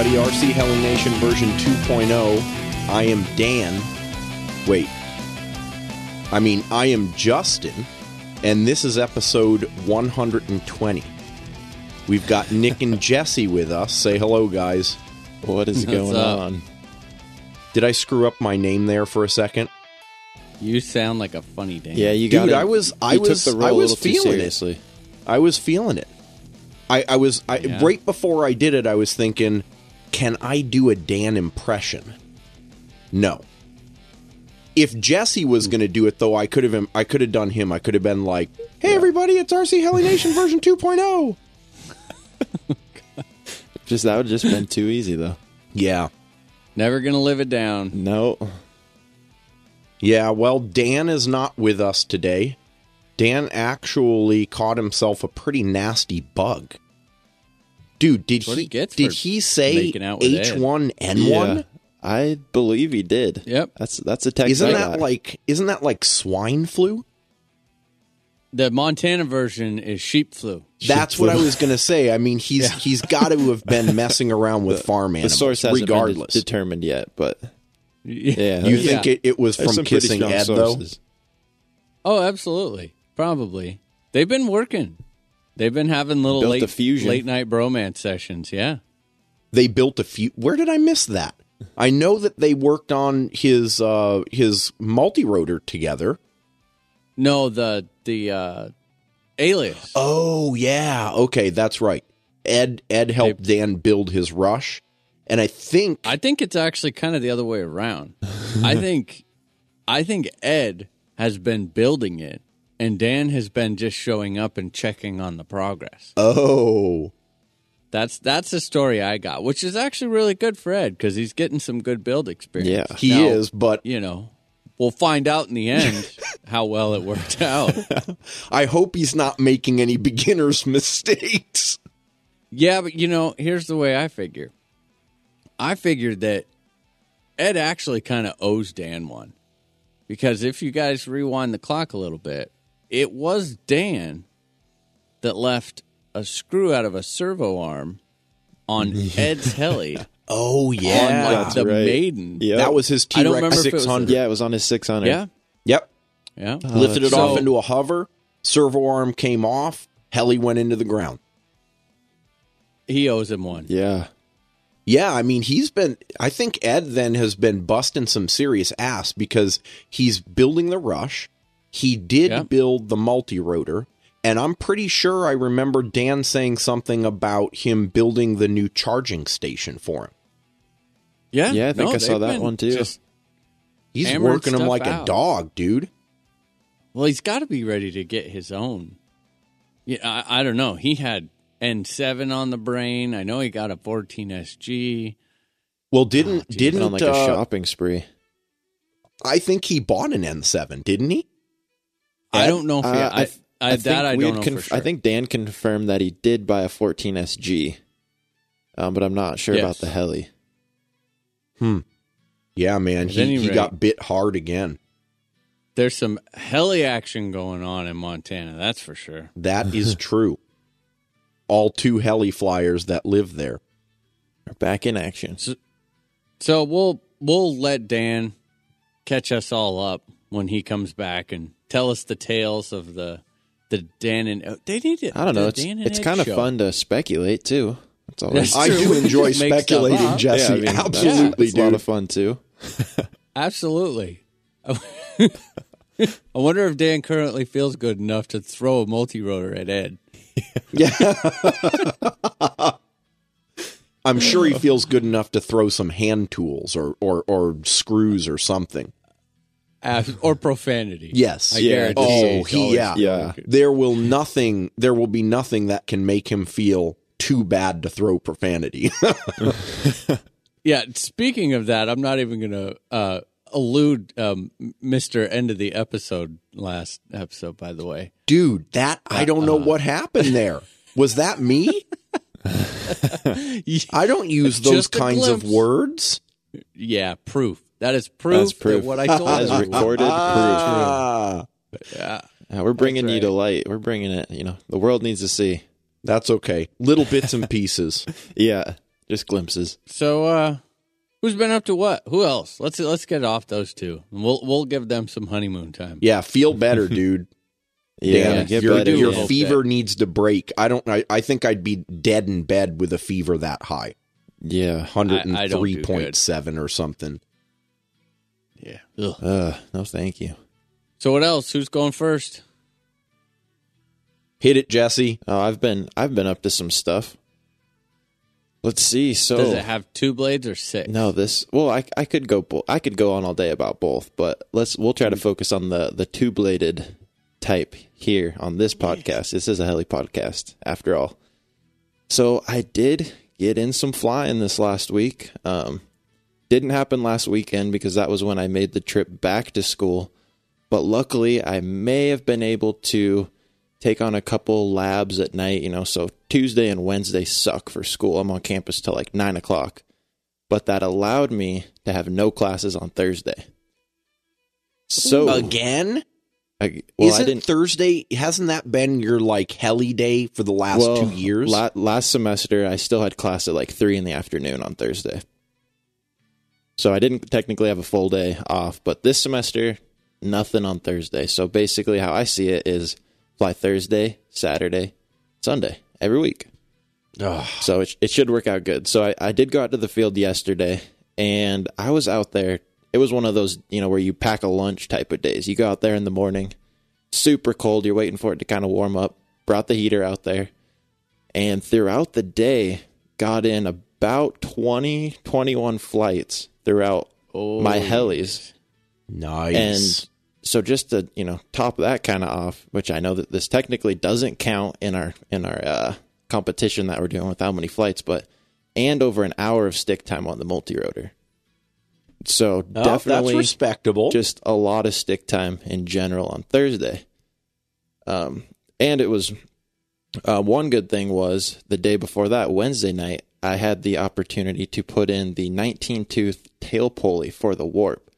Everybody, RC Heli Nation version 2.0. I am Dan. Wait. I mean, I am Justin, and this is episode 120. We've got Nick and Jesse with us. Say hello, guys. What is What's going up? on? Did I screw up my name there for a second? You sound like a funny Dan. Yeah, you Dude, got. I was- I you was- took the role I was a little too feeling it. I was feeling it. I, I was I, Yeah. right before I did it. I was thinking, can I do a Dan impression? No. If Jesse was going to do it, though, I could have I could have done him. I could have been like, "Hey, everybody, it's RC Heli Nation version oh." 2.0. Just that would just been too easy though. Yeah, Never gonna live it down. No, yeah. Well, Dan is not with us today. Dan actually caught himself a pretty nasty bug. Dude, did he he gets did he say making out with Ed. H1N1? yeah, I believe he did. Yep. That's that's a text. Isn't I that got. like isn't that like swine flu? The Montana version is sheep flu. That's what I was going to say. I mean, he's he's got to have been messing around with farm the animals, source hasn't regardless. been de- determined yet? But Yeah. yeah, you there's- think it, it was there's from kissing strong Ed sources. Oh, absolutely. Probably. They've been working. They've been having little Built late late night bromance sessions. Yeah. They built a few. Where did I miss that? I know that they worked on his uh his multi rotor together. No, the the uh alias. Oh yeah, okay, that's right. Ed Ed helped Dan build his rush, and I think I think it's actually kind of the other way around. I think I think Ed has been building it and Dan has been just showing up and checking on the progress. oh That's that's the story I got, which is actually really good for Ed because he's getting some good build experience. Yeah. he Now, is, but You know, we'll find out in the end how well it worked out. I hope he's not making any beginners mistakes. Yeah, but you know, here's the way I figure. I figured that Ed actually kind of owes Dan one. Because if you guys rewind the clock a little bit, it was Dan that left a screw out of a servo arm on Ed's heli Oh on yeah, like That's the right. Maiden. Yep. that was his I T don't remember Rex if it was six hundred. yeah, it was on his six hundred. Yeah. Yep. Yeah. Uh, lifted it so- off into a hover. Servo arm came off. Heli went into the ground. He owes him one. yeah. Yeah, I mean, he's been. I think Ed then has been busting some serious ass because he's building the Rush. He did Yeah. build the multi rotor, and I'm pretty sure I remember Dan saying something about him building the new charging station for him. Yeah. Yeah, I think no, I saw that one too. He's working him stuff like a dog, dude. Well, he's got to be ready to get his own. Yeah, I, I don't know. He had N7 on the brain. I know he got a 14 SG. Well, didn't Been didn't on like uh, a shopping spree. I think he bought an N7, didn't he? I don't know if he, Uh, I, th- I, think that I we don't know conf- for sure. I think Dan confirmed that he did buy a 14 SG, um, but I'm not sure Yes. about the heli. Hmm. Yeah, man, At he, any he rate- got bit hard again. there's some heli action going on in Montana. That's for sure. That is true. All two heli flyers that live there. We're back in action. So we'll we'll let Dan catch us all up when he comes back and tell us the tales of the the Dan and oh, they need it. I don't know. It's it's kind of fun to speculate too. That's all. That's I, I true. do enjoy speculating. Jesse. Yeah, I mean, that's- Absolutely, it's a lot of fun too. Absolutely. I wonder if Dan currently feels good enough to throw a multi rotor at Ed. Yeah. I'm sure he oh. feels good enough to throw some hand tools or or, or screws or something. As- or profanity. Yes. I Yeah. guarantee. Oh, he yeah. Yeah. There will nothing. There will be nothing that can make him feel too bad to throw profanity. Yeah. Speaking of that, I'm not even going to uh, elude um, Mr. End of the episode last episode, by the way. Dude, that I don't know what happened there. Was that me? I don't use those Just a kinds of words. Yeah, proof. That is proof, That's proof. that what I told As you. recorded proof. Ah, Yeah. Yeah, we're bringing you to light. We're bringing it. You know, the world needs to see. that's okay. Little bits and pieces. Yeah, just glimpses. So, uh, who's been up to what? Who else? Let's let's get off those two. We'll we'll give them some honeymoon time. Yeah, feel better, dude. Yeah, Dan, get your, better. your Dan. fever needs to break. I don't. I, I think I'd be dead in bed with a fever that high, yeah. hundred and I don't three do point seven or something. Yeah. Ugh. Uh, no, thank you. So what else? Who's going first? Hit it, Jesse. Oh, I've been I've been up to some stuff. Let's see. So Does it have two blades or six? no, this well, I I could go I could go on all day about both, but let's we'll try to focus on the the two bladed type here on this podcast. This is a heli podcast after all. So I did get in some flying this last week. Um, didn't happen last weekend because that was when I made the trip back to school. But luckily, I may have been able to take on a couple labs at night. You know, so Tuesday and Wednesday suck for school. I'm on campus till like nine o'clock, but that allowed me to have no classes on Thursday. So Again? I, well, I Isn't didn't. Thursday? Hasn't that been your like heli day for the last well, two years? la- last semester, I still had class at like three in the afternoon on Thursday. So I didn't technically have a full day off, but this semester, nothing on Thursday. So basically, how I see it is fly Thursday, Saturday, Sunday every week. Ugh. So it, it should work out good. So I, I did go out to the field yesterday, and I was out there. It was one of those, you know, where you pack a lunch type of days. You go out there in the morning, super cold. You're waiting for it to kind of warm up. Brought the heater out there, and throughout the day, got in about 20, 21 flights throughout Oh, my helis. nice. And so just to, you know, top that kind of off, which I know that this technically doesn't count in our in our uh competition that we're doing with how many flights, but and over an hour of stick time on the multi-rotor. So Oh, definitely respectable. just a lot of stick time in general on Thursday. Um, and it was uh, one good thing was the day before that, Wednesday night, I had the opportunity to put in the 19 tooth tail pulley for the warp.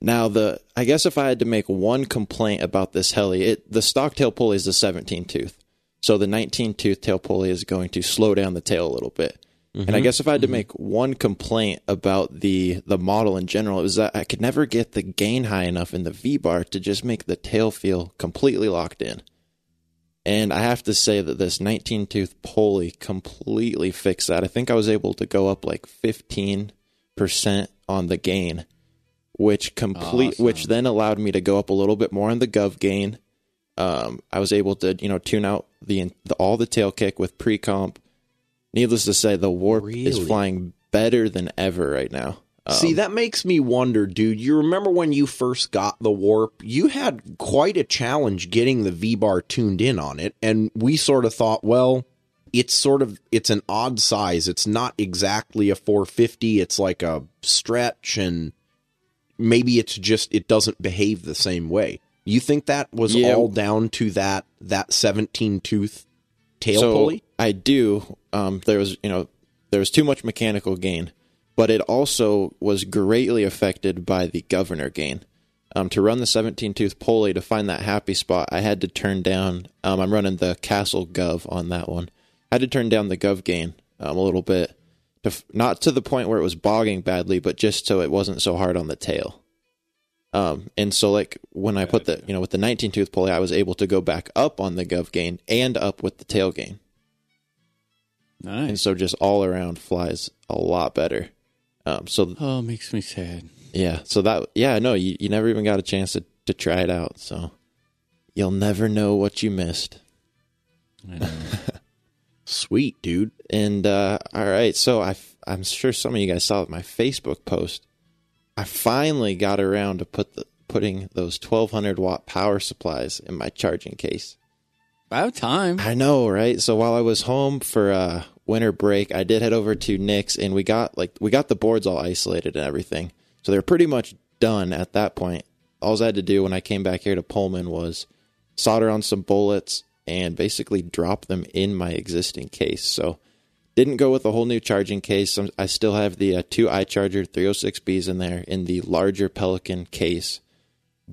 Now the I guess if I had to make one complaint about this heli, it the stock tail pulley is the 17 tooth. So the 19 tooth tail pulley is going to slow down the tail a little bit. And I mm-hmm. guess if I had to mm-hmm. make one complaint about the the model in general, it was that I could never get the gain high enough in the V bar to just make the tail feel completely locked in. And I have to say that this 19 tooth pulley completely fixed that. I think I was able to go up like 15% on the gain, which complete which then allowed me to go up a little bit more on the gov gain. Um, I was able to, you know, tune out the, the all the tail kick with pre comp. Needless to say, the warp is flying better than ever right now. Um, See, that makes me wonder, dude. You remember when you first got the warp? You had quite a challenge getting the V bar tuned in on it, and we sort of thought, well, it's sort of it's an odd size. It's not exactly a 450. It's like a stretch, and maybe it's just it doesn't behave the same way. You think that was Yeah. all down to that that 17 tooth tail so pulley? I do. Um, there was, you know, there was too much mechanical gain, but it also was greatly affected by the governor gain. Um, to run the 17 tooth pulley to find that happy spot, I had to turn down. Um, I'm running the Castle Gov on that one. I had to turn down the Gov gain um, a little bit, to f- not to the point where it was bogging badly, but just so it wasn't so hard on the tail. Um, and so like when I put the you know with the 19 tooth pulley, I was able to go back up on the Gov gain and up with the tail gain Nice. and so just all around flies a lot better. Um, so Oh, makes me sad. yeah, so that yeah, no, you, you never even got a chance to, to try it out. So you'll never know what you missed. I know. Sweet, dude. And uh, all right, so I I'm sure some of you guys saw my Facebook post. I finally got around to put the putting those 1200 watt power supplies in my charging case. About time. I know, right? So while I was home for uh, winter break, I did head over to Nick's and we got like we got the boards all isolated and everything. So they're pretty much done at that point. All I had to do when I came back here to Pullman was solder on some bullets and basically drop them in my existing case. So didn't go with a whole new charging case. I'm- still have the uh, two iCharger 306Bs in there in the larger Pelican case.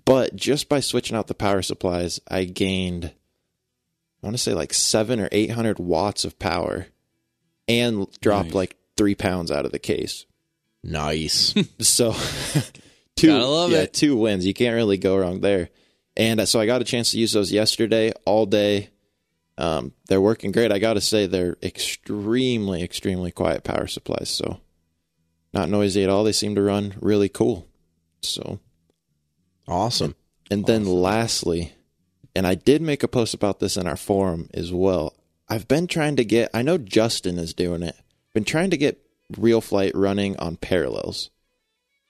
But just by switching out the power supplies, I gained I want to say like seven or eight hundred watts of power, and dropped Nice. like three pounds out of the case. Nice. So two, yeah, it. two wins. You can't really go wrong there. And uh, so I got a chance to use those yesterday all day. Um, they're working great. I got to say they're extremely, extremely quiet power supplies. So not noisy at all. They seem to run really cool. So awesome. and then lastly, and I did make a post about this in our forum as well. I've been trying to get, I know Justin is doing it, been trying to get real flight running on parallels.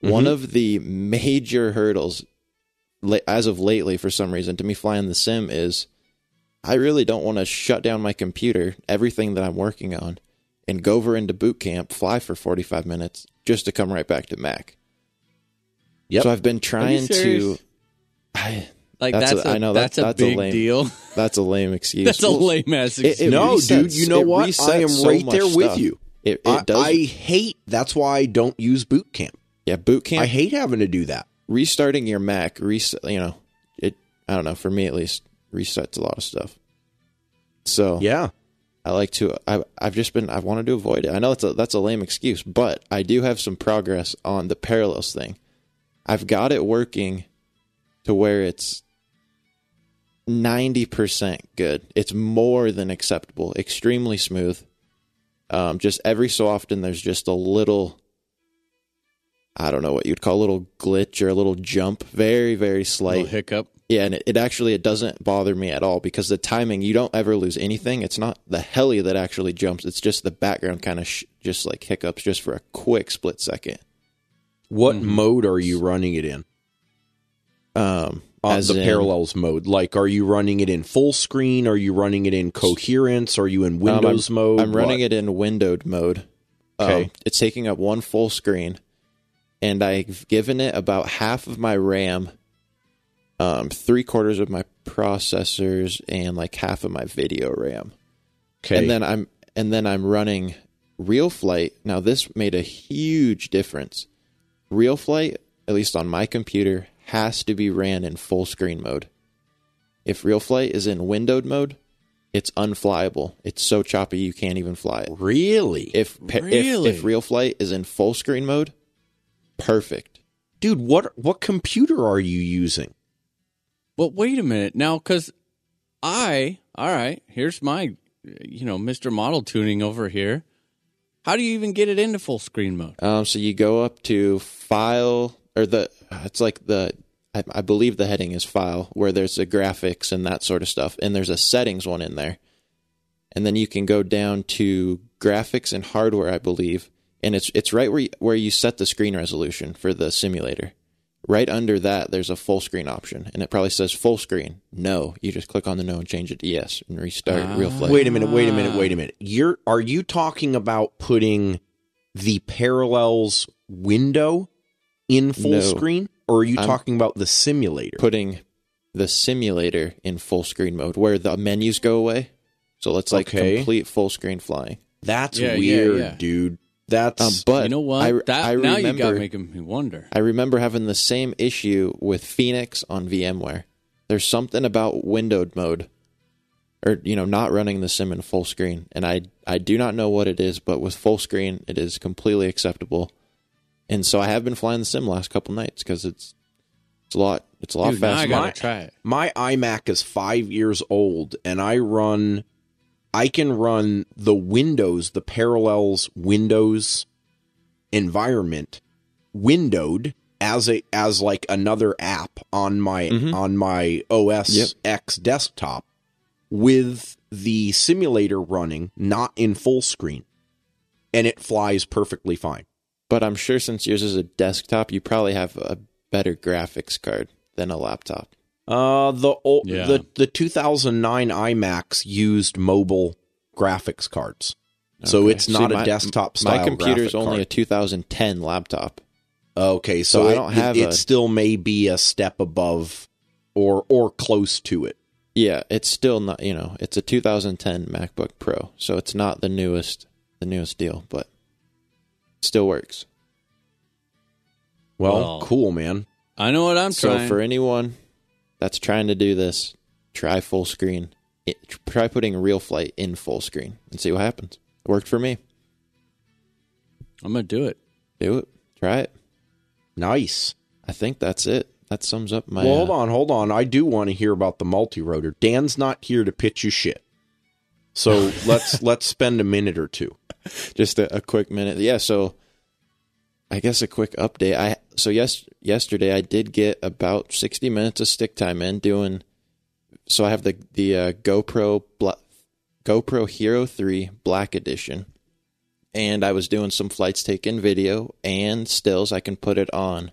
Mm-hmm. One of the major hurdles as of lately, for some reason, to me flying the sim is I really don't want to shut down my computer, everything that I'm working on, and go over into boot camp, fly for 45 minutes just to come right back to Mac. Yep. So I've been trying to. I, Like That's that's, a- a, I know, that's, that's- a that's a big lame- deal. That's a lame excuse. That's a lame ass excuse. it no, resets- dude, you know it what? I am so right much there with stuff. you. It, it I, does. I hate. That's why I don't use boot camp. yeah, boot camp. I hate having to do that. restarting your Mac. Reset. You know, it. I don't know. For me, at least, resets a lot of stuff. So Yeah. I like to. I, I've just been. I wanted to avoid it. I know that's a that's a lame excuse, but I do have some progress on the parallels thing. I've got it working to where it's ninety percent good. It's more than acceptable. Extremely smooth. Um, just every so often, there's just a little. I don't know what you'd call a little glitch or a little jump. Very very slight. Little hiccup. Yeah, and it, it actually it doesn't bother me at all because the timing you don't ever lose anything. It's not the heli that actually jumps. It's just the background kind of sh- just like hiccups just for a quick split second. What Mm-hmm. mode are you running it in? Um, On as the in- parallels mode. Like, are you running it in full screen? Are you running it in coherence? Are you in um, Windows I'm, mode? I'm running What? it in windowed mode. Okay. Um, it's taking up one full screen, and I've given it about half of my RAM, um, three quarters of my processors, and like half of my video RAM. Okay. and then I'm and then I'm running Real Flight. Now this made a huge difference. Real Flight, at least on my computer, has to be ran in full screen mode. If Real Flight is in windowed mode, it's unflyable. It's so choppy you can't even fly it. really? If Really? if, if Real Flight is in full screen mode, perfect. Dude, what what computer are you using? But wait a minute now, because I, all right, here's my, you know, Mr. Model tuning over here. How do you even get it into full screen mode? Um, so you go up to file or the it's like the I, I believe the heading is file where there's the graphics and that sort of stuff, and there's a settings one in there, and then you can go down to graphics and hardware, I believe, and it's it's right where you, where you set the screen resolution for the simulator. Right under that, there's a full screen option, and it probably says full screen. No, you just click on the no and change it to yes, and restart real ah. flight. Wait a minute, wait a minute, wait a minute. You're are you talking about putting the parallels window in full No. screen? Or are you I'm- talking about the simulator? putting the simulator in full screen mode where the menus go away. So it's like Okay. complete full screen flying. That's Yeah, yeah, weird, yeah. dude. That's Um, but you know what? I, that I now remember, you got making me wonder. I remember having the same issue with Phoenix on VMware. There's something about windowed mode, or you know, not running the sim in full screen, and I I do not know what it is, but with full screen, it is completely acceptable. And so I have been flying the sim last couple nights because it's it's a lot it's a lot Dude, now I faster. gotta My- try it. my iMac is five years old, and I run, I can run the Windows, the Parallels Windows environment, windowed as a as like another app on my Mhm. on my OS Yep. X desktop with the simulator running, not in full screen, and it flies perfectly fine. But I'm sure since yours is a desktop, you probably have a better graphics card than a laptop. Uh, the old, Yeah. the the 2009 iMacs used mobile graphics cards, so it's not See, a my- desktop style. My computer is only a 2010 laptop. okay. So, so I don't have it, it a- still may be a step above, or or close to it. Yeah, it's still not, you know, it's a 2010 MacBook Pro, so it's not the newest the newest deal, but it still works. Well, Well, cool, man. I know what I'm So trying. for anyone that's trying to do this, try full screen. It, try putting a real flight in full screen and see what happens. It worked for me. I'm gonna do it. Do it. Try it. Nice. I think that's it. That sums up my well, hold uh, on, hold on. I do want to hear about the multi-rotor. Dan's not here to pitch you shit. So let's let's spend a minute or two. just a, a quick minute. Yeah, so I guess a quick update. I so yes yesterday I did get about sixty minutes of stick time in doing. So I have the the uh, GoPro Bla- GoPro Hero Three Black Edition, and I was doing some flights taken video and stills. I can put it on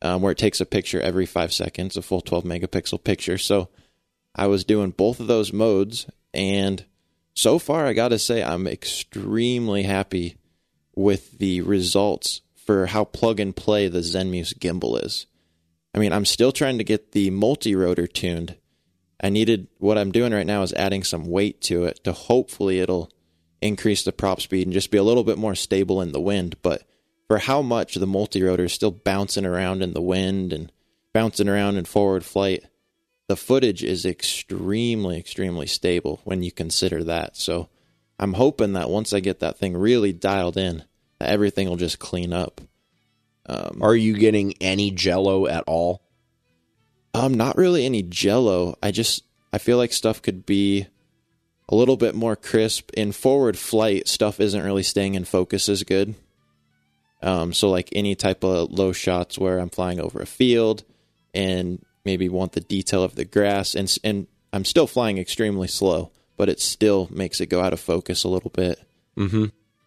um, where it takes a picture every five seconds, a full twelve megapixel picture. So I was doing both of those modes, and so far, I got to say, I'm extremely happy with the results for how plug and play the Zenmuse gimbal is. I mean, I'm still trying to get the multi rotor tuned. I needed what I'm doing right now is adding some weight to it to hopefully it'll increase the prop speed and just be a little bit more stable in the wind. But for how much the multi rotor is still bouncing around in the wind and bouncing around in forward flight, the footage is extremely, extremely stable when you consider that. So I'm hoping that once I get that thing really dialed in, that everything will just clean up. Um, Are you getting any jello at all? um, not really any jello. I just I feel like stuff could be a little bit more crisp. In forward flight, stuff isn't really staying in focus as good. Um, so like any type of low shots where I'm flying over a field and maybe want the detail of the grass and and I'm still flying extremely slow, but it still makes it go out of focus a little bit. Mm-hmm.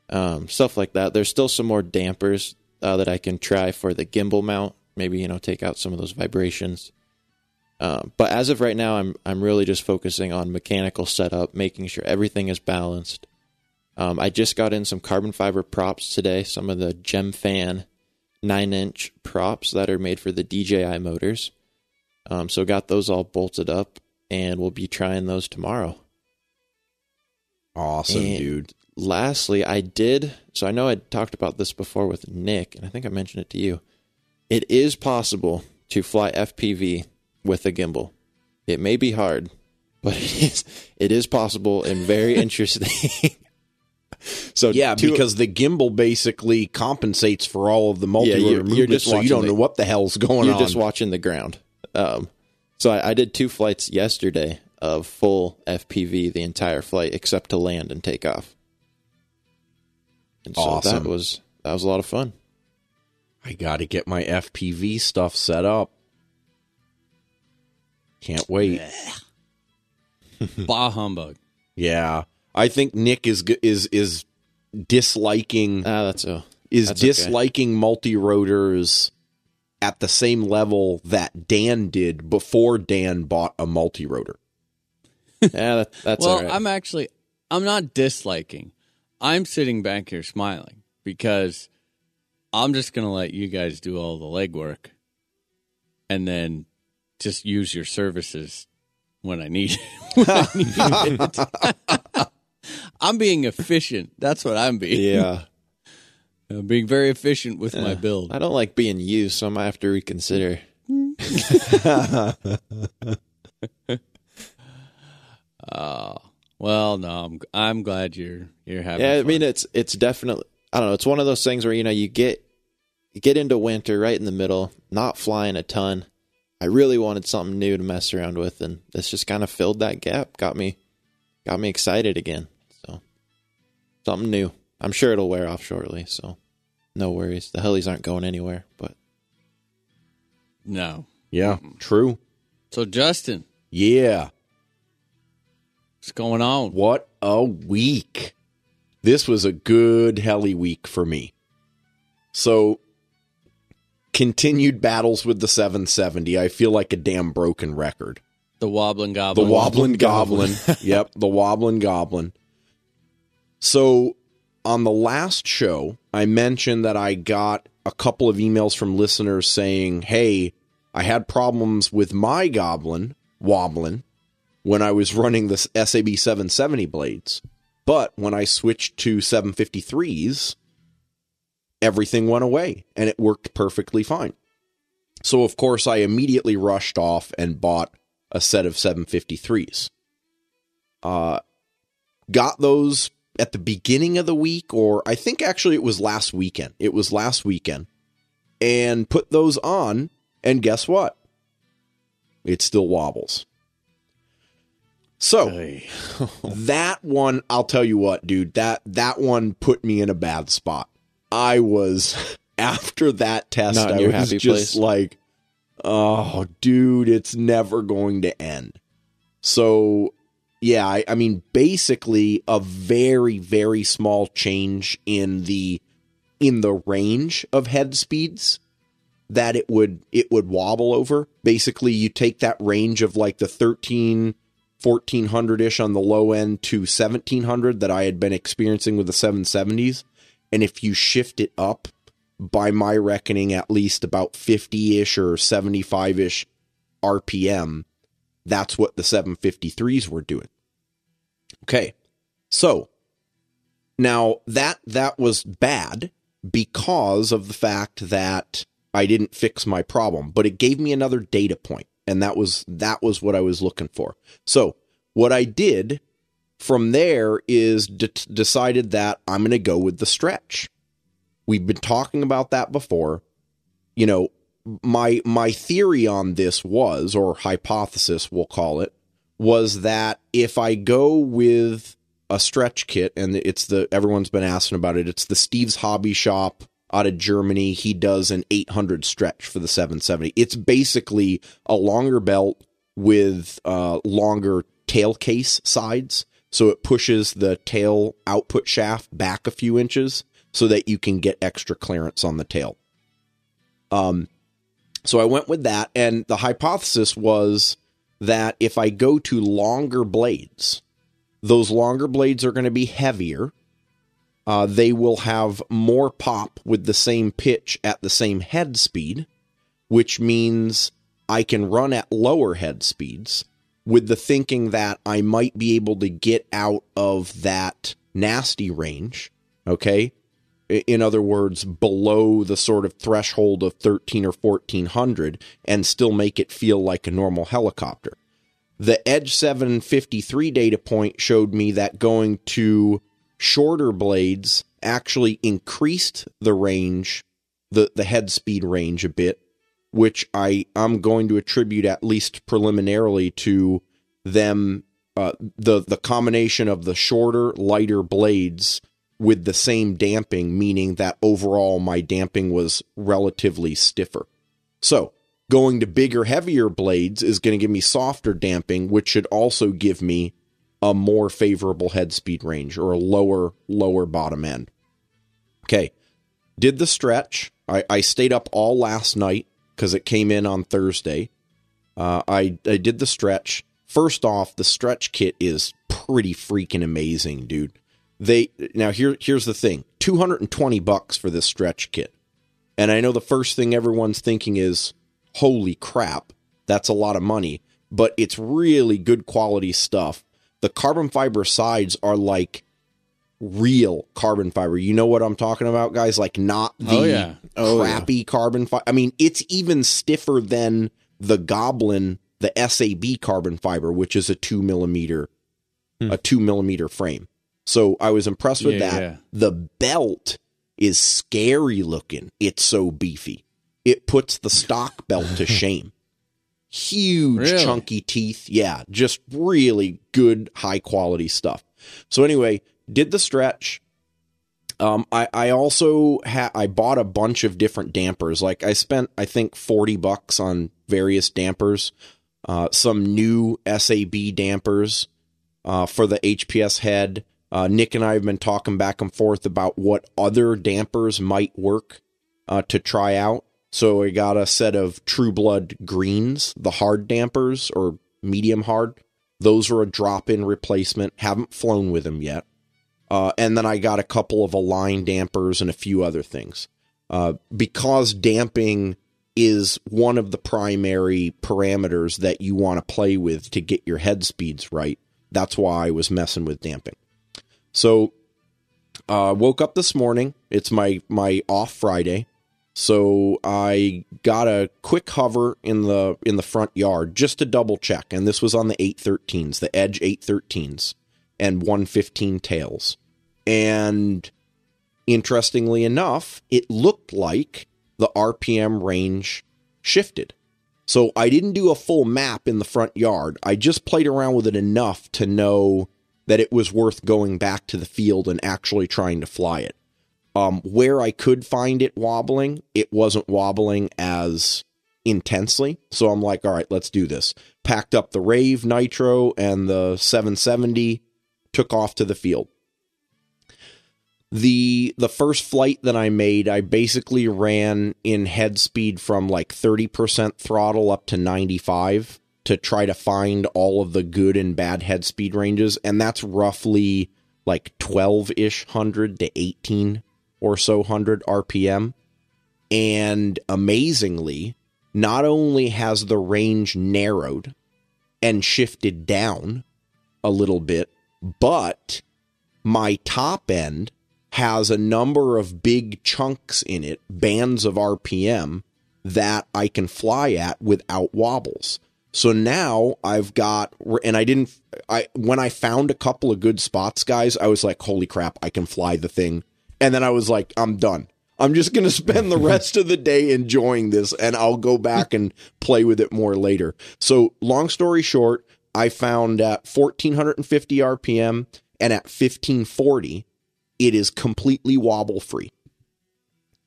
Um, stuff like that. There's still some more dampers uh, that I can try for the gimbal mount. Maybe you know take out some of those vibrations. Um, but as of right now, I'm I'm really just focusing on mechanical setup, making sure everything is balanced. Um, I just got in some carbon fiber props today, some of the Gem Fan nine inch props that are made for the DJI motors. Um, so got those all bolted up, and we'll be trying those tomorrow. Awesome, And dude. Lastly, I did. So I know I talked about this before with Nick, and I think I mentioned it to you. It is possible to fly FPV with a gimbal. It may be hard, but it is it is possible and very interesting. so Yeah, two- because the gimbal basically compensates for all of the multi-rotor you're- you're just so you don't the- know what the hell's going on. you're just watching the ground. Um, so I, I did two flights yesterday of full FPV the entire flight except to land and take off. And so Awesome. that was that was a lot of fun. I got to get my FPV stuff set up. Can't wait. bah humbug. Yeah, I think Nick is g- is is disliking Ah, that's a is that's okay. disliking multi rotors at the same level that Dan did before Dan bought a multi rotor. yeah. That, that's well, all right. I'm actually I'm not disliking. I'm sitting back here smiling because I'm just gonna let you guys do all the legwork and then just use your services when I need when I need it. I'm being efficient. That's what I'm being. yeah. I'm being very efficient with my build. I don't like being used, so I might have to reconsider. Oh, well, no, I'm I'm glad you're you're having. Yeah, I fun. mean it's it's definitely I don't know. It's one of those things where you know you get you get into winter right in the middle, not flying a ton. I really wanted something new to mess around with, and this just kind of filled that gap. Got me got me excited again. So something new. I'm sure it'll wear off shortly. So no worries. The helis aren't going anywhere. But no. Yeah, true. So Justin, Yeah. What's going on? What a week. This was a good heli week for me. So continued battles with the 770. I feel like a damn broken record. The wobbling goblin. The goblin. wobbling goblin. yep, the wobbling goblin. So on the last show, I mentioned that I got a couple of emails from listeners saying, "Hey, I had problems with my goblin wobbling when I was running the SAB 770 blades, but when I switched to 753s, everything went away and it worked perfectly fine." So of course, I immediately rushed off and bought a set of 753s. Uh, got those at the beginning of the week, or I think actually it was last weekend. It was last weekend. And put those on, and guess what? It still wobbles. So Oy. that one, I'll tell you what, dude, that that one put me in a bad spot. I was after that test, I was just place. like, oh, dude, it's never going to end. So, yeah, I, I mean, basically a very, very small change in the in the range of head speeds that it would it would wobble over. Basically, you take that range of like the 13 1400 ish on the low end to 1700 that I had been experiencing with the 770s and if you shift it up by my reckoning at least about 50 ish or 75 ish RPM that's what the 753s were doing. Okay. So, now that that was bad because of the fact that I didn't fix my problem, but it gave me another data point and that was that was what I was looking for. So, what I did from there is de- decided that I'm going to go with the stretch. We've been talking about that before. You know, my my theory on this was or hypothesis we'll call it was that if I go with a stretch kit and it's the everyone's been asking about it it's the Steve's Hobby Shop out of Germany. He does an 800 stretch for the 770 it's basically a longer belt with uh longer tail case sides. So it pushes the tail output shaft back a few inches so that you can get extra clearance on the tail. Um so I went with that and the hypothesis was that if I go to longer blades those longer blades are going to be heavier. Uh, they will have more pop with the same pitch at the same head speed, which means I can run at lower head speeds with the thinking that I might be able to get out of that nasty range. Okay. In other words, below the sort of threshold of 13 or 1400 and still make it feel like a normal helicopter. The Edge 753 data point showed me that going to shorter blades actually increased the range, the, the head speed range a bit, which I, I'm going to attribute at least preliminarily to them, uh, the, the combination of the shorter, lighter blades with the same damping, meaning that overall my damping was relatively stiffer. So, going to bigger, heavier blades is going to give me softer damping, which should also give me a more favorable head speed range or a lower, lower bottom end. Okay. Did the stretch. I, I stayed up all last night because it came in on Thursday. Uh, I, I did the stretch. First off, the stretch kit is pretty freaking amazing, dude. They now here here's the thing. 220 bucks for this stretch kit. And I know the first thing everyone's thinking is, holy crap, that's a lot of money. But it's really good quality stuff. The carbon fiber sides are like real carbon fiber. You know what I'm talking about, guys? Like not oh, the Oh, yeah. Oh, yeah. crappy carbon fiber. I mean, it's even stiffer than the Goblin, the SAB carbon fiber, which is a two millimeter, a hmm. two millimeter frame. So I was impressed with Yeah, that. yeah. The belt is scary looking. It's so beefy. It puts the stock belt to shame. Huge Really? chunky teeth. Yeah, just really good high quality stuff. So anyway, did the stretch. Um, I, I also ha- I bought a bunch of different dampers. Like I spent I think forty bucks on various dampers. Uh, some new SAB dampers. uh, for the HPS head. Uh, Nick and I have been talking back and forth about what other dampers might work uh, to try out. So I got a set of True Blood greens, the hard dampers or medium hard. Those are a drop in replacement. Haven't flown with them yet. Uh, and then I got a couple of Align dampers and a few other things. Uh, because damping is one of the primary parameters that you want to play with to get your head speeds right. That's why I was messing with damping. So, uh, woke up this morning. It's my my off Friday, so I got a quick hover in the in the front yard just to double check. And this was on the 813s, the Edge 813s, and 115 tails. And interestingly enough, it looked like the RPM range shifted. So I didn't do a full map in the front yard. I just played around with it enough to know that it was worth going back to the field and actually trying to fly it. Um, where I could find it wobbling, it wasn't wobbling as intensely. So I'm like, all right, let's do this. Packed up the Rave Nitro and the 770, took off to the field the the first flight that I made, I basically ran in head speed from like 30% throttle up to 95 to try to find all of the good and bad head speed ranges and that's roughly like 12ish 100 to 18 or so 100 rpm. And amazingly, not only has the range narrowed and shifted down a little bit, but my top end has a number of big chunks in it, bands of RPM that I can fly at without wobbles. So now I've got, and I didn't, I, when I found a couple of good spots, guys, I was like, holy crap, I can fly the thing. And then I was like, I'm done. I'm just going to spend the rest of the day enjoying this and I'll go back and play with it more later. So, long story short, I found at 1450 RPM and at 1540, it is completely wobble free.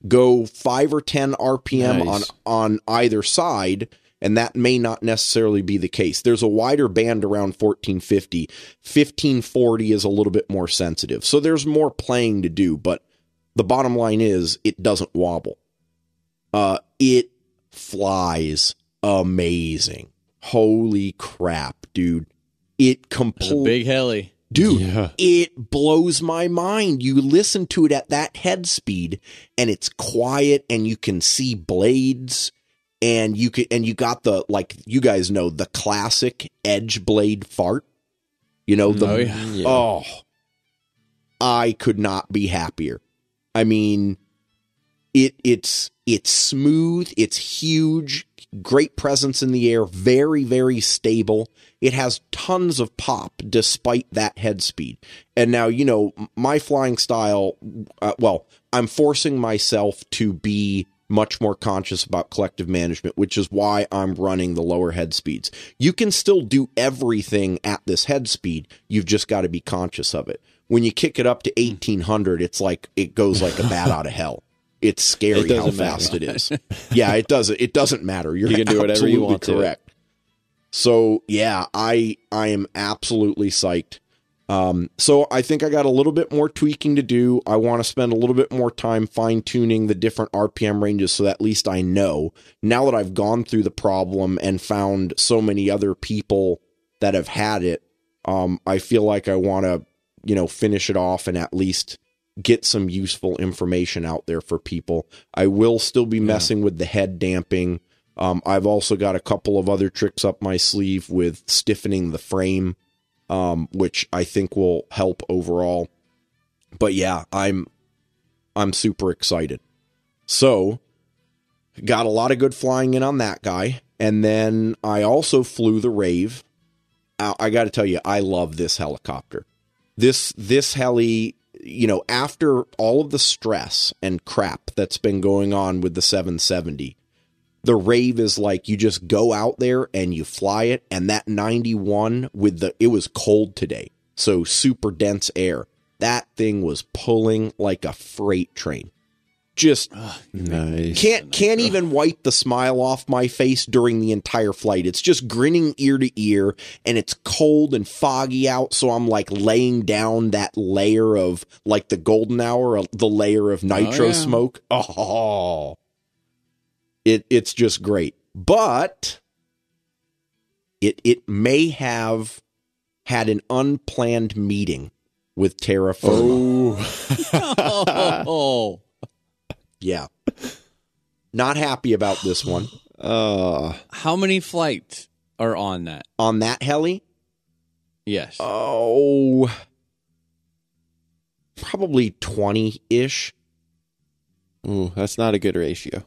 Go five or 10 RPM Nice. on, on either side, and that may not necessarily be the case. There's a wider band around 1450. 1540 is a little bit more sensitive. So there's more playing to do, but the bottom line is it doesn't wobble. Uh, it flies amazing. Holy crap, dude. It It's completely big heli. dude Yeah. it blows my mind you listen to it at that head speed and it's quiet and you can see blades and you can and you got the like you guys know the classic edge blade fart you know the Oh, yeah. Yeah. oh i could not be happier i mean it it's it's smooth it's huge great presence in the air very very stable it has tons of pop despite that head speed and now you know my flying style uh, well i'm forcing myself to be much more conscious about collective management which is why i'm running the lower head speeds. You can still do everything at this head speed. You've just got to be conscious of it. When you kick it up to 1800 it's like it goes like a bat out of hell. It's scary It how doesn't matter. fast it is. Yeah it doesn't it doesn't matter. You're You can do whatever you want to. correct. So yeah i i am absolutely psyched um, so I think I got a little bit more tweaking to do. I want to spend a little bit more time fine tuning the different RPM ranges so that at least I know now that I've gone through the problem and found so many other people that have had it. Um, I feel like I want to, you know, finish it off and at least get some useful information out there for people. I will still be messing with the head damping. Um, I've also got a couple of other tricks up my sleeve with stiffening the frame um, which I think will help overall. But yeah, I'm I'm super excited. So, got a lot of good flying in on that guy, and then I also flew the Rave. I, I got to tell you, I love this helicopter. This this heli, you know, after all of the stress and crap that's been going on with the 770, the rave is like you just go out there and you fly it and that 91 with the it was cold today so super dense air that thing was pulling like a freight train just Nice. can't can't even wipe the smile off my face during the entire flight. It's just grinning ear to ear, and it's cold and foggy out. So I'm like laying down that layer of like the golden hour, uh, the layer of nitro yeah. smoke. Oh, it it's just great, but it it may have had an unplanned meeting with Terra Firma. Oh, Yeah. Not happy about this one. Uh, how many flights are on that? On that heli, Yes. oh, probably 20 ish. ooh, that's not a good ratio.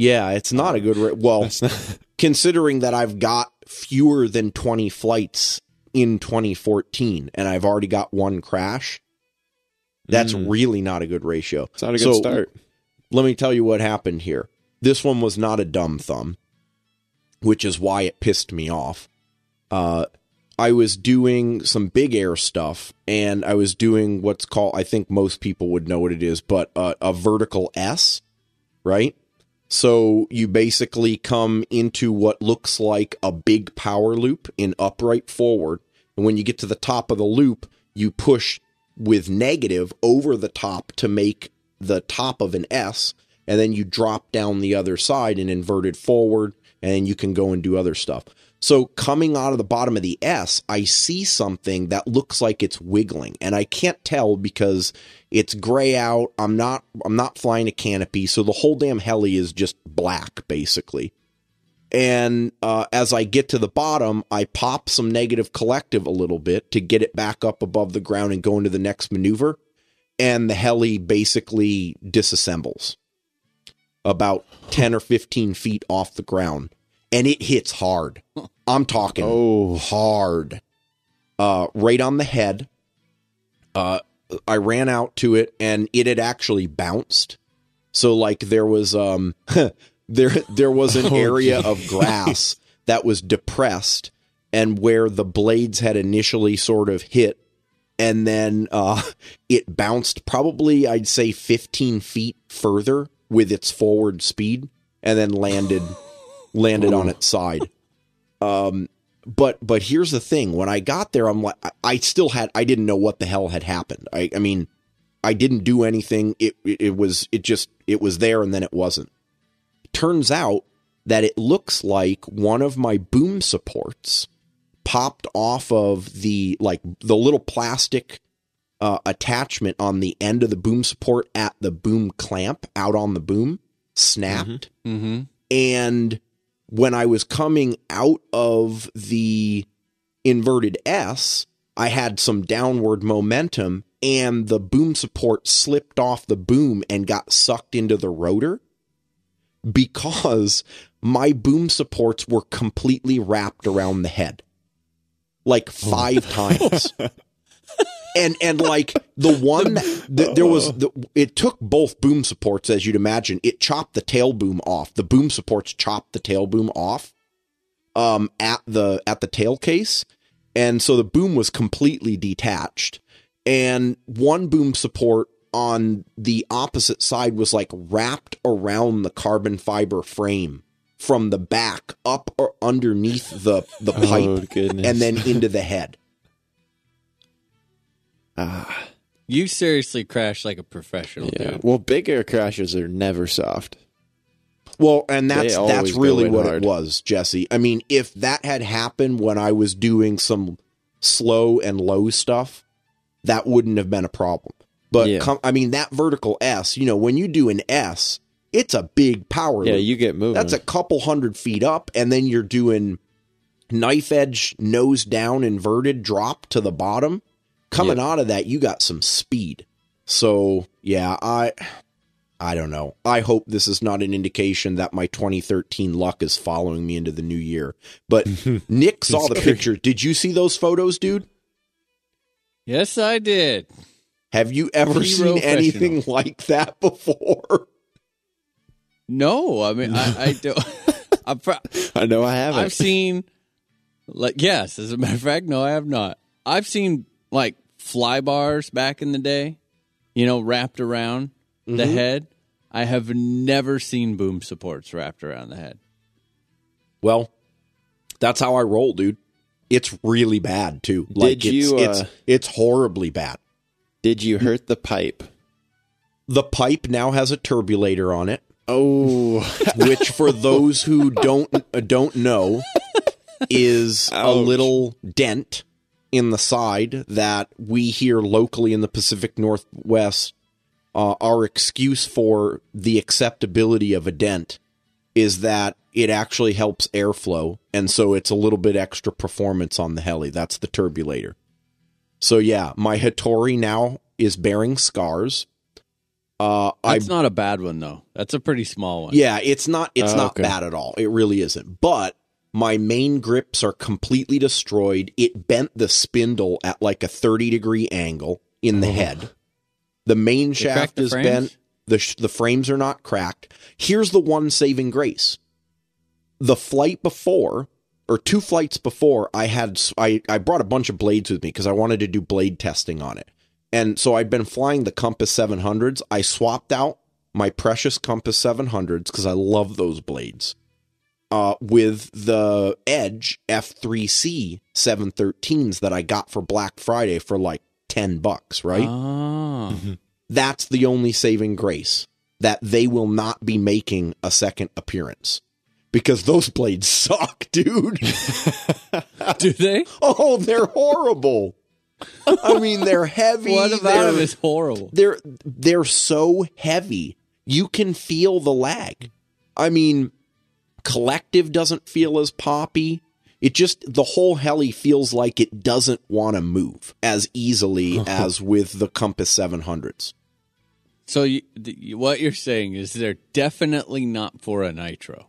Yeah, it's not a good. Ra- well, not. considering that I've got fewer than 20 flights in 2014 and I've already got one crash, that's Mm. really not a good ratio. It's not a good So, start. let me tell you what happened here. This one was not a dumb thumb, which is why it pissed me off. Uh, I was doing some big air stuff, and I was doing what's called, I think most people would know what it is, but uh, a vertical S, right? So you basically come into what looks like a big power loop in upright forward. And when you get to the top of the loop, you push with negative over the top to make the top of an S. And then you drop down the other side and inverted forward. And you can go and do other stuff. So coming out of the bottom of the S, I see something that looks like it's wiggling, and I can't tell because it's gray out. I'm not I'm not flying a canopy, so the whole damn heli is just black basically. And uh, as I get to the bottom, I pop some negative collective a little bit to get it back up above the ground and go into the next maneuver. And the heli basically disassembles about 10 or 15 feet off the ground. And it hits hard. I'm talking Oh. hard. Uh, right on the head. Uh, I ran out to it and it had actually bounced. So like there was um there there was an Oh, area of grass that was depressed and where the blades had initially sort of hit and then uh it bounced probably I'd say 15 feet further with its forward speed and then landed landed on its side. Um but but here's the thing when I got there I'm like I, still had I didn't know what the hell had happened. I I mean I didn't do anything. It, it it was it just it was there and then it wasn't. Turns out that it looks like one of my boom supports popped off of the like the little plastic uh, attachment on the end of the boom support at the boom clamp out on the boom snapped Mm-hmm. and when I was coming out of the inverted S, I had some downward momentum and the boom support slipped off the boom and got sucked into the rotor because my boom supports were completely wrapped around the head like oh. five times. And and like the one that there was the, it took both boom supports as you'd imagine. It chopped the tail boom off. The boom supports chopped the tail boom off um at the at the tail case. And so the boom was completely detached. And one boom support on the opposite side was like wrapped around the carbon fiber frame from the back up or underneath the the pipe Oh, and then into the head. Ah, You seriously crashed like a professional, yeah. dude. Well, big air crashes are never soft. Well, and that's They that's always go really in what hard. it was, Jesse. I mean, if that had happened when I was doing some slow and low stuff, that wouldn't have been a problem. But Yeah. com- I mean, that vertical S, you know, when you do an S, it's a big power. Yeah, loop. you get moving. That's a couple hundred feet up, and then you're doing knife edge, nose down, inverted drop to the bottom. Coming out of that, you got some speed. So yeah, I I don't know. I hope this is not an indication that my 2013 luck is following me into the new year. But Nick saw the picture. Did you see those photos, dude? Yes, I did. Have you ever Zero seen anything like that before? No, I mean, I, I don't. I'm, fr- I know I haven't. I've seen, like, yes, as a matter of fact, no, I have not. I've seen like fly bars back in the day, you know, wrapped around the Mm-hmm. head, I have never seen boom supports wrapped around the head. Well, that's how I roll, dude. It's really bad too. Like Did you, it's, uh, it's it's horribly bad. Did you hurt the pipe? The pipe now has a turbulator on it, Oh, which for those who don't uh, don't know is a little dent in the side that we here locally in the Pacific Northwest uh, our excuse for the acceptability of a dent is that it actually helps airflow and so it's a little bit extra performance on the heli that's the turbulator so yeah my Hattori now is bearing scars uh I That's not a bad one though. That's a pretty small one. yeah, it's not it's Oh, not okay. bad at all. It really isn't. But my main grips are completely destroyed. It bent the spindle at like a 30 degree angle in the oh. head. The main shaft the is frames? bent. The sh- the frames are not cracked. Here's the one saving grace. The flight before or two flights before I had I, I brought a bunch of blades with me because I wanted to do blade testing on it. And so I'd been flying the Compass 700s. I swapped out my precious Compass 700s because I love those blades uh, with the Edge F3C 713s that I got for Black Friday for like 10 bucks, right? Oh. That's the only saving grace that they will not be making a second appearance because those blades suck, dude. Do they? oh, they're horrible. I mean, they're heavy. What about they're, them is horrible. they're they're so heavy. You can feel the lag. I mean, collective doesn't feel as poppy. It just the whole heli feels like it doesn't want to move as easily as with the Compass 700s. So you, th- what you're saying is they're definitely not for a nitro.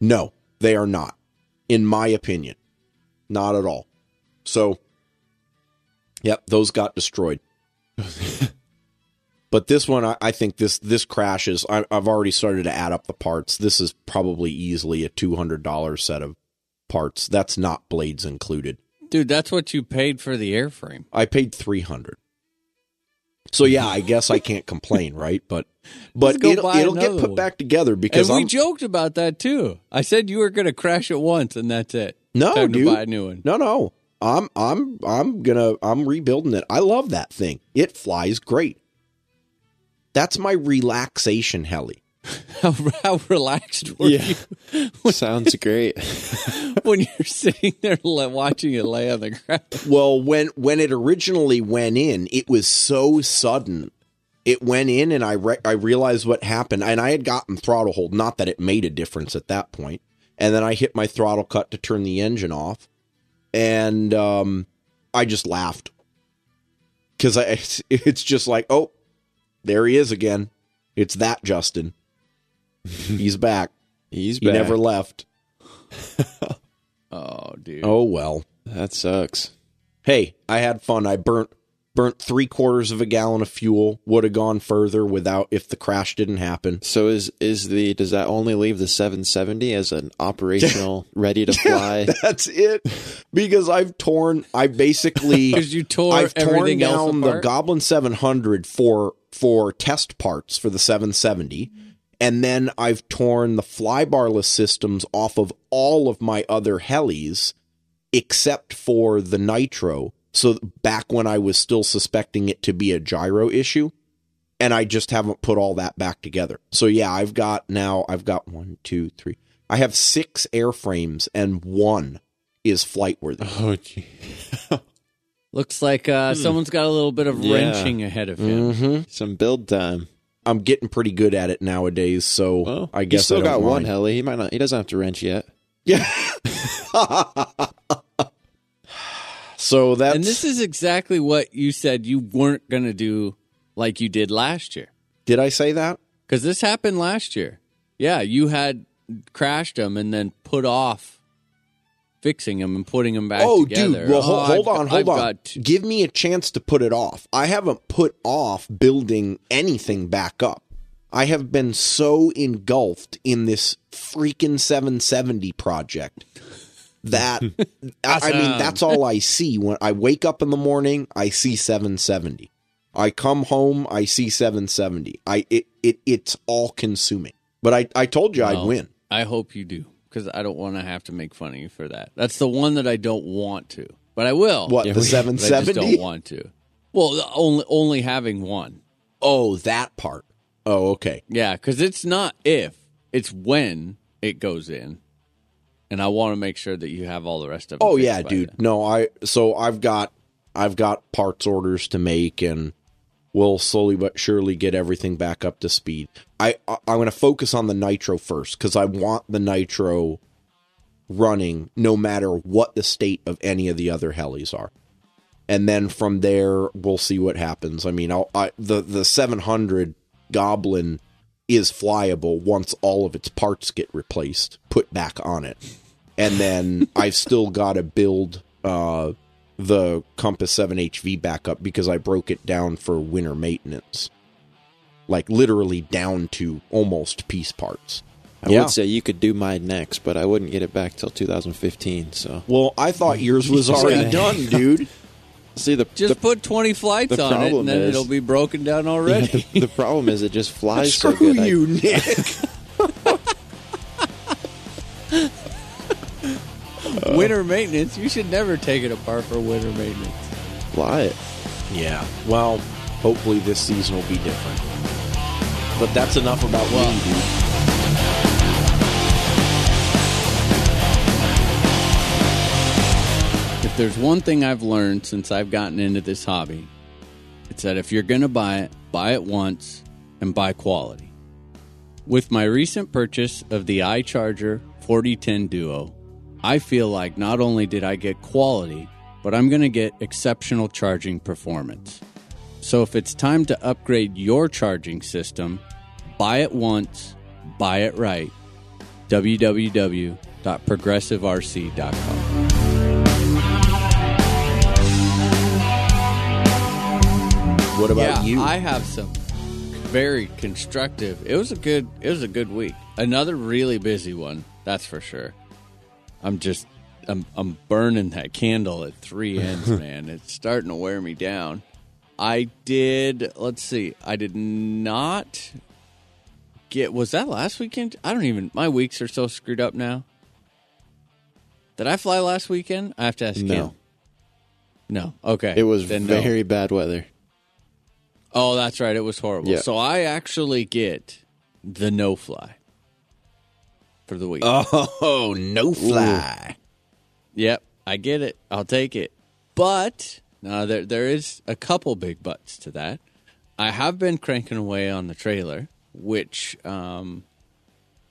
No, they are not. In my opinion. Not at all. So Yep, those got destroyed. but this one, I, I think this this crashes. I, I've already started to add up the parts. This is probably easily a two hundred dollars set of parts. That's not blades included. Dude, that's what you paid for the airframe. I paid three hundred. So yeah, I guess I can't complain, right? But but it'll, it'll get put one. back together because and we I'm joked about that too. I said you were going to crash it once and that's it. no Time dude. to buy a new one. No, no. I'm I'm I'm gonna I'm rebuilding it. I love that thing. It flies great. That's my relaxation heli. How, how relaxed were Yeah. you sounds great. when you're sitting there watching it lay on the ground? Well, when when it originally went in, it was so sudden. It went in, and I re- I realized what happened, and I had gotten throttle hold. Not that it made a difference at that point. And then I hit my throttle cut to turn the engine off, and um, I just laughed because I it's just like, oh, there he is again. It's that Justin. He's back. He's He back. never left. Oh, dude. Oh well. That sucks. hey, I had fun. I burnt burnt three quarters of a gallon of fuel. Would have gone further without if the crash didn't happen. So is is the does that only leave the 770 as an operational ready to fly? That's it. Because I've torn. I basically Because you tore I've torn everything else down the? Goblin 700 for for test parts for the 770. And then I've torn the flybarless systems off of all of my other helis except for the nitro. So back when I was still suspecting it to be a gyro issue, and I just haven't put all that back together. So yeah, I've got now I've got one, two, three. I have six airframes and one is flight worthy. oh, gee. Looks like uh, someone's got a little bit of Yeah. wrenching ahead of him. Mm-hmm. some build time. I'm getting pretty good at it nowadays, so Well, I guess he still I don't got one mind. heli. He might not. He doesn't have to wrench yet. Yeah. so that's And this is exactly what you said you weren't going to do like you did last year. did I say that? Because this happened last year. Yeah, you had crashed them and then put off fixing them and putting them back oh, together. dude. Well, Oh, hold, hold I've- on, hold I've on. to- Give me a chance to put it off. I haven't put off building anything back up. I have been so engulfed in this freaking 770 project that I, I mean that's all I see when I wake up in the morning. I see 770. I come home, I see 770. I it, it it's all consuming. But I I told you I'd win. I hope you do because I don't want to have to make fun of you for that. That's the one that I don't want to, but I will. What Yeah, the we- But I just 770? don't want to. Well, only only having one. Oh, that part. Oh, okay. Yeah, because it's not if, it's when it goes in, and I want to make sure that you have all the rest of it. Oh yeah, dude. then. No, I so I've got I've got parts orders to make and we'll slowly but surely get everything back up to speed. I, I I'm going to focus on the nitro first cuz I want the nitro running no matter what the state of any of the other helis are. And then from there we'll see what happens. I mean, I'll, I the the 700 Goblin is flyable once all of its parts get replaced, put back on it and then I've still got to build uh, the Compass 7 HV back up because I broke it down for winter maintenance. Like literally down to almost piece parts. I Yeah. would say you could do mine next, but I wouldn't get it back till 2015. So Well, I thought yours was already done, dude. see the Just the, put 20 flights on it, and then is- it'll be broken down yeah, already. the, the problem is it just flies so Screw good. I you, Nick. winter maintenance, you should never take it apart for winter maintenance. fly it. yeah. Well, hopefully this season will be different. But that's enough about Well- me, dude. If there's one thing I've learned since I've gotten into this hobby, it's that if you're going to buy it, buy it once and buy quality. With my recent purchase of the iCharger 4010 Duo, I feel like not only did I get quality, but I'm going to get exceptional charging performance. So if it's time to upgrade your charging system, buy it once, buy it right. www.progressiverc.com. What about yeah, you? I have some very constructive. It was a good. It was a good week. Another really busy one. That's for sure. I'm just. I'm. I'm burning that candle at three ends, man. It's starting to wear me down. I did. Let's see. I did not get. Was that last weekend? I don't even. My weeks are so screwed up now. Did I fly last weekend? I have to ask you. No. No. Okay. It was Then no. very bad weather. Oh, that's right. It was horrible. Yeah. So I actually get the no fly for the week. oh, no fly. Yep, I get it. I'll take it. But now there there is a couple big buts to that. I have been cranking away on the trailer, which um,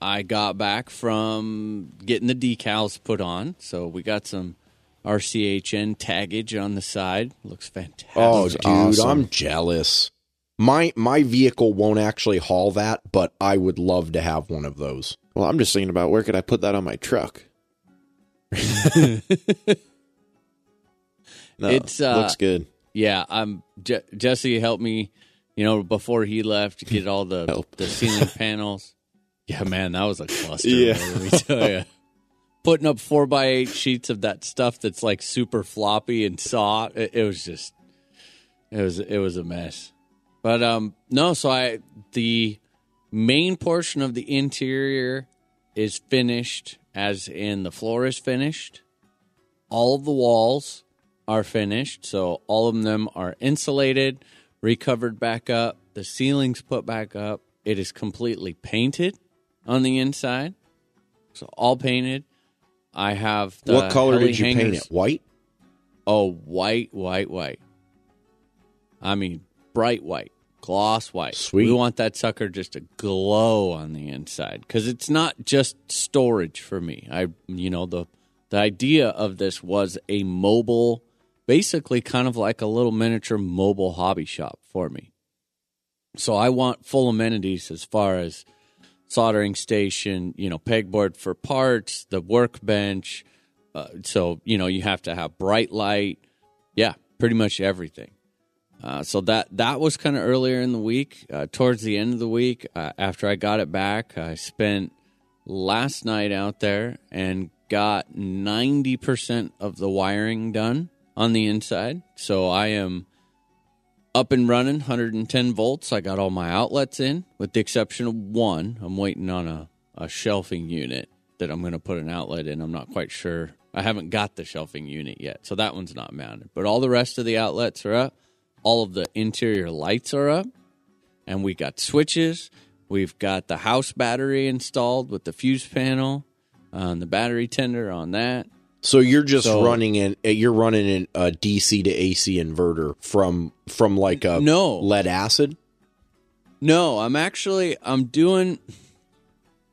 I got back from getting the decals put on. So we got some RCHN taggage on the side. Looks fantastic. Oh, dude, awesome. I'm jealous. My my vehicle won't actually haul that, but I would love to have one of those. Well, I'm just thinking about where could I put that on my truck? no, It's, uh, looks good. Yeah, I'm Je- Jesse helped me, you know, before he left to get all the Help. the ceiling panels. Yeah, man, that was a cluster. Yeah. let me tell you. Putting up four by eight sheets of that stuff that's like super floppy and saw. It, it was just, it was it was a mess. But um, no. So I the main portion of the interior is finished, as in the floor is finished. All of the walls are finished, so all of them are insulated, recovered back up. The ceiling's put back up. It is completely painted on the inside, so all painted. I have the what color did you paint it? White? Oh, white, white, white. I mean, bright white, gloss white. Sweet. We want that sucker just to glow on the inside because it's not just storage for me. I, you know, the the idea of this was a mobile, basically kind of like a little miniature mobile hobby shop for me. So I want full amenities as far as soldering station, you know, pegboard for parts, the workbench. Uh, so you know, you have to have bright light. Yeah, pretty much everything. Uh, so that that was kind of earlier in the week. Uh, towards the end of the week, uh, after I got it back, I spent last night out there and got ninety percent of the wiring done on the inside. So I am up and running, 110 volts. I got all my outlets in, with the exception of one. I'm waiting on a, a shelving unit that I'm going to put an outlet in. I'm not quite sure. I haven't got the shelving unit yet, so that one's not mounted. But all the rest of the outlets are up. All of the interior lights are up. And we got switches. We've got the house battery installed with the fuse panel, uh, the battery tender on that. So you're just So- running in uh, you're running in a DC to AC inverter from from like a No. lead acid. No, I'm actually I'm doing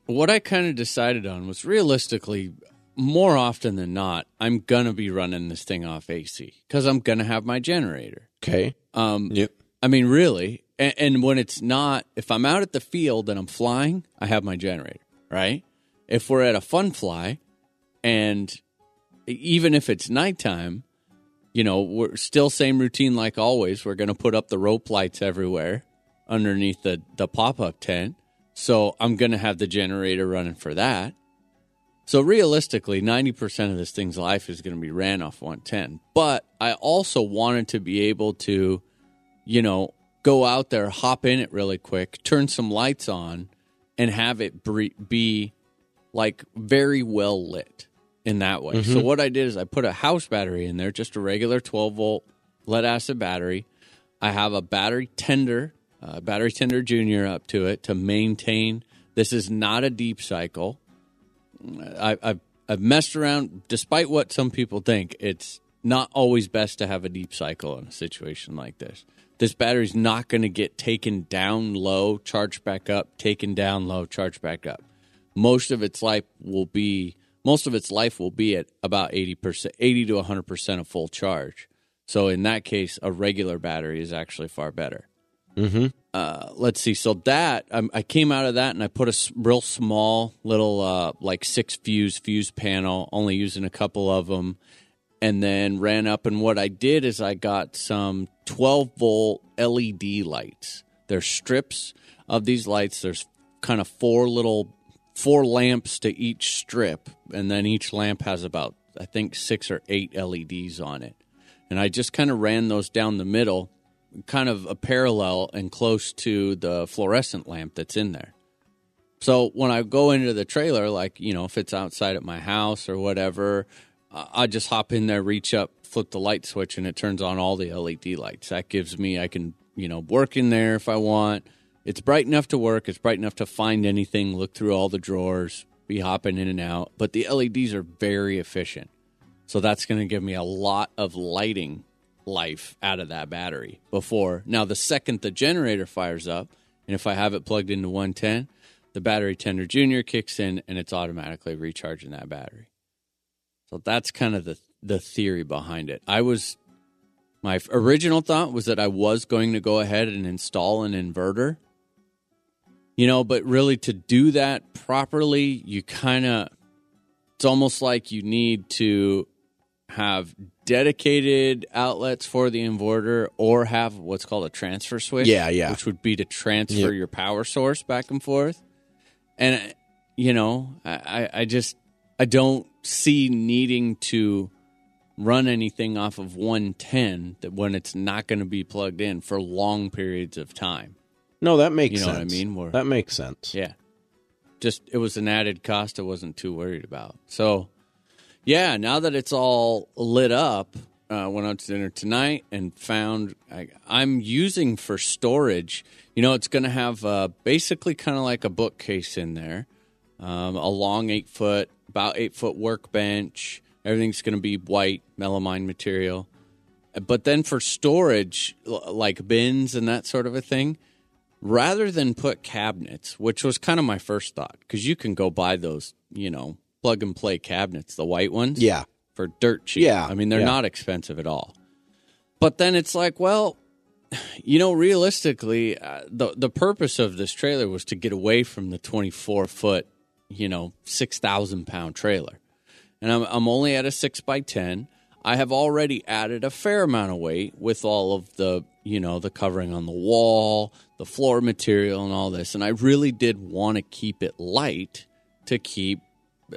what I kind of decided on was realistically more often than not I'm gonna be running this thing off AC because I'm gonna have my generator. Okay. Um, Yep. I mean, really, and, and when it's not, if I'm out at the field and I'm flying, I have my generator, right? If we're at a fun fly, and even if it's nighttime, you know, we're still same routine like always. We're going to put up the rope lights everywhere underneath the, the pop up tent. So I'm going to have the generator running for that. So realistically, 90% of this thing's life is going to be ran off 110. But I also wanted to be able to, you know, go out there, hop in it really quick, turn some lights on, and have it be like very well lit in that way. So what I did is I put a house battery in there, just a regular 12 volt lead acid battery. I have a battery tender, uh, battery tender junior up to it to maintain. This is not a deep cycle. I, I've I've messed around. Despite what some people think, it's not always best to have a deep cycle in a situation like this. This battery's not going to get taken down low, charged back up, taken down low, charged back up. Most of its life will be most of its life will be at about eighty percent, eighty to hundred percent of full charge. So in that case, a regular battery is actually far better uh, let's see. So that um, I came out of that and I put a real small little uh, like six fuse fuse panel, only using a couple of them, and then ran up. And what I did is I got some 12 volt LED lights. There's strips of these lights. There's kind of four little four lamps to each strip, and then each lamp has about I think six or eight LEDs on it. And I just kind of ran those down the middle kind of a parallel and close to the fluorescent lamp that's in there. So when I go into the trailer, like, you know, if it's outside at my house or whatever, I just hop in there, reach up, flip the light switch, and it turns on all the LED lights. That gives me, I can, you know, work in there if I want. It's bright enough to work. It's bright enough to find anything, look through all the drawers, be hopping in and out. But the LEDs are very efficient. So that's going to give me a lot of lighting life out of that battery before. Now, the second the generator fires up, and if I have it plugged into 110, the battery tender junior kicks in and it's automatically recharging that battery. So that's kind of the the theory behind it. I was my original thought was that I was going to go ahead and install an inverter. You know, but really to do that properly, you kind of it's almost like you need to have dedicated outlets for the inverter or have what's called a transfer switch. Yeah, yeah. Which would be to transfer Yep. your power source back and forth. And, uh, you know, I, I- I just, I don't see needing to run anything off of 110 that when it's not going to be plugged in for long periods of time. No, that makes You know sense. what I mean? We're- that makes sense. Yeah. Just it was an added cost I wasn't too worried about. So yeah, now that it's all lit up, uh, went out to dinner tonight and found I, I'm using for storage. You know, it's going to have uh, basically kind of like a bookcase in there, um, a long eight foot, about eight foot workbench. Everything's going to be white melamine material. But then for storage, like bins and that sort of a thing, rather than put cabinets, which was kind of my first thought, because you can go buy those, you know, plug and play cabinets, the white ones, Yeah. for dirt cheap. Yeah, I mean they're yeah. not expensive at all. But then it's like, well, you know, realistically, uh, the the purpose of this trailer was to get away from the twenty four foot, you know, six thousand pound trailer, and I'm I'm only at a six by ten. I have already added a fair amount of weight with all of the, you know, the covering on the wall, the floor material, and all this. And I really did want to keep it light to keep,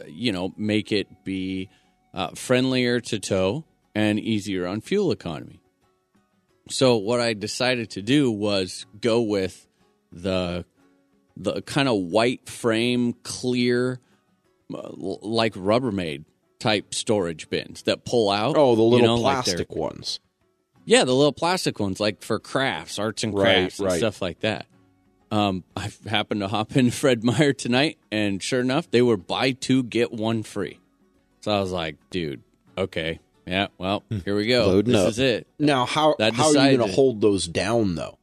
you know, make it be uh, friendlier to tow and easier on fuel economy. So what I decided to do was go with the the kind of white frame, clear, uh, like Rubbermaid type storage bins that pull out. Oh, the you little know, like plastic ones. yeah, the little plastic ones, like for crafts, arts and Right, crafts, and right. stuff like that. Um, I happened to hop in Fred Meyer tonight, and sure enough, they were buy two get one free. So I was like, dude, okay, yeah, well, here we go. Loading this up. is it, Now, how That how are you going to hold those down though?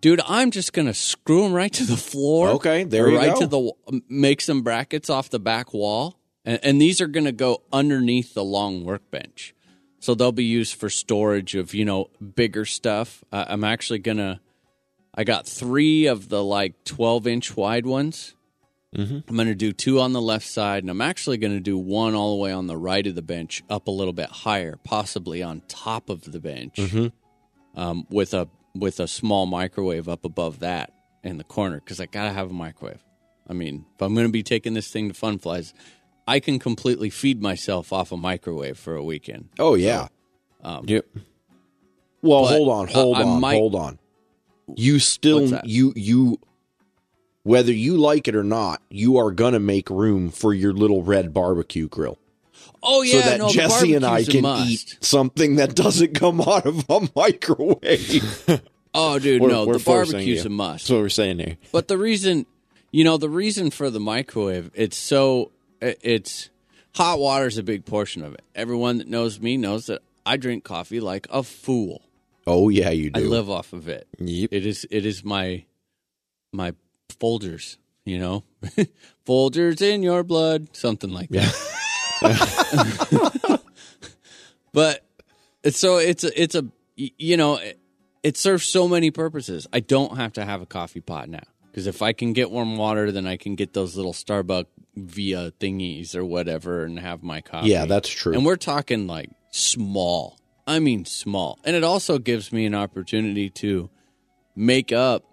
dude. I'm just gonna screw them right to the floor. Okay, there or you right go. to the make some brackets off the back wall, and, and these are gonna go underneath the long workbench. So they'll be used for storage of you know bigger stuff. Uh, I'm actually gonna. I got three of the like 12 inch wide ones. Mm-hmm. I'm gonna do two on the left side, and I'm actually gonna do one all the way on the right of the bench, up a little bit higher, possibly on top of the bench, Mm-hmm. um, with a with a small microwave up above that in the corner because I gotta have a microwave. I mean, if I'm gonna be taking this thing to Fun Flies, I can completely feed myself off a microwave for a weekend. Oh yeah. Yep. Well, But, hold on, uh, hold I on, might- hold on. You still you you whether you like it or not, you are gonna make room for your little red barbecue grill. Oh yeah, so that no, Jesse and I can eat something that doesn't come out of a microwave. Oh, dude, We're- no, we're the barbecue's you. a must. That's what we're saying here. But the reason, you know, the reason for the microwave, it's so it's hot water is a big portion of it. Everyone that knows me knows that I drink coffee like a fool. Oh yeah, you do. I live off of it. Yep. It is it is my my Folgers, you know, Folgers in your blood, something like that. but it's so it's a, it's a you know it, it serves so many purposes. I don't have to have a coffee pot now because if I can get warm water, then I can get those little Starbucks via thingies or whatever and have my coffee. yeah, that's true. And we're talking like small. I mean small. And it also gives me an opportunity to make up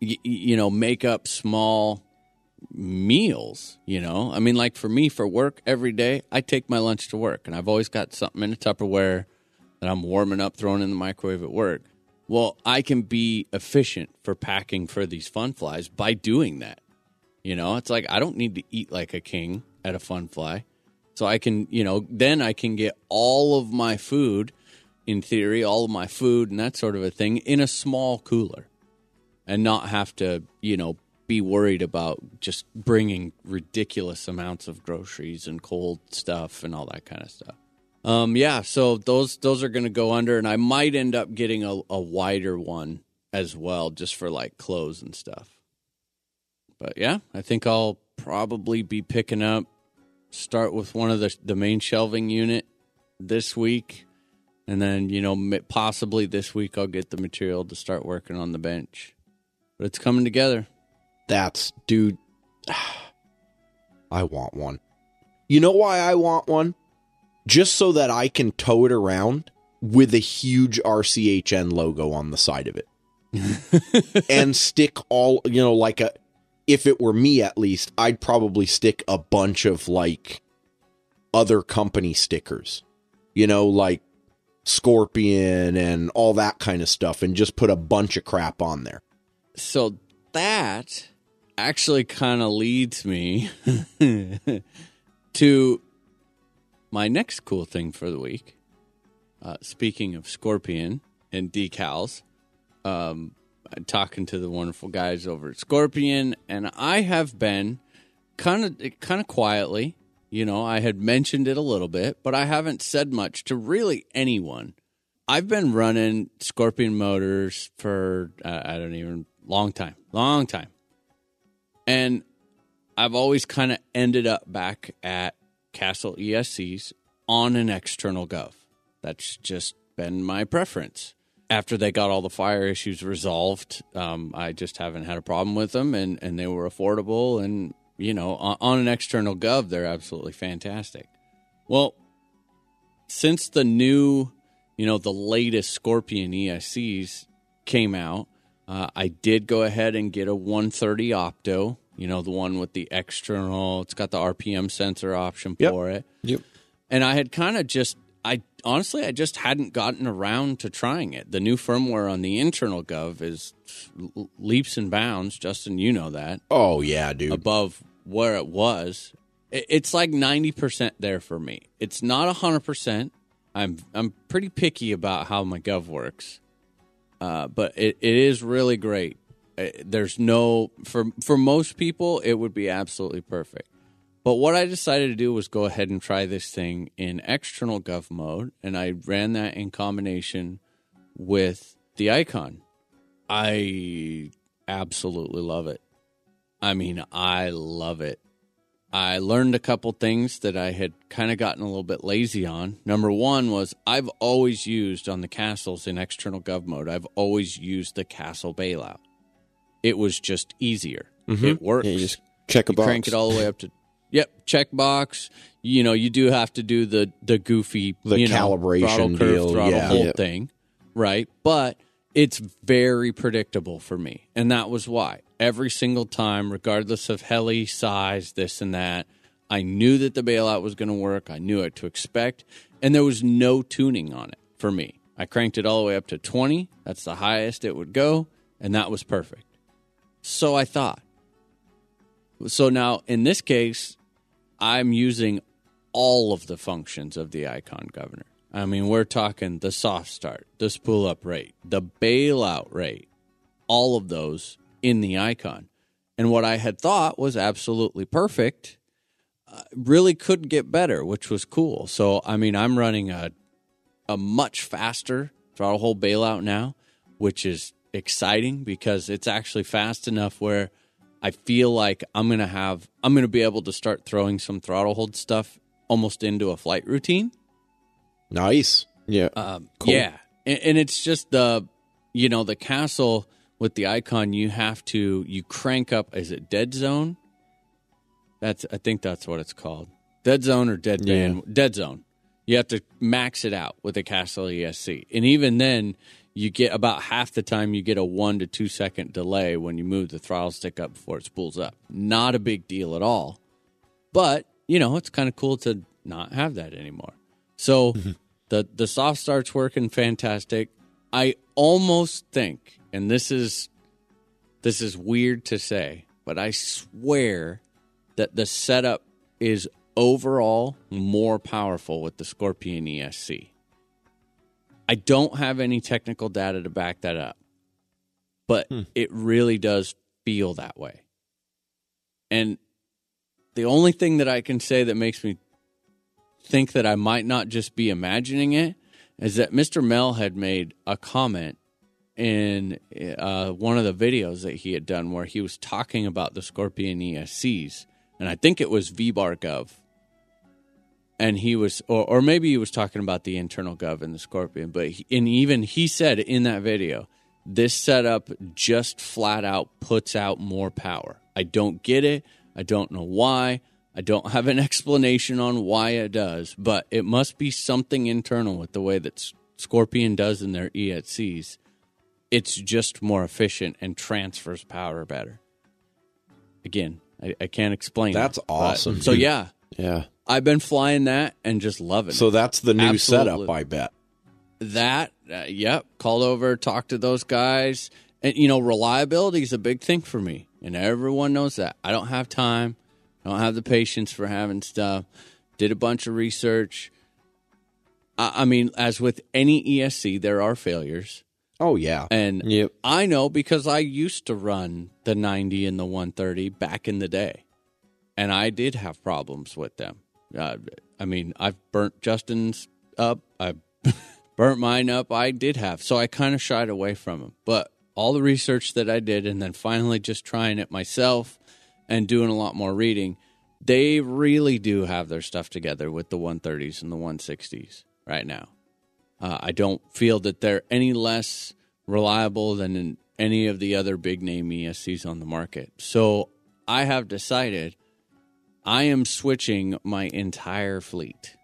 you know, make up small meals, you know? I mean like for me for work every day, I take my lunch to work and I've always got something in a Tupperware that I'm warming up throwing in the microwave at work. Well, I can be efficient for packing for these fun flies by doing that. You know, it's like I don't need to eat like a king at a fun fly. So I can, you know, then I can get all of my food, in theory, all of my food and that sort of a thing in a small cooler and not have to, you know, be worried about just bringing ridiculous amounts of groceries and cold stuff and all that kind of stuff. Um, yeah, so those those are going to go under, and I might end up getting a, a wider one as well, just for like clothes and stuff. But yeah, I think I'll probably be picking up. Start with one of the the main shelving unit this week, and then you know possibly this week I'll get the material to start working on the bench. But it's coming together. That's dude. I want one. You know why I want one? Just so that I can tow it around with a huge RCHN logo on the side of it. and stick all, you know, like a if it were me at least, I'd probably stick a bunch of like other company stickers. You know, like Scorpion and all that kind of stuff and just put a bunch of crap on there. So that actually kind of leads me to my next cool thing for the week. Uh, speaking of Scorpion and decals, um, I'm talking to the wonderful guys over at Scorpion, and I have been kind of kind of quietly. You know, I had mentioned it a little bit, but I haven't said much to really anyone. I've been running Scorpion motors for uh, I don't even long time, long time, and I've always kind of ended up back at Castle ESCs on an external gov. That's just been my preference. After they got all the fire issues resolved, um, I just haven't had a problem with them, and, and they were affordable. And you know, on, on an external gov, they're absolutely fantastic. Well, since the new, you know, the latest Scorpion ESCs came out, uh, I did go ahead and get a 130 Opto. You know, the one with the external. It's got the RPM sensor option Yep. for it. Yep. And I had kind of just I honestly I just hadn't gotten around to trying it. The new firmware on the internal Gov is leaps and bounds. Justin, you know that Oh yeah, dude. above where it was. It's like ninety percent there for me. It's not hundred percent. I'm I'm pretty picky about how my Gov works, uh, but it, it is really great. Uh, There's no for for most people it would be absolutely perfect. But what I decided to do was go ahead and try this thing in external Gov mode, and I ran that in combination with the icon. I absolutely love it. I mean, I love it. I learned a couple things that I had kind of gotten a little bit lazy on. Number one was I've always used on the castles in external gov mode, I've always used the castle bailout. It was just easier. Mm-hmm. It works. Yeah, you just check a You box. crank it all the way up to Yep, check box. You know, you do have to do the the goofy The you know, calibration throttle curve, deal, throttle yeah. hold Yep. thing, right? But it's very predictable for me, and that was why every single time, regardless of heli size, this and that, I knew that the bailout was going to work. I knew what to expect, and there was no tuning on it for me. I cranked it all the way up to twenty. That's the highest it would go, and that was perfect. So I thought. So now in this case, I'm using all of the functions of the icon governor. I mean, we're talking the soft start, the spool up rate, the bailout rate, all of those in the icon. And what I had thought was absolutely perfect uh, really couldn't get better, which was cool. So, I mean, I'm running a a much faster throttle hold bailout now, which is exciting because it's actually fast enough where I feel like I'm gonna have I'm gonna be able to start throwing some throttle hold stuff almost into a flight routine. Nice. Yeah. Um, Cool. Yeah, and, and it's just the you know the castle with the icon. You have to you crank up. Is it dead zone? That's I think that's what it's called. Dead zone or dead band. Dead zone. You have to max it out with a Castle ESC, and even then, you get about half the time you get a one to two second delay when you move the throttle stick up before it spools up. Not a big deal at all, but you know it's kind of cool to not have that anymore. So mm-hmm. the the soft start's working fantastic. I almost think, and this is this is weird to say, but I swear that the setup is overall more powerful with the Scorpion ESC. I don't have any technical data to back that up, but it really does feel that way. And the only thing that I can say that makes me think that I might not just be imagining it is that Mr. Mel had made a comment in uh, one of the videos that he had done where he was talking about the Scorpion ESCs, and I think it was VBAR Gov. And he was, or, or maybe he was talking about the internal Gov and the Scorpion, but he, and even he said in that video, this setup just flat out puts out more power. I don't get it. I don't know why. I don't have an explanation on why it does, but it must be something internal with the way that Scorpion does in their ESCs. It's just more efficient and transfers power better. Again, I, I can't explain. That's it, but- awesome, So yeah, yeah. I've been flying that and just loving it. So that's the new Absolutely. setup, I bet. that uh, yep called over talked to those guys and you know reliability is a big thing for me and everyone knows that i don't have time i don't have the patience for having stuff did a bunch of research i, I mean as with any esc there are failures Oh yeah. and Yep. i know because i used to run the 90 and the 130 back in the day and i did have problems with them uh, i mean i've burnt justin's up i burnt mine up. I did have. So I kind of shied away from them. But all the research that I did and then finally just trying it myself and doing a lot more reading, they really do have their stuff together with the 130s and the 160s right now. Uh, I don't feel that they're any less reliable than any of the other big name ESCs on the market. So I have decided I am switching my entire fleet.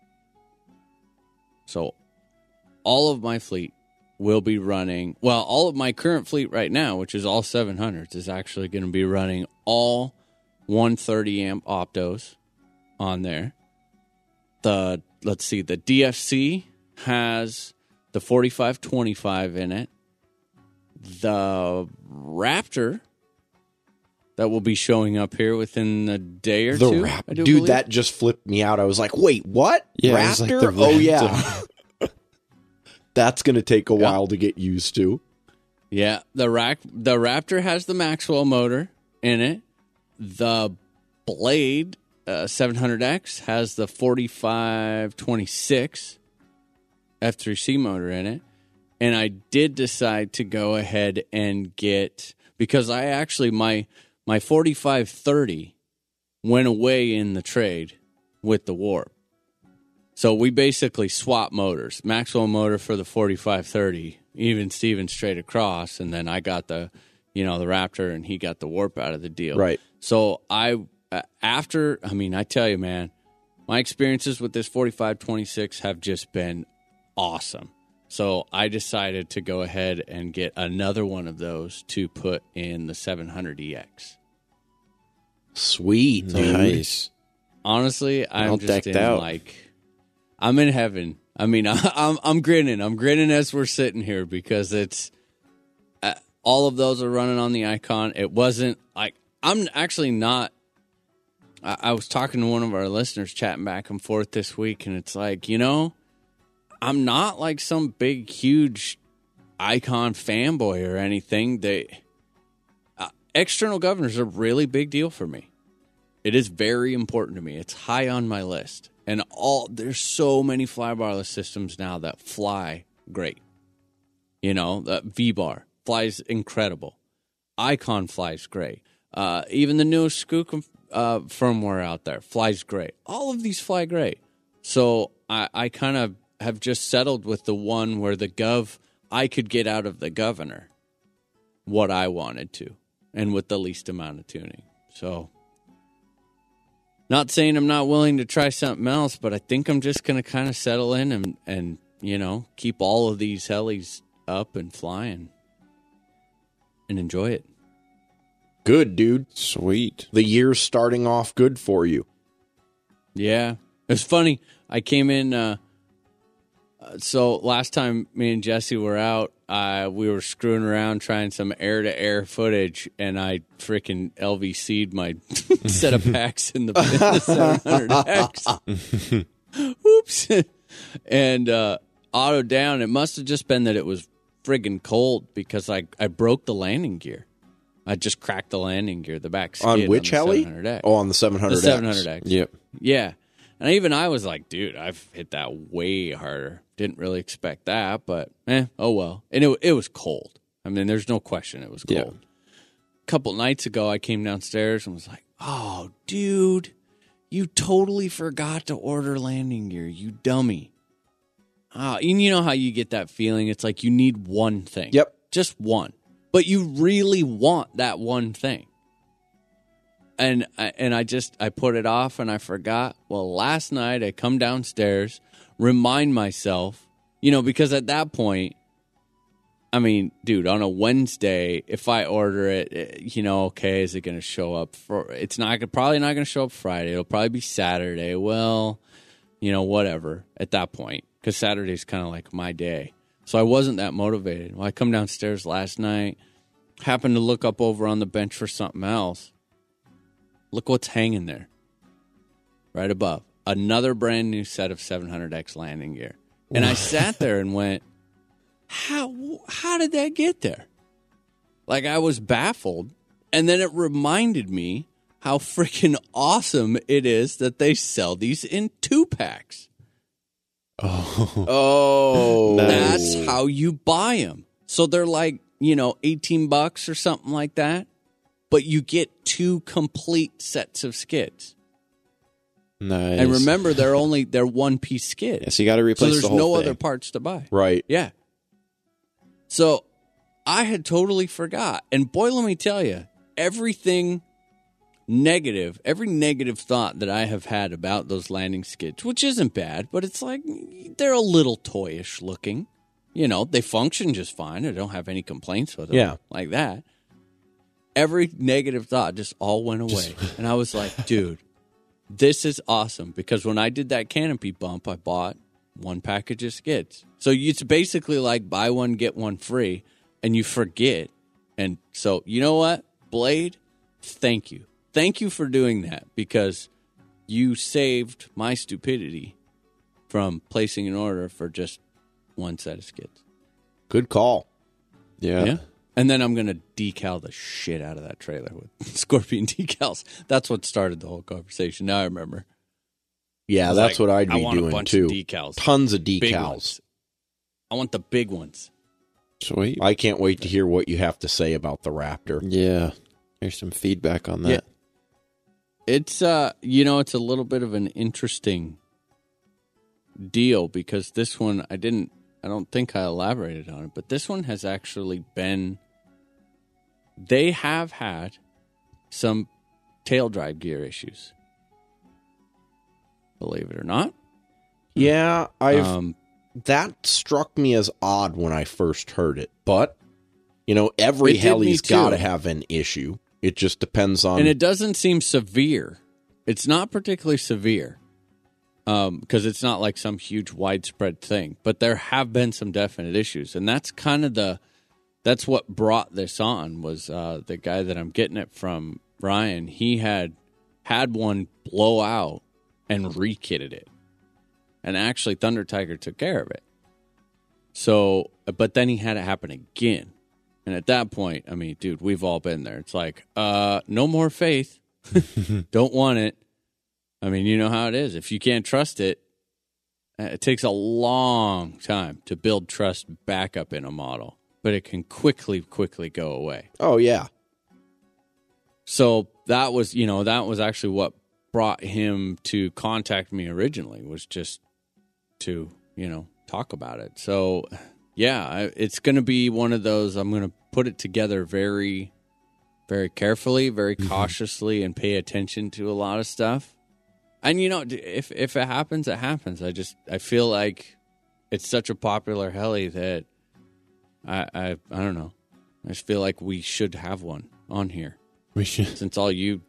So all of my fleet will be running well all of my current fleet right now which is all 700s is actually going to be running all 130 amp optos on there the let's see the dfc has the 4525 in it. The Raptor that will be showing up here within a day or The two. rap, dude, believe. that just flipped me out. I was like, wait, what? Yeah, Raptor? like the Oh yeah. That's gonna take a while to get used to. Yeah, the rack the Raptor has the Maxwell motor in it. The Blade uh, 700X has the 4526 F3C motor in it. And I did decide to go ahead and get because I actually my my 4530 went away in the trade with the Warp. So we basically swap motors. Maxwell motor for the 4530, even Steven straight across, and then I got the, you know, the Raptor, and he got the warp out of the deal. Right. So I, after, I mean, I tell you, man, my experiences with this 4526 have just been awesome. So I decided to go ahead and get another one of those to put in the 700EX. Sweet, dude. Nice. honestly, I'm All just decked in out. like I'm in heaven. I mean, I, I'm I'm grinning. I'm grinning as we're sitting here because it's uh, all of those are running on the icon. It wasn't like I'm actually not. I, I was talking to one of our listeners, chatting back and forth this week, and it's like you know, I'm not like some big, huge icon fanboy or anything. They external governors are a really big deal for me. It is very important to me. It's high on my list. And all there's so many flybarless systems now that fly great. You know, the V bar flies incredible. Icon flies great. Uh, even the newest Skook uh, firmware out there flies great. All of these fly great. So I, I kind of have just settled with the one where the gov I could get out of the governor what I wanted to, and with the least amount of tuning. So not saying I'm not willing to try something else, but I think I'm just going to kind of settle in and and you know keep all of these helis up and flying and enjoy it. Good, dude. Sweet. The year's starting off good for you. Yeah, it's funny. I came in. Uh, uh, so last time me and Jesse were out, uh, we were screwing around trying some air to air footage, and I freaking LVC'd my set of packs in the, in the 700X. Oops. and uh, auto down. It must have just been that it was friggin' cold because I, I broke the landing gear. I just cracked the landing gear, the back skid On which the heli? 700X. Oh, on the 700X. the 700X. Yep. Yeah. And even I was like, dude, I've hit that way harder. Didn't really expect that, but eh, oh well. And it it was cold. I mean, there's no question it was Yeah. cold. A couple nights ago, I came downstairs and was like, oh, dude, you totally forgot to order landing gear, you dummy. Ah, and you know how you get that feeling? It's like you need one thing. Yep. Just one. But you really want that one thing and I, and I just I put it off and I forgot. Well, last night I come downstairs, remind myself, you know, because at that point, I mean, dude, on a Wednesday, if I order it, eh, you know, okay, is it going to show up for? It's not probably not going to show up Friday. It'll probably be Saturday. Well, you know, whatever at that point, because Saturday's kind of like my day. So I wasn't that motivated. Well, I come downstairs last night, happened to look up over on the bench for something else. Look what's hanging there. Right above. Another brand new set of 700X landing gear. And I sat there and went, how how did that get there? Like I was baffled. And then it reminded me how freaking awesome it is that they sell these in two packs. Oh. Oh. That's how you buy them. So they're like, you know, 18 bucks or something like that, but you get two complete sets of skids. Nice. And remember, they're only they're one piece skid. yeah, so you got to replace. so there's the no thing. other parts to buy. Right. Yeah. So I had totally forgot. And boy, let me tell you, everything negative, every negative thought that I have had about those landing skids, which isn't bad, but it's like they're a little toyish looking. You know, they function just fine. I don't have any complaints with them. Yeah. Like that. Every negative thought just all went away. and I was like, dude, this is awesome because when I did that canopy bump, I bought one package of skids. So it's basically like buy one get one free, and you forget. And so you know what, Blade, thank you, thank you for doing that because you saved my stupidity from placing an order for just one set of skids. Good call. Yeah. Yeah. And then I'm gonna decal the shit out of that trailer with scorpion decals. That's what started the whole conversation. Now I remember. Yeah, was that's like, what I'd I be want a doing bunch too. of decals. Tons of decals. I want the big ones. Sweet. I can't wait to hear what you have to say about the Raptor. Yeah. Here's some feedback on Yeah. that. It's uh you know, it's a little bit of an interesting deal because this one I didn't I don't think I elaborated on it, but this one has actually been they have had some tail drive gear issues. Believe it or not. Yeah, I've Um that struck me as odd when I first heard it, but you know, every me got to have an issue. It just depends on and it doesn't seem severe. It's not particularly severe Um, because it's not like some huge widespread thing. But there have been some definite issues, and that's kind of the that's what brought this on was uh, the guy that I'm getting it from Ryan. He had had one blow out and rekitted it, and actually Thunder Tiger took care of it. So, but then he had it happen again. And at that point, I mean, dude, we've all been there. It's like, uh, no more faith. Don't want it. I mean, you know how it is. If you can't trust it, uh, it takes a long time to build trust back up in a model, but it can quickly, quickly go away. Oh yeah. So that was, you know, that was actually what brought him to contact me originally was just to, you know, talk about it. So, yeah, it's going to be one of those I'm going to put it together very very carefully, very mm-hmm. cautiously and pay attention to a lot of stuff. And you know, if if it happens, it happens. I just I feel like it's such a popular heli that I I I don't know. I just feel like we should have one on here We should. since all you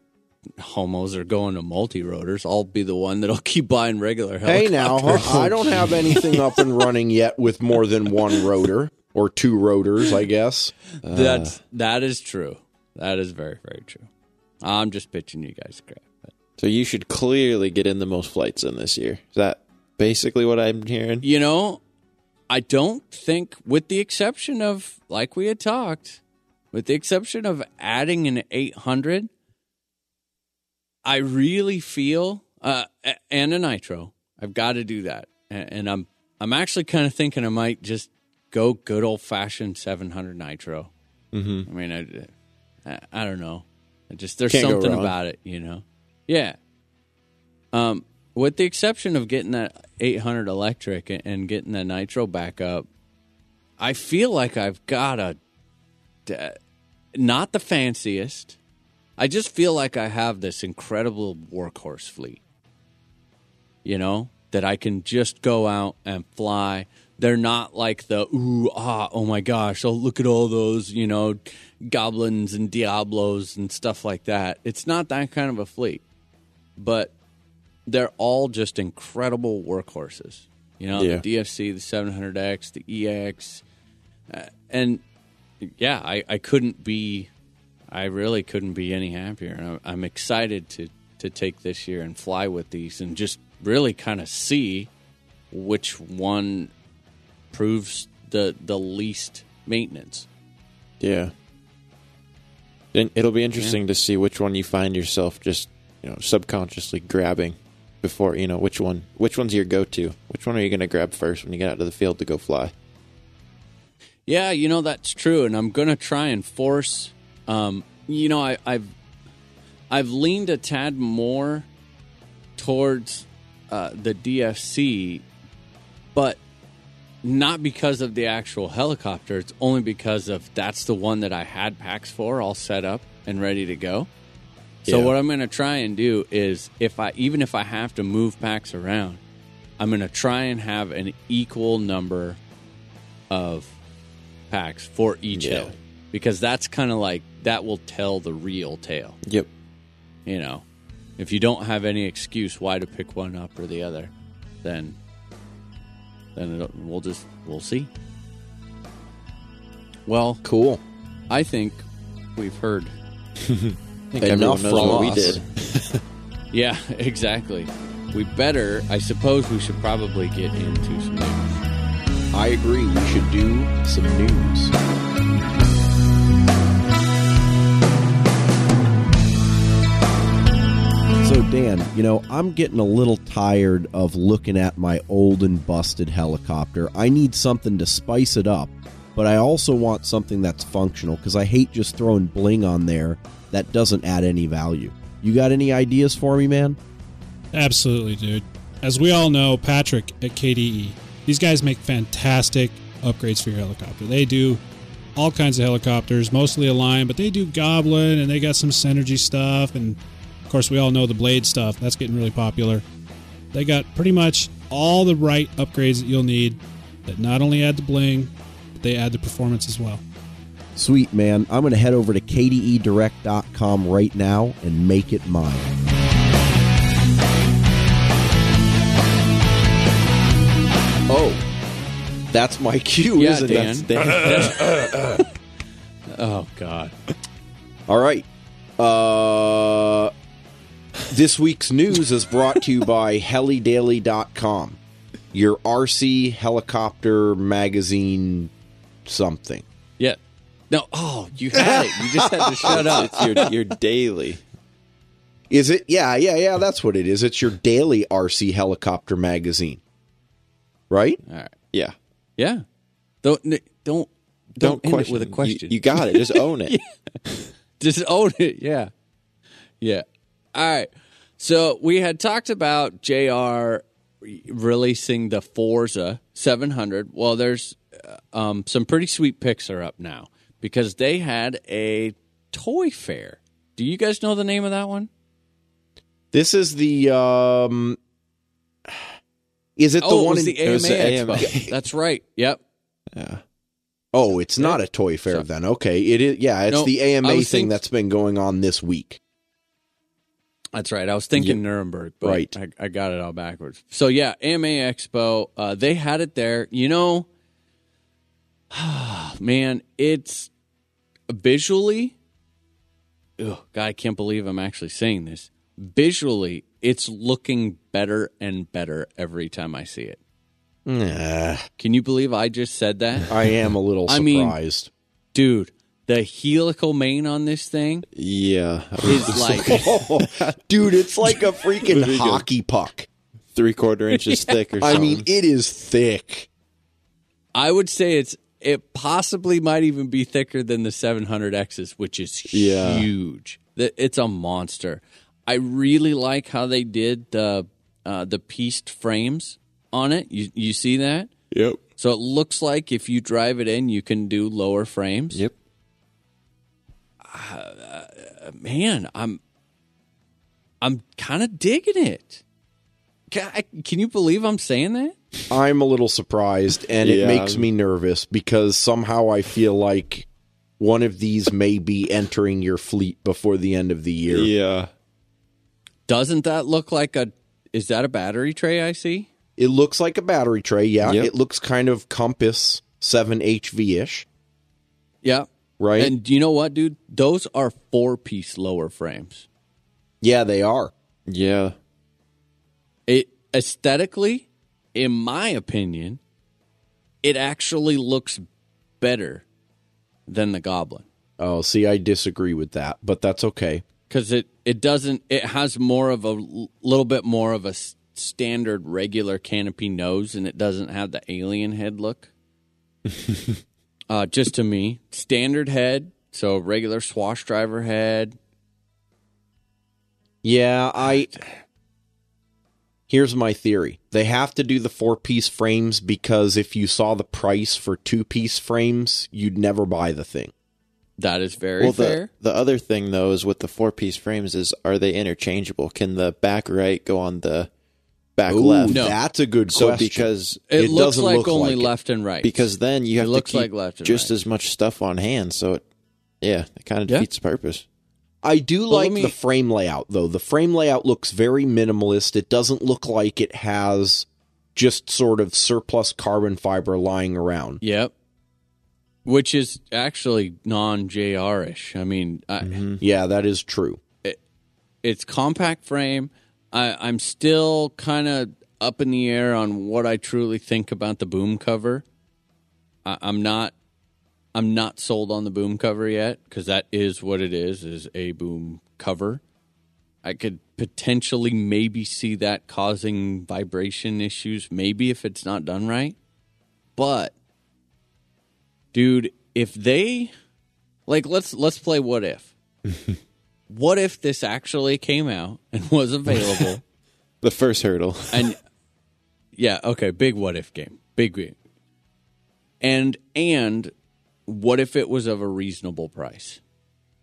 homos are going to multi rotors. I'll be the one that'll keep buying regular Hey now, I don't have anything up and running yet with more than one rotor or two rotors, I guess. Uh, That's that is true. That is very very true. I'm just pitching you guys crap. But So you should clearly get in the most flights in this year. Is that basically what I'm hearing? you know, I don't think, with the exception of like we had talked, with the exception of adding an 800, I really feel uh, and a nitro. I've got to do that, and, I'm I'm actually kind of thinking I might just go good old fashioned 700 nitro. Mm-hmm. I mean, I, I I don't know. I just there's Can't something about it, you know. Yeah. Um, with the exception of getting that 800 electric and- getting the nitro back up, I feel like I've got a not the fanciest. I just feel like I have this incredible workhorse fleet. You know, that I can just go out and fly. They're not like the ooh ah oh my gosh, oh look at all those, you know, goblins and diablos and stuff like that. It's not that kind of a fleet. But they're all just incredible workhorses. You know, Yeah. the DFC, the 700X, the EX, uh, and yeah, I, I couldn't be, I really couldn't be any happier. And I'm, I'm excited to to take this year and fly with these and just really kind of see which one proves the the least maintenance. Yeah. And it'll be interesting to see which one you find yourself just, you know, subconsciously grabbing before, you know, which one which one's your go-to? Which one are you going to grab first when you get out to the field to go fly? Yeah, you know that's true, and I'm gonna try and force. Um, you know, I, I've I've leaned a tad more towards uh, the DFC, but not because of the actual helicopter. It's only because of that's the one that I had packs for, all set up and ready to go. So Yeah. what I'm going to try and do is, if I even if I have to move packs around, I'm going to try and have an equal number of packs for each Yeah. hill because that's kind of like that will tell the real tale. Yep. You know, if you don't have any excuse why to pick one up or the other, then then we'll just we'll see. Well, Cool. I think we've heard. Think Enough from what we did. Yeah, exactly. We better. I suppose we should probably get into some news. I agree. We should do some news. So, Dan, you know, I'm getting a little tired of looking at my old and busted helicopter. I need something to spice it up, but I also want something that's functional because I hate just throwing bling on there that doesn't add any value. You got any ideas for me, man? Absolutely, dude. As we all know, Patrick at KDE, these guys make fantastic upgrades for your helicopter. They do all kinds of helicopters, mostly a Align, but they do Goblin and they got some Synergy stuff. And of course, we all know the Blade stuff. That's getting really popular. They got pretty much all the right upgrades that you'll need that not only add the bling, but they add the performance as well. Sweet, man. I'm going to head over to kdedirect.com right now and make it mine. Oh, that's my cue, Yeah, isn't Dan. it? Oh God. All right. Uh, this week's news is brought to you by helidaily.com, your RC helicopter magazine something. Yeah. No. Oh, you had it. You just had to shut up. It's your your daily. Is it? Yeah, yeah, yeah, that's what it is. It's your daily RC helicopter magazine. Right? All right. Yeah. Yeah. Don't n- don't don't, Don't end question it with a question. You, got it. Just own it. Just own it. Yeah. Yeah. All right. So we had talked about JR releasing the Forza 700. Well, there's uh, um, some pretty sweet picks are up now because they had a toy fair. Do you guys know the name of that one? This is the um Is it the oh, it one was in the AMA, the Expo. AMA. That's right. Yep. Yeah. Oh, it's not a toy fair So- then. Okay. It is yeah, it's No, the AMA thing that's been going on this week. That's right. I was thinking Nuremberg, but Right. I, I got it all backwards. So yeah, AMA Expo, uh, they had it there. You know, man, it's visually. Oh God, I can't believe I'm actually saying this. Visually, it's looking better and better every time I see it. Nah, Can you believe I just said that, I am a little I mean- surprised. dude? The helical main on this thing Yeah. is like Dude, it's like a freaking Very good. hockey puck. Three quarter inches thick or something I mean, it is thick. I would say it's it possibly might even be thicker than the 700Xs, which is Yeah. huge. It's a monster. I really like how they did the uh, the pieced frames on it. You you see that? Yep. So it looks like if you drive it in, you can do lower frames. Yep. Man, I'm I'm kind of digging it. Can, I, can you believe I'm saying that? I'm a little surprised, and it makes me nervous because somehow I feel like one of these may be entering your fleet before the end of the year. Yeah. Doesn't that look like a? Is that a battery tray I see? It looks like a battery tray. Yeah, Yep. it looks kind of Compass 7HV ish, Yeah. right? And you know what, dude? Those are four piece lower frames. yeah, they are. Yeah. It aesthetically, in my opinion, it actually looks better than the Goblin Oh, see, I disagree with that, but that's okay. because it it doesn't. It has more of a little bit more of a standard regular canopy nose, and it doesn't have the alien head look. uh, just to me, standard head. So regular swash driver head. Yeah, I. Here's my theory. They have to do the four piece frames because if you saw the price for two piece frames, you'd never buy the thing. That is very well, the fair. the other thing though is with the four piece frames is are they interchangeable? Can the back right go on the back Ooh, left? No. that's a good So question. because It, It looks doesn't like look only like left and right. because then you It have to looks keep like left just right. as much stuff on hand. So it, yeah, it kind of Yeah. defeats the purpose. I do Well, like me- the frame layout though. The frame layout looks very minimalist. It doesn't look like it has just sort of surplus carbon fiber lying around. Yep. Which is actually non JR ish. I mean, I, mm-hmm. Yeah, that is true. it's compact frame. I, I'm still kind of up in the air on what I truly think about the boom cover. I, I'm not. I'm not sold on the boom cover yet because that is what it is: is a boom cover. I could potentially maybe see that causing vibration issues, maybe if it's not done right. But, dude, if they like, let's let's play what if. what if this actually came out and was available? The first hurdle. and yeah, okay, big what if game, big game. And and what if it was of a reasonable price?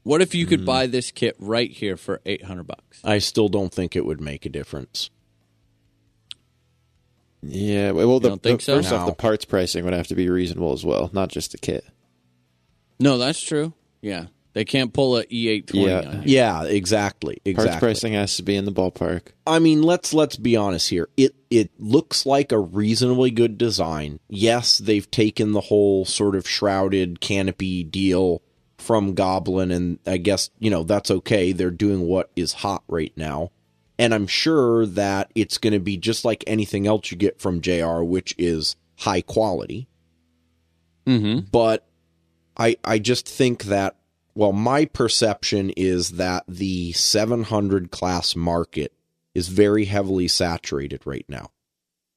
What if you could mm-hmm. buy this kit right here for eight hundred bucks? I still don't think it would make a difference. Yeah, well, the, don't think the- so? first off, the parts pricing would have to be reasonable as well, not just the kit. No, that's true. Yeah, they can't pull a E eight twenty Yeah. on you. Yeah, exactly. Parts Exactly. pricing has to be in the ballpark. I mean, let's let's be honest here. It it looks like a reasonably good design. Yes, they've taken the whole sort of shrouded canopy deal from Goblin and I guess, you know, that's okay. They're doing what is hot right now. And I'm sure that it's going to be just like anything else you get from JR, which is high quality. Mm-hmm. but I I just think that well my perception is that the 700 class market is very heavily saturated right now.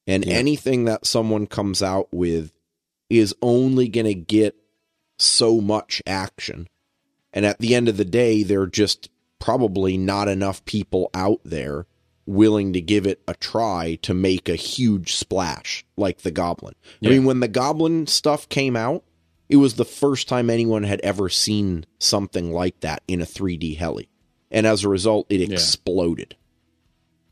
And anything that someone comes out with is only going to get so much action. And at the end of the day, there are just probably not enough people out there willing to give it a try to make a huge splash like the Goblin. I mean, when the Goblin stuff came out, it was the first time anyone had ever seen something like that in a 3D heli. And as a result, it exploded.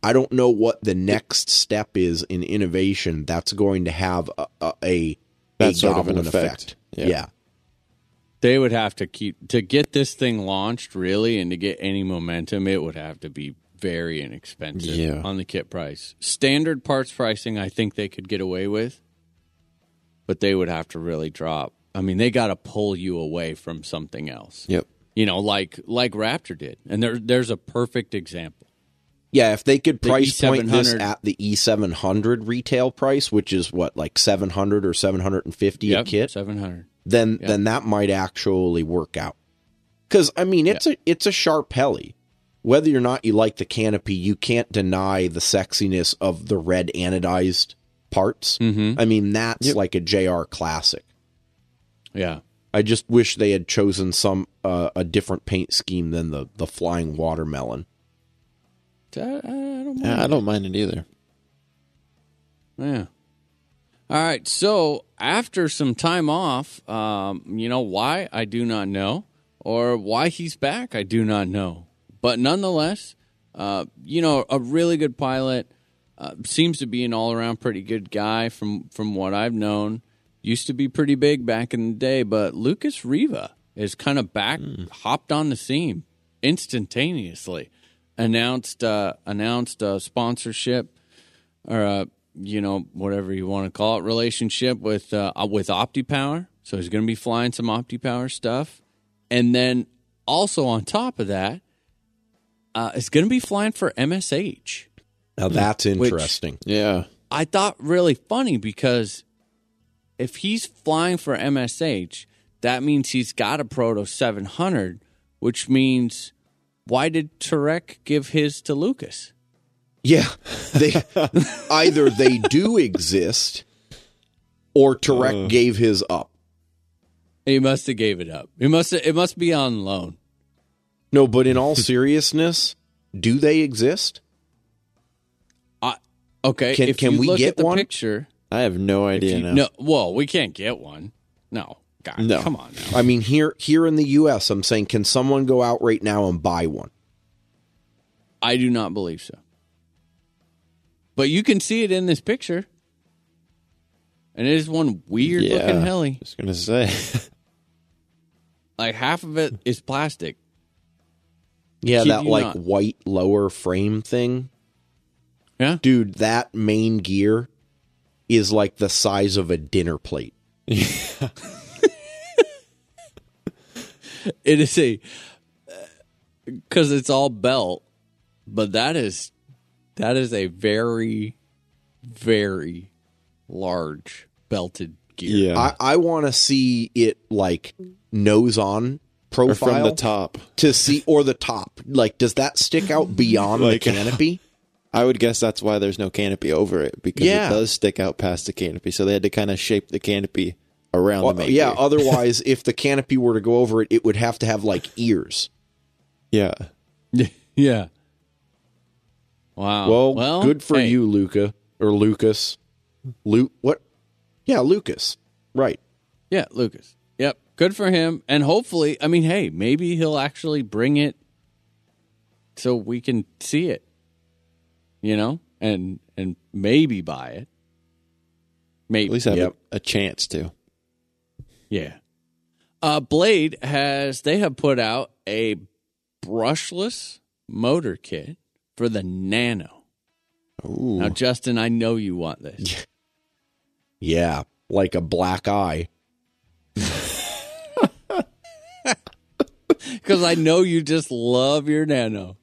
I don't know what the next step is in innovation that's going to have a, a, a, That sort of an Goblin effect. Yeah. Yeah. They would have to keep to get this thing launched really, and to get any momentum, it would have to be very inexpensive Yeah. on the kit price. Standard parts pricing, I think they could get away with, but they would have to really drop. I mean, they got to pull you away from something else. Yep. You know, like like Raptor did, and there there's a perfect example. Yeah, if they could The price point this at the E700 retail price, which is what like 700 or 750 a kit, seven hundred. then Yeah. then that might actually work out. Cuz I mean, it's a it's a sharp heli. Whether or not you like the canopy, you can't deny the sexiness of the red anodized parts. Mm-hmm. I mean, that's Yep. like a JR classic. Yeah, I just wish they had chosen some uh, a different paint scheme than the the flying watermelon. I, I don't mind. Yeah, I don't mind it either. Yeah. All right. So after some time off, um, you know why I do not know, or why he's back, I do not know. But nonetheless, uh, you know, a really good pilot. Uh, seems to be an all-around pretty good guy from from what I've known. Used to be pretty big back in the day, but Lucas Riva is kind of back, hopped on the scene instantaneously. Announced uh, announced a sponsorship or uh, you know whatever you want to call it relationship with uh, with OptiPower. So he's going to be flying some OptiPower stuff, and then also on top of that, uh, it's going to be flying for MSH. Now that's interesting. Yeah. I thought really funny because if he's flying for MSH, that means he's got a Proto 700, which means why did Tarek give his to Lucas? Yeah, they either they do exist, or Tarek uh. gave his up. He must have gave it up. He must it must be on loan. No, but in all seriousness, do they exist? Okay, Can- if can you we look get at the one? picture, I have no idea you- now. no, well, we can't get one. No, God, No. come on now. I mean, here here in the U.S., I'm saying, can someone go out right now and buy one? I do not believe so. But you can see it in this picture, and it is one weird yeah. looking heli. Just gonna say. Like half of it is plastic. Yeah, Kid that like not. white lower frame thing, Yeah, dude. That main gear is like the size of a dinner plate. Yeah. It is a uh, because it's all belt, but that is that is a very very large belted gear. Yeah. I, I want to see it like nose on or profile from the top. to see or the top. Like, does that stick out beyond Like- the canopy? I would guess that's why there's no canopy over it because Yeah. it does stick out past the canopy. So they had to kind of shape the canopy around Well, the main yeah. Otherwise, if the canopy were to go over it, it would have to have like ears. yeah. yeah. Wow. Well, good for hey, you, Luca or Lucas. Luke, what? Yeah, Lucas. Right. Yeah, Lucas. Yep. Good for him. And hopefully, I mean, hey, maybe he'll actually bring it so we can see it. You know? And and maybe buy it. Maybe. At least have Yep. a, a chance to. Yeah. Uh, Blade has they have put out a brushless motor kit for the Nano. Ooh. Now, Justin, I know you want this. Yeah, like a black eye. Because I know you just love your Nano.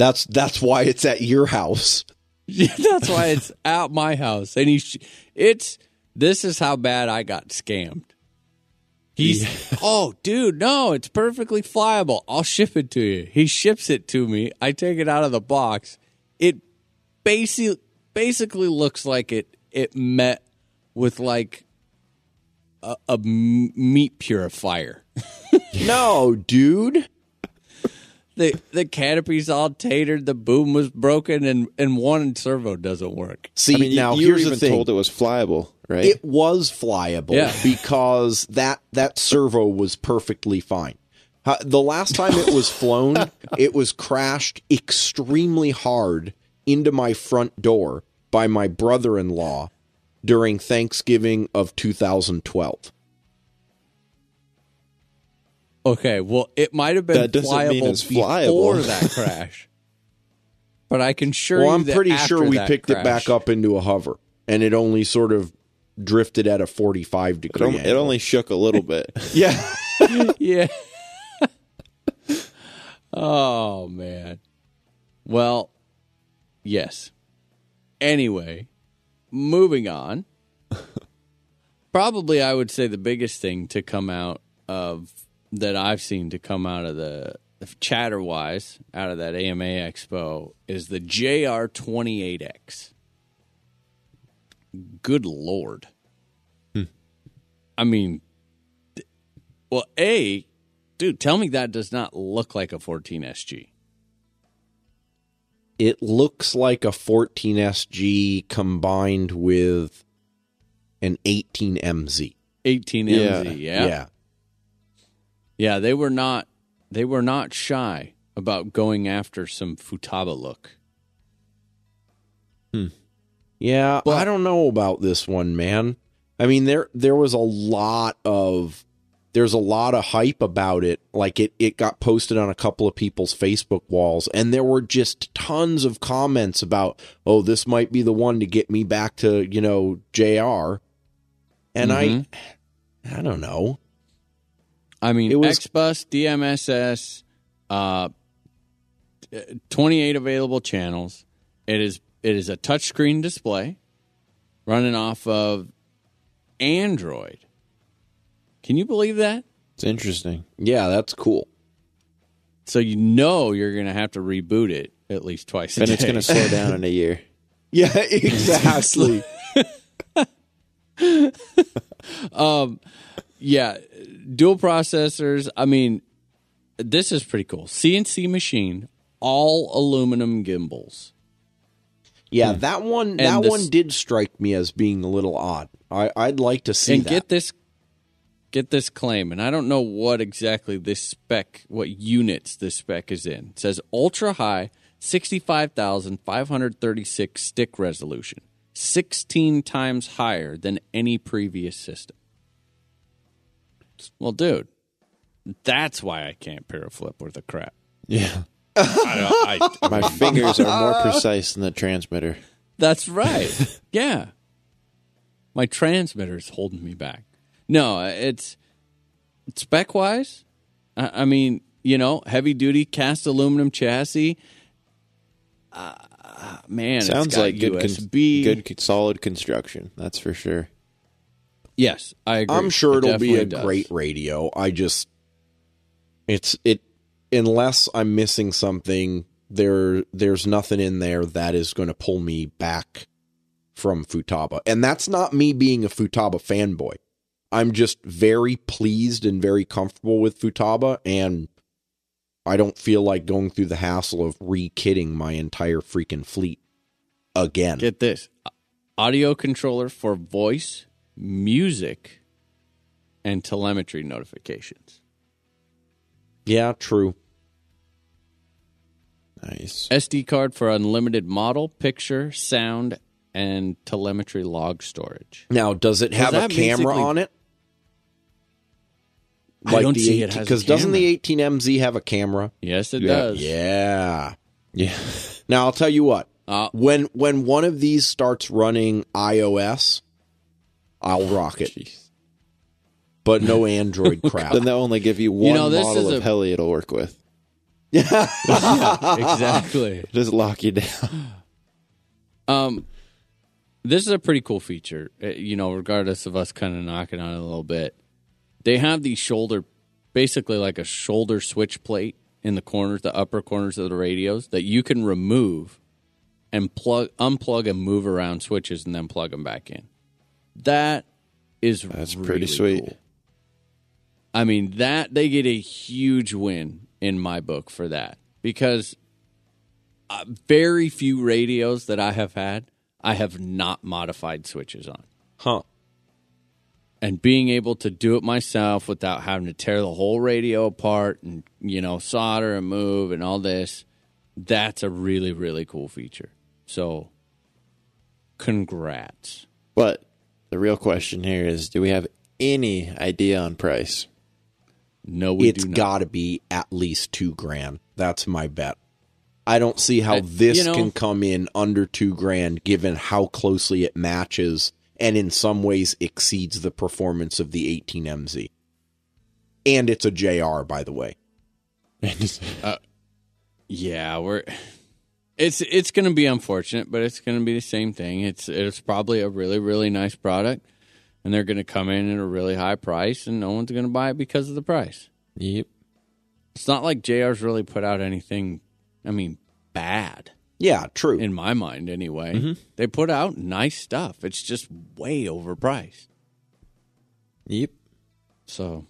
That's that's why it's at your house. That's why it's at my house. And he's it's this is how bad I got scammed. He's oh dude, no, it's perfectly flyable. I'll ship it to you. He ships it to me. I take it out of the box. It basically basically looks like it it met with like a meat purifier. No, dude. The the canopy's all tatered, the boom was broken, and, and one servo doesn't work. See I mean, now, you, here's were the even thing. told it was flyable, right? It was flyable Yeah. because that that servo was perfectly fine. Uh, the last time it was flown, it was crashed extremely hard into my front door by my brother-in-law during Thanksgiving of 2012. Okay, well, it might have been That doesn't mean flyable before that crash. But I can sure. Well, you I'm that pretty after sure we that picked it back up into a hover, and it only sort of drifted at a 45 It, degree. only, it only shook a little bit. yeah. Yeah. oh man. Well, yes. Anyway, moving on. Probably I would say the biggest thing to come out of that I've seen to come out of the chatter wise out of that AMA Expo is the JR28X. Good lord. Hmm. I mean, well, A, dude, tell me that does not look like a 14 SG. it looks like a 14 SG combined with an 18 MZ. 18MZ, Yeah. MZ, yeah. Yeah, they were not they were not shy about going after some Futaba look. Hmm. Yeah, But- I don't know about this one, man. I mean, there there was a lot of there's a lot of hype about it. Like it it got posted on a couple of people's Facebook walls, and there were just tons of comments about, oh, this might be the one to get me back to you know Jr. And I, mm-hmm. I don't know. I mean, It was- XBus, DMSS, uh, 28 available channels. It is it is a touchscreen display running off of Android. Can you believe that? It's interesting. Yeah, that's cool. So you know you're going to have to reboot it at least twice And it's going to slow down in a year. Yeah, exactly. Yeah, dual processors. I mean, this is pretty cool. CNC machine, all aluminum gimbals. yeah, hmm. that one that And this- one did strike me as being a little odd. I I'd like to see and that. get this get this claim and i don't know what exactly this spec what units this spec is in it says ultra high 65536 stick resolution 16 times higher than any previous system well dude that's why i can't paraflip with a crap Yeah. I, I, My fingers are more precise than the transmitter. That's right. yeah. My transmitter's holding me back. No, it's spec wise. I, I mean, you know, heavy duty cast aluminum chassis. Uh, man, it's Sounds like good, con- good, solid construction. That's for sure. Yes, I agree. I'm sure It it'll be a does. great radio. I just it's it unless I'm missing something, there there's nothing in there that is going to pull me back from Futaba. And that's not me being a Futaba fanboy. I'm just very pleased and very comfortable with Futaba and I don't feel like going through the hassle of re-kitting my entire freaking fleet again. Get this audio controller for voice, music, and telemetry notifications. yeah, true. Nice. SD card for unlimited model, picture, sound, and telemetry log storage. Now, does it have a camera on it? I don't see it has because doesn't the 18MZ have a camera? Yes, it yeah. does. Yeah. Yeah. Now I'll tell you what. Uh, When when one of these starts running iOS, I'll rock it. Jeez. But no Android crap. Then they'll only give you one you know, this model is of a- heli it'll work with. Yeah, exactly. Just lock you down. Um, this is a pretty cool feature. uh, You know, regardless of us kind of knocking on it a little bit, they have these shoulder, basically like a shoulder switch plate in the corners, the upper corners of the radios that you can remove and plug, unplug, and move around switches, and then plug them back in. That is That's really pretty sweet. cool. I mean, that they get a huge win in my book for that because uh, very few radios that I have had, I have not modified switches on. huh. And being able to do it myself without having to tear the whole radio apart and, you know, solder and move and all this, that's a really, really cool feature. So, congrats. But the real question here is do we have any idea on price? No, we It's do not. It's got to be at least 2 grand. That's my bet. I don't see how Uh, this you know- can come in under 2 grand given how closely it matches and in some ways exceeds the performance of the 18MZ. And it's a JR by the way. Yeah, we're it's it's going to be unfortunate, but it's going to be the same thing. It's it's probably a really really nice product, and they're going to come in at a really high price, and no one's going to buy it because of the price. Yep. It's not like JR's really put out anything. I mean, bad Yeah, true. in my mind, anyway. Mm-hmm. They put out nice stuff. It's just way overpriced. Yep. So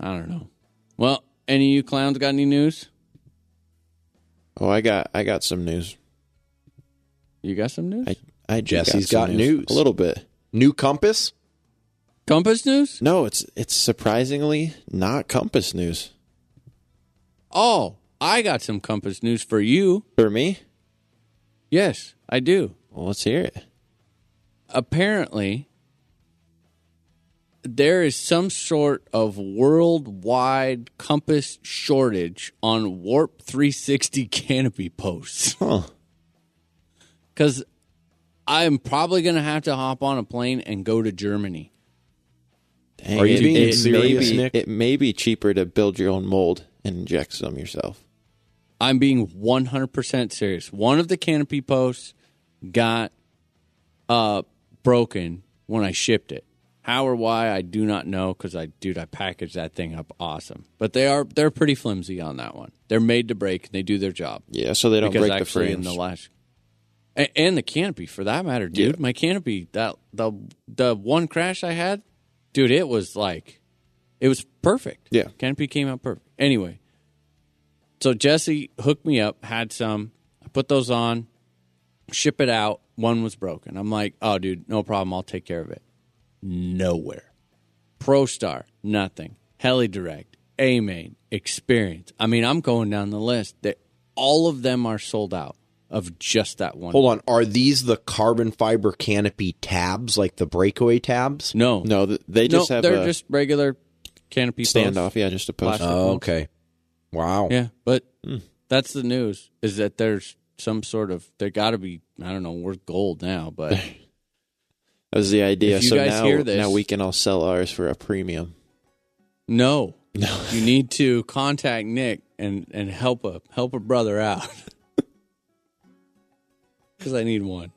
I don't know. Well, any of you clowns got any news? Oh, I got I got some news. You got some news? I I do Jesse's some got news. A little bit. New compass? Compass news? No, it's it's surprisingly not Compass news Oh, I got some Compass news for you. for me. Yes, I do. Well, let's hear it. Apparently, there is some sort of worldwide compass shortage on Warp 360 canopy posts. Huh. Because I'm probably going to have to hop on a plane and go to Germany. Dang, Are you it- being it serious, may be, Nick? It may be cheaper to build your own mold and inject some yourself. I'm being 100% serious. One of the canopy posts got uh, broken when I shipped it. How or why I do not know because I dude I packaged that thing up awesome. But they are they're pretty flimsy on that one. They're made to break and they do their job. Yeah, so they don't because break the actually frames. in the last and, and the canopy for that matter, dude. My canopy that the the one crash I had, dude, it was like it was perfect. Yeah. canopy came out perfect. Anyway, so Jesse hooked me up, had some. I put those on, ship it out. One was broken. I'm like, oh, dude, no problem. I'll take care of it. Nowhere. ProStar, nothing. Heli Direct, A Main, Experience. I mean, I'm going down the list. That all of them are sold out of just that one. Hold on. Are these the carbon fiber canopy tabs, like the breakaway tabs? No, no, they just no, have they're a just regular canopy posts. standoff. Yeah, just a post. Oh, okay. Wow. Yeah, but Hmm. that's the news is that there's some sort of they got to be I don't know worth gold now, but That was the idea. If you so guys now, hear this- now we can all sell ours for a premium. No, No. you need to contact Nick and and help a help a brother out because I need one.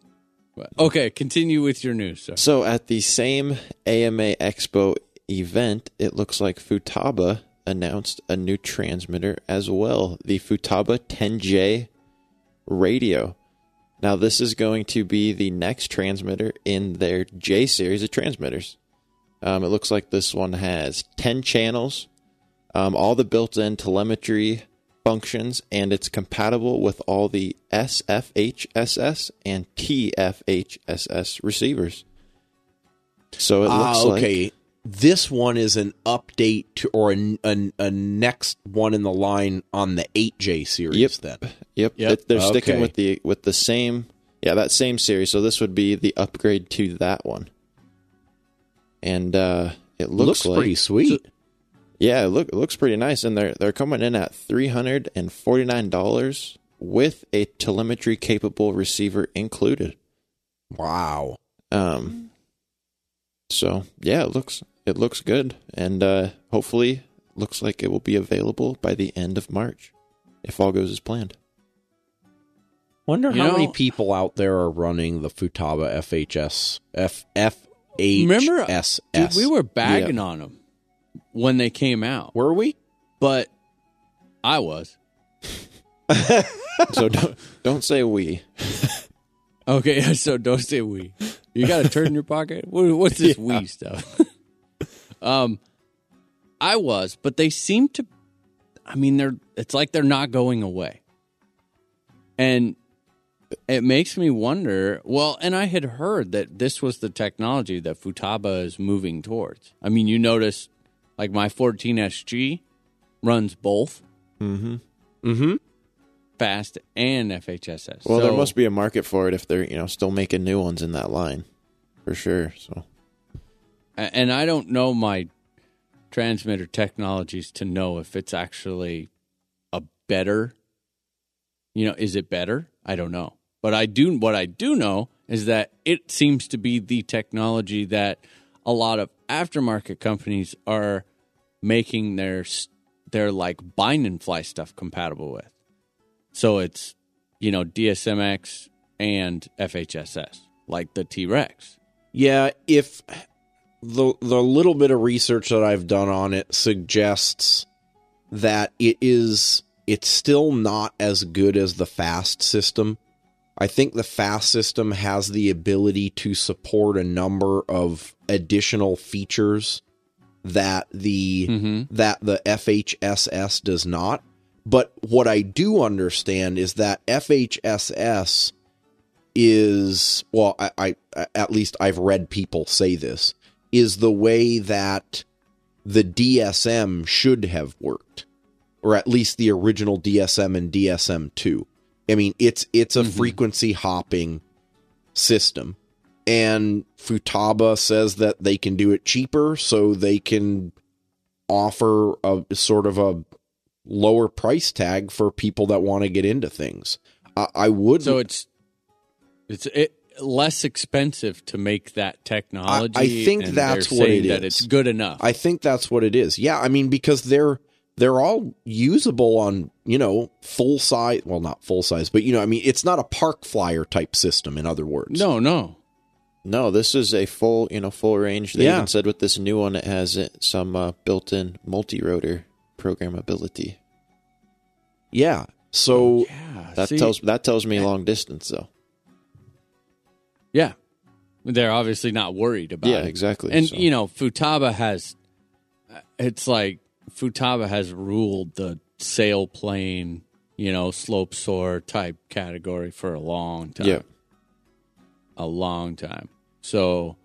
But- okay, continue with your news, sir. So at the same AMA Expo event, it looks like Futaba announced a new transmitter as well, the Futaba 10J radio. Now this is going to be the next transmitter in their J series of transmitters. Um, it looks like this one has 10 channels, um, all the built-in telemetry functions, and it's compatible with all the SFHSS and TFHSS receivers. So it Ah, looks like okay. This one is an update to, or a, a, a next one in the line on the 8J series. Yep. Then Yep, Yep. it- they're sticking Okay. with the with the same yeah that same series. So this would be the upgrade to that one, and uh, it looks, looks, like pretty sweet. yeah, it look it looks pretty nice, and they're they're coming in at three hundred and forty nine dollars with a telemetry capable receiver included. wow. Um, so yeah, it looks it looks good, and uh, hopefully looks like it will be available by the end of March, if all goes as planned. Wonder You how many people out there are running the Futaba FHS F FHSS. Remember, dude, we were bagging on them when they came out, were we? but I was So don't don't say we. okay. So don't say we. You got a turn in your pocket. What, what's this we stuff? Um, I was, but they seem to. I mean, they're. It's like they're not going away, and it makes me wonder. Well, and I had heard that this was the technology that Futaba is moving towards. I mean, you notice, like my 14SG runs both Mm-hmm. Mm-hmm. FASST and FHSS. Well, there must be a market for it if they're you know still making new ones in that line, for sure. So A- and I don't know my transmitter technologies to know if it's actually a better you know is it better? I don't know. But I do what I do know is that it seems to be the technology that a lot of aftermarket companies are making their their like bind and fly stuff compatible with. So it's you know DSMX and FHSS like the T-Rex Yeah, if the the little bit of research that I've done on it suggests that it is it's still not as good as the FASST system. I think the FASST system has the ability to support a number of additional features that the Mhm. that the FHSS does not. But what I do understand is that FHSS is well, I, I at least I've read people say this is the way that the DSM should have worked, or at least the original DSM and DSM two. I mean, it's it's a mm-hmm. frequency hopping system, and Futaba says that they can do it cheaper, so they can offer a sort of a lower price tag for people that want to get into things. I, I would So it's it's it, less expensive to make that technology. I- I think and that's what saying it That is. it's good enough. I think that's what it is. Yeah, I mean because they're they're all usable on, you know, full size, well not full size, but you know, I mean it's not a park flyer type system in other words. no, no. no, this is a full you know full range. They Yeah. even said with this new one it has some uh, built-in multi-rotor programmability. Yeah. So Yeah, That see, tells that tells me long distance though. Yeah, they're obviously not worried about. Yeah, it. exactly. And So- you know, Futaba has. It's like Futaba has ruled the sailplane, you know, slope soar type category for a long time. Yeah. a long time. So,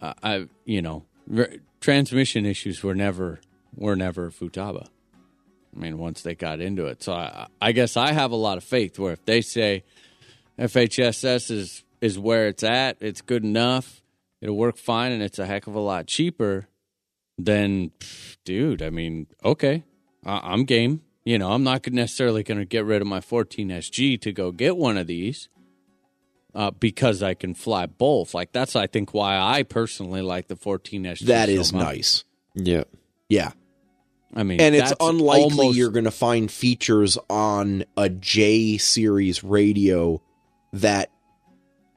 uh, I, you know, r- transmission issues were never were never Futaba. I mean, once they got into it, so I, I guess I have a lot of faith. Where if they say FHSS is is where it's at, it's good enough, it'll work fine, and it's a heck of a lot cheaper, then, dude, I mean, okay, I, I'm game. You know, I'm not necessarily going to get rid of my 14SG to go get one of these. uh, because I can fly both. Like that's I think why I personally like the 14 SG. That so is much. nice. Yeah. Yeah. I mean, And it's unlikely almost- you're going to find features on a J series radio that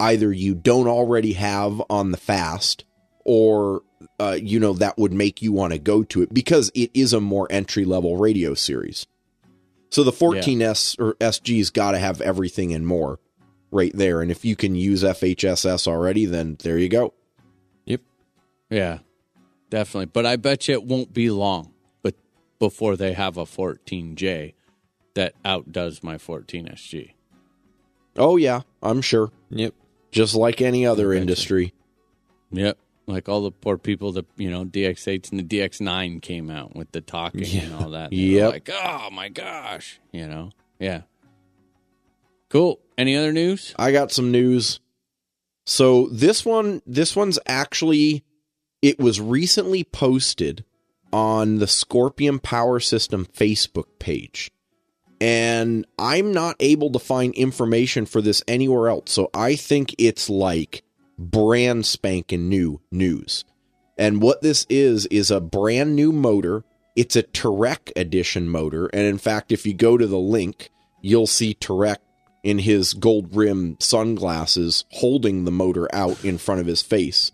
either you don't already have on the FASST or uh, you know that would make you want to go to it because it is a more entry level radio series. So the 14S or SG's got to have everything and more right there and if you can use FHSS already then there you go. Yep. Yeah, definitely. But I bet you it won't be long, but before they have a 14J that outdoes my 14SG. Oh yeah, I'm sure. Yep. Just like any other industry. Yep. Like all the poor people that you know, DX8s and the DX9 came out with the talking and all that. and they were Yep. Like, oh my gosh, you know. Yeah. Cool. Any other news? I got some news. So this one, this one's actually, it was recently posted on the Scorpion Power System Facebook page. And I'm not able to find information for this anywhere else. So I think it's like brand spanking new news. And what this is, is a brand new motor. It's a Tarek edition motor. And in fact, if you go to the link, you'll see Tarek in his gold rim sunglasses holding the motor out in front of his face.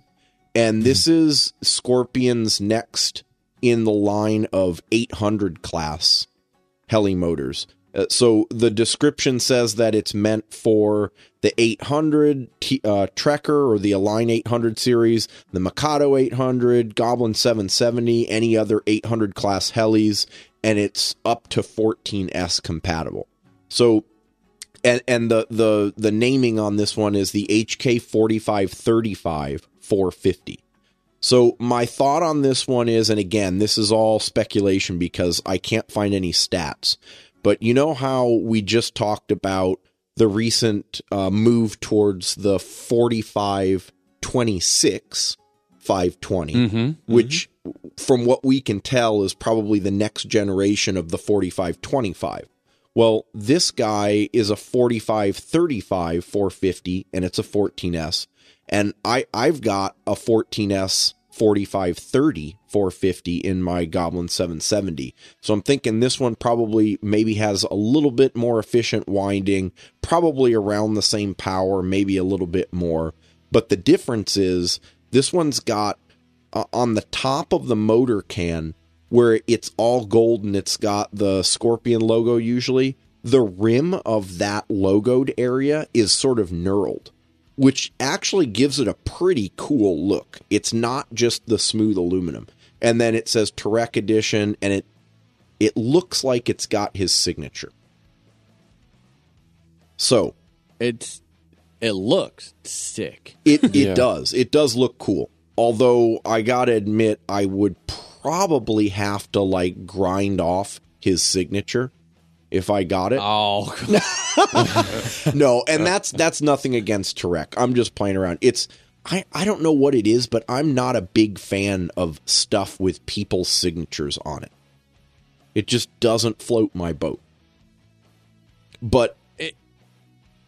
And hmm. this is Scorpion's next in the line of 800 class heli motors. Uh, so the description says that it's meant for the 800 T, uh, Trekker or the Align 800 series, the Mikado 800, Goblin 770, any other 800 class helis, and it's up to 14S compatible. So and and the the the naming on this one is the HK 4535 450. So my thought on this one is and again this is all speculation because I can't find any stats. But you know how we just talked about the recent uh, move towards the 4526 520 Mm-hmm. which from what we can tell is probably the next generation of the 4525. Well, this guy is a 4535 450 and it's a 14S and I I've got a 14S 4530 450 in my Goblin 770. So I'm thinking this one probably maybe has a little bit more efficient winding, probably around the same power, maybe a little bit more. But the difference is this one's got uh, on the top of the motor can where it's all gold and it's got the Scorpion logo usually, the rim of that logoed area is sort of knurled, which actually gives it a pretty cool look. It's not just the smooth aluminum. And then it says Tarek edition and it it looks like it's got his signature. So, It's it looks sick. It it Yeah. does. It does look cool. Although I gotta admit, I would probably have to like grind off his signature if I got it. Oh, no, and that's that's nothing against Tarek. I'm just playing around. It's I, I don't know what it is, but I'm not a big fan of stuff with people's signatures on it. It just doesn't float my boat. But it,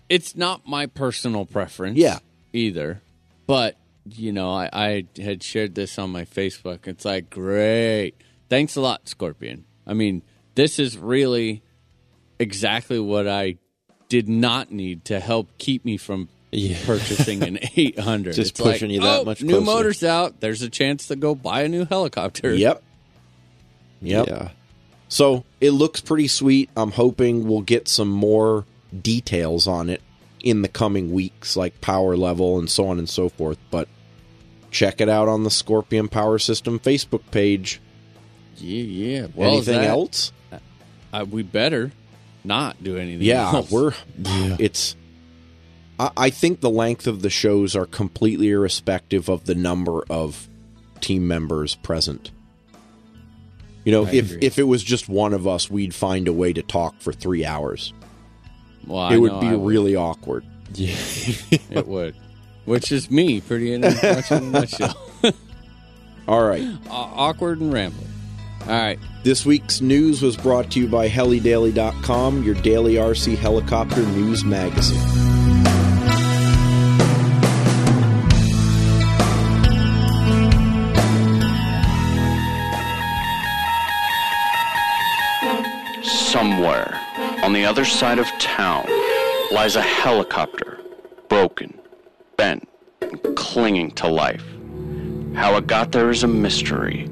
it's not my personal preference. Yeah. Either. But, you know, I, I had shared this on my Facebook. It's like, great. Thanks a lot, Scorpion. I mean, this is really exactly what I did not need to help keep me from Yeah. purchasing an 800. Just It's like, pushing you that oh, much New motors out. There's a chance to go buy a new helicopter. yep. Yep. Yeah. So it looks pretty sweet. I'm hoping we'll get some more details on it in the coming weeks, like power level and so on and so forth. But check it out on the Scorpion Power System Facebook page. Yeah, yeah. Well, Anything that- else? Uh, we better not do anything Yeah, else. we're it's. I, I think the length of the shows are completely irrespective of the number of team members present. You know, I if agree. if it was just one of us, we'd find a way to talk for three hours. Well, I it would know be I really awkward. Yeah. It would. Which is me, pretty in much in a nutshell. All right. Aw- awkward and rambling. All right. This week's news was brought to you by helidaily.com, your daily RC helicopter news magazine. Somewhere on the other side of town lies a helicopter, broken, bent, and clinging to life. How it got there is a mystery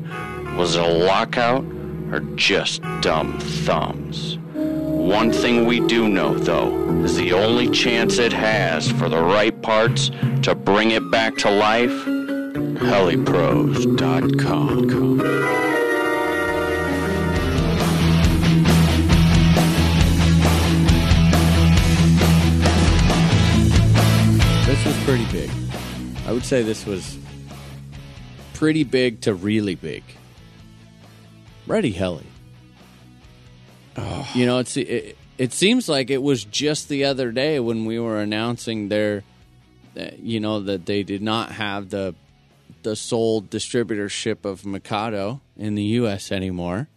was it a lockout or just dumb thumbs? One thing we do know, though, is the only chance it has for the right parts to bring it back to life helipros.com. This was pretty big. I would say this was pretty big to really big. Ready Heli. You know, it's it, it seems like it was just the other day when we were announcing their uh, you know that they did not have the the sole distributorship of Mikado in the US anymore.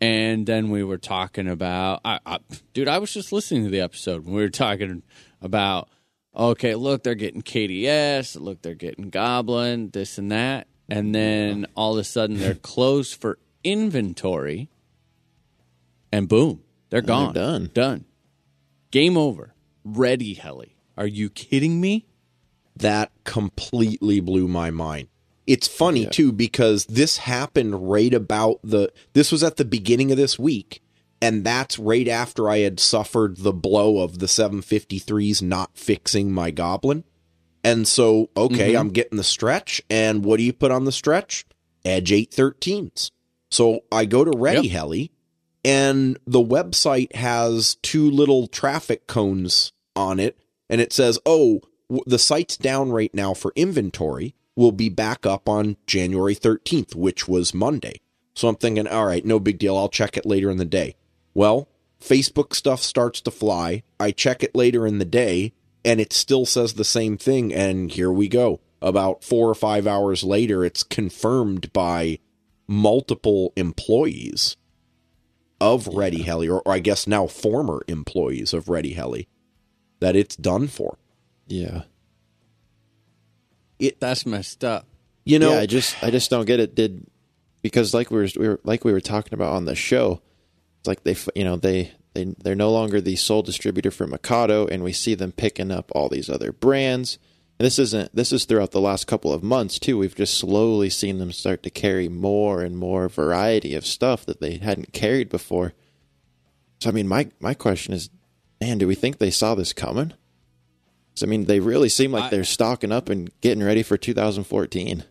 And then we were talking about, I, I, dude, I was just listening to the episode. when We were talking about, okay, look, they're getting KDS, look, they're getting Goblin, this and that. And then all of a sudden they're closed for inventory. And boom, they're gone. done. Done. Game over. Ready, Heli. Are you kidding me? that completely blew my mind. It's funny too because this happened right about the this was at the beginning of this week and that's right after I had suffered the blow of the 753s not fixing my goblin. And so, okay, mm-hmm. I'm getting the stretch and what do you put on the stretch? Edge 813s. So I go to Ready Yep. Heli and the website has two little traffic cones on it and it says, "Oh, the site's down right now for inventory. Will be back up on January 13th, which was Monday." So I'm thinking, "All right, no big deal. I'll check it later in the day." Well, Facebook stuff starts to fly. I check it later in the day and it still says the same thing and here we go. About 4 or 5 hours later, it's confirmed by multiple employees of Ready Heli, or, or I guess now former employees of Ready Heli, that it's done for. Yeah. It that's messed up. You know, yeah, I just I just don't get it. Did because like we were, we were like we were talking about on the show, it's like they you know they they they're no longer the sole distributor for Mikado, and we see them picking up all these other brands. And this isn't this is throughout the last couple of months too. We've just slowly seen them start to carry more and more variety of stuff that they hadn't carried before. So I mean, my my question is, man, do we think they saw this coming? 'Cause, I mean, they really seem like I- they're stocking up and getting ready for 2014.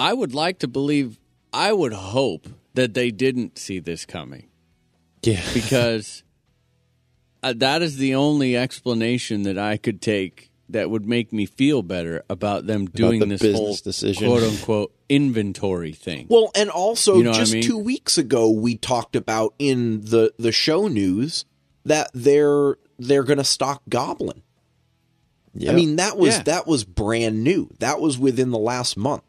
I would like to believe, I would hope that they didn't see this coming Yeah. because uh, that is the only explanation that I could take that would make me feel better about them doing the this whole decision. quote unquote inventory thing. Well, and also You know what I just mean? two weeks ago we talked about in the the show news that they're they're going to stock Goblin. I mean that was Yeah. that was brand new. That was within the last month.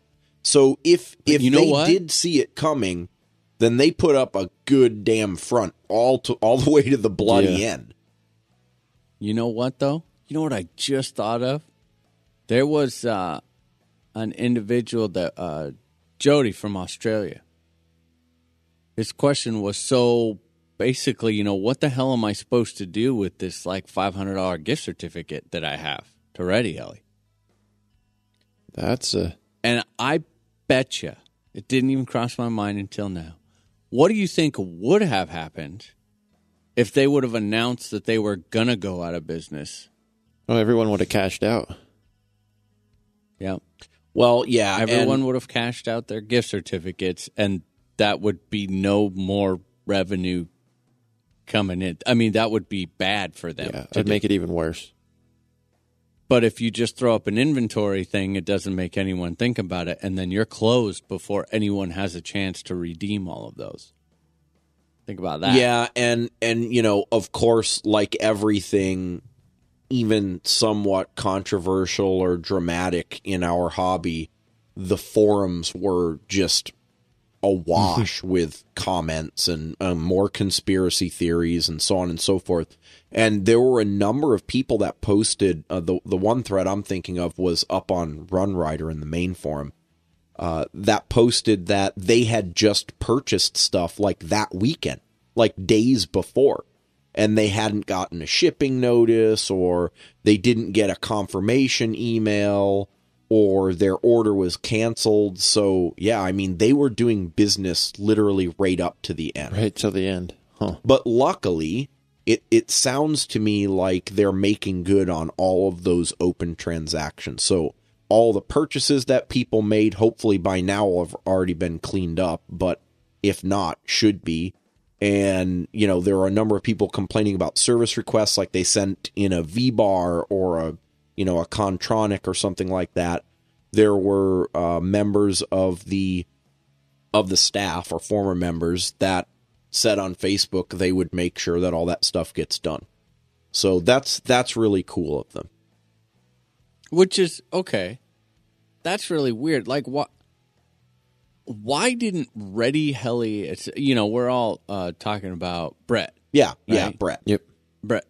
So if But if you know they what? did see it coming, then they put up a good damn front all to all the way to the bloody Yeah. end. You know what though? You know what I just thought of? There was uh, an individual that uh, Jody from Australia. His question was so basically, you know, what the hell am I supposed to do with this like five hundred dollar gift certificate that I have to Ready Heli? That's a And I bet you it didn't even cross my mind until now. What do you think would have happened if they would have announced that they were gonna go out of business? Oh, everyone would have cashed out. Yeah. Well, yeah, Everyone would have cashed out their gift certificates, and that would be no more revenue coming in. I mean, that would be bad for them. Yeah, to it'd do. make it even worse. But if you just throw up an inventory thing, it doesn't make anyone think about it, and then you're closed before anyone has a chance to redeem all of those. Think about that. Yeah, and and you know, of course, like everything even somewhat controversial or dramatic in our hobby, the forums were just awash with comments and um, more conspiracy theories and so on and so forth. And there were a number of people that posted uh, the the one thread I'm thinking of was up on RunRyder in the main forum uh, that posted that they had just purchased stuff like that weekend. like days before and they hadn't gotten a shipping notice or they didn't get a confirmation email or their order was canceled. So, yeah, I mean, they were doing business literally right up to the end. Right till the end. Huh. But luckily, it, it sounds to me like they're making good on all of those open transactions. So, all the purchases that people made, hopefully by now, have already been cleaned up. But if not, should be and you know there are a number of people complaining about service requests like they sent in a v-bar or a you know a Kontronik or something like that there were uh, members of the of the staff or former members that said on facebook they would make sure that all that stuff gets done so that's that's really cool of them Which is okay. That's really weird. Like what? Why didn't Ready Heli? It's you know we're all uh, talking about Brett. yeah yeah brett Yep. Brett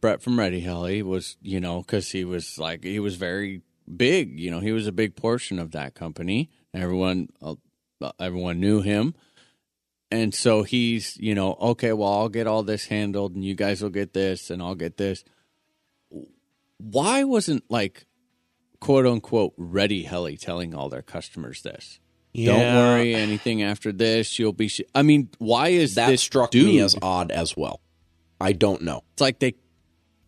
Brett from Ready Heli was you know because he was like he was very big. You know he was a big portion of that company. Everyone uh, everyone knew him. And so he's, you know, okay, well, I'll get all this handled and you guys will get this and I'll get this. Why wasn't like quote unquote ready Heli telling all their customers this? Don't worry, anything after this, you'll be. Sh-. I mean, why is that this struck dude? me as odd as well i don't know It's like they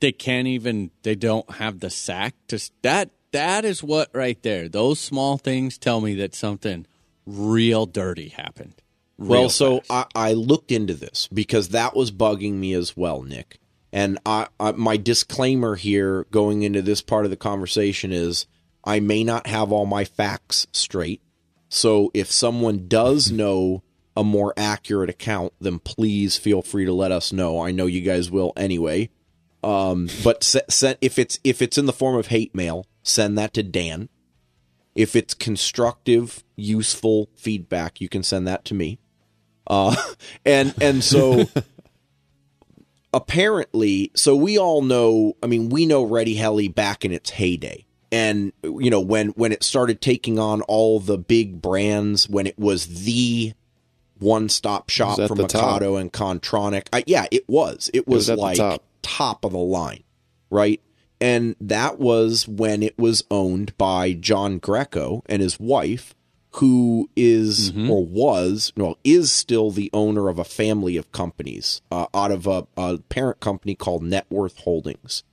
they can't even. They don't have the sack to that. That is what right there. Those small things tell me that something real dirty happened. Well, real so. I, I looked into this because that was bugging me as well, Nick. And I, I, my disclaimer here going into this part of the conversation is I may not have all my facts straight. So if someone does know a more accurate account, then please feel free to let us know. I know you guys will anyway. Um, but se- se- if it's if it's in the form of hate mail, send that to Dan. If it's constructive, useful feedback, you can send that to me. Uh, and and so apparently, so we all know. I mean, we know Ready Heli back in its heyday, and you know when when it started taking on all the big brands, when it was the one stop shop for top. Mikado and Kontronik. I, yeah, it was. It was, was like top. top of the line, right? And that was when it was owned by John Greco and his wife, who is or was, well, is still the owner of a family of companies uh, out of a, a parent company called Net Worth Holdings.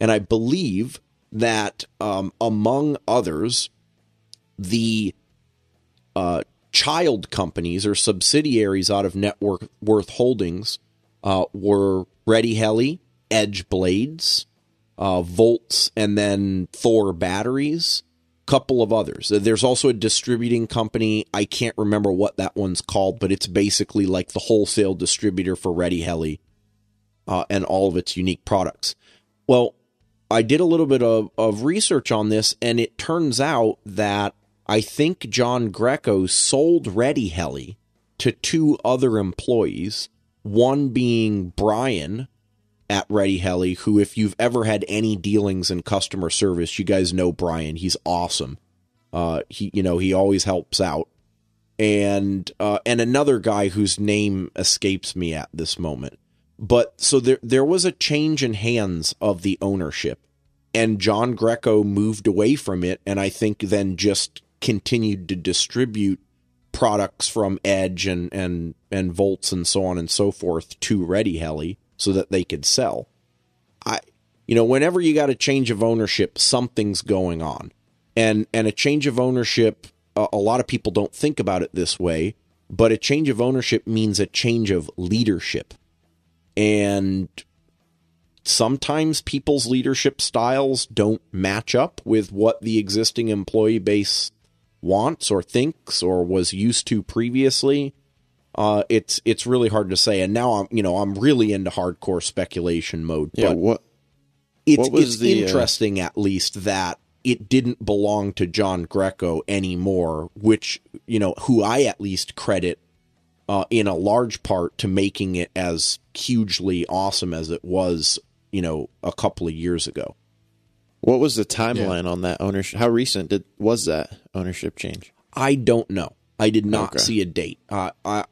And I believe that, um, among others, the uh, child companies or subsidiaries out of Network Worth Holdings uh, were Ready Heli, Edge Blades, uh, Volts, and then Thor Batteries. Couple of others. There's also a distributing company. I can't remember what that one's called, but it's basically like the wholesale distributor for Ready Heli uh, and all of its unique products. Well, I did a little bit of, of research on this, and it turns out that I think John Greco sold Ready Heli to two other employees, one being Brian at Ready Heli, who, if you've ever had any dealings in customer service, you guys know Brian. He's awesome. Uh, he, you know, he always helps out. And uh, and another guy whose name escapes me at this moment. But so there there was a change in hands of the ownership, and John Greco moved away from it, and I think then just continued to distribute products from Edge and and and Volts and so on and so forth to Ready Heli so that they could sell. I you know whenever you got a change of ownership, something's going on, and and a change of ownership. A, a lot of people don't think about it this way, but a change of ownership means a change of leadership, and sometimes people's leadership styles don't match up with what the existing employee base wants or thinks or was used to previously. Uh, it's it's really hard to say. And now I'm you know I'm really into hardcore speculation mode. Yeah. but What? it's what was it's the, uh, interesting at least that it didn't belong to John Greco anymore, which you know who I at least credit uh, in a large part to making it as hugely awesome as it was, you know, a couple of years ago. What was the timeline on that ownership? How recent did was that ownership change? I don't know. I did not Okay. see a date. Uh, I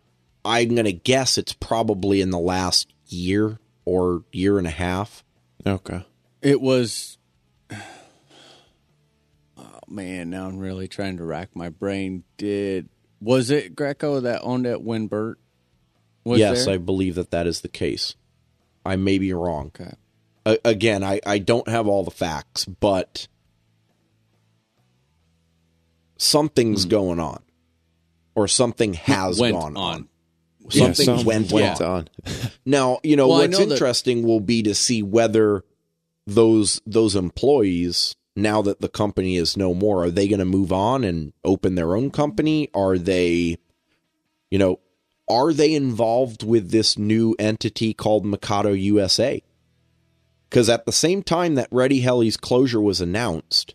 I'm going to guess it's probably in the last year or year and a half. Okay. It was. Oh man, now I'm really trying to rack my brain. Did was it Greco that owned it when Bert was yes, there? I believe that that is the case. I may be wrong. Okay. A- again, I, I don't have all the facts, but something's hmm. going on, or something has. Went gone on. on. Something Yeah, some went, went on. on. Now, you know Well, what's know that- interesting will be to see whether those those employees, now that the company is no more, are they going to move on and open their own company? Are they, you know, are they involved with this new entity called Mikado USA? Because at the same time that Ready Heli's closure was announced,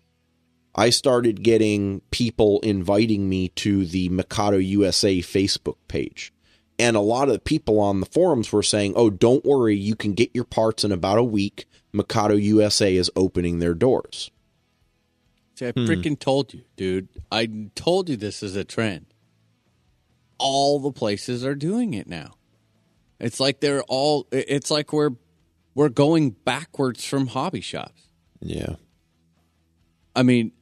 I started getting people inviting me to the Mikado USA Facebook page. And a lot of the people on the forums were saying, oh, don't worry, you can get your parts in about a week. Mikado USA is opening their doors. See, I freaking told you, dude. I told you this is a trend. All the places are doing it now. It's like they're all. It's like we're we're going backwards from hobby shops. Yeah. I mean,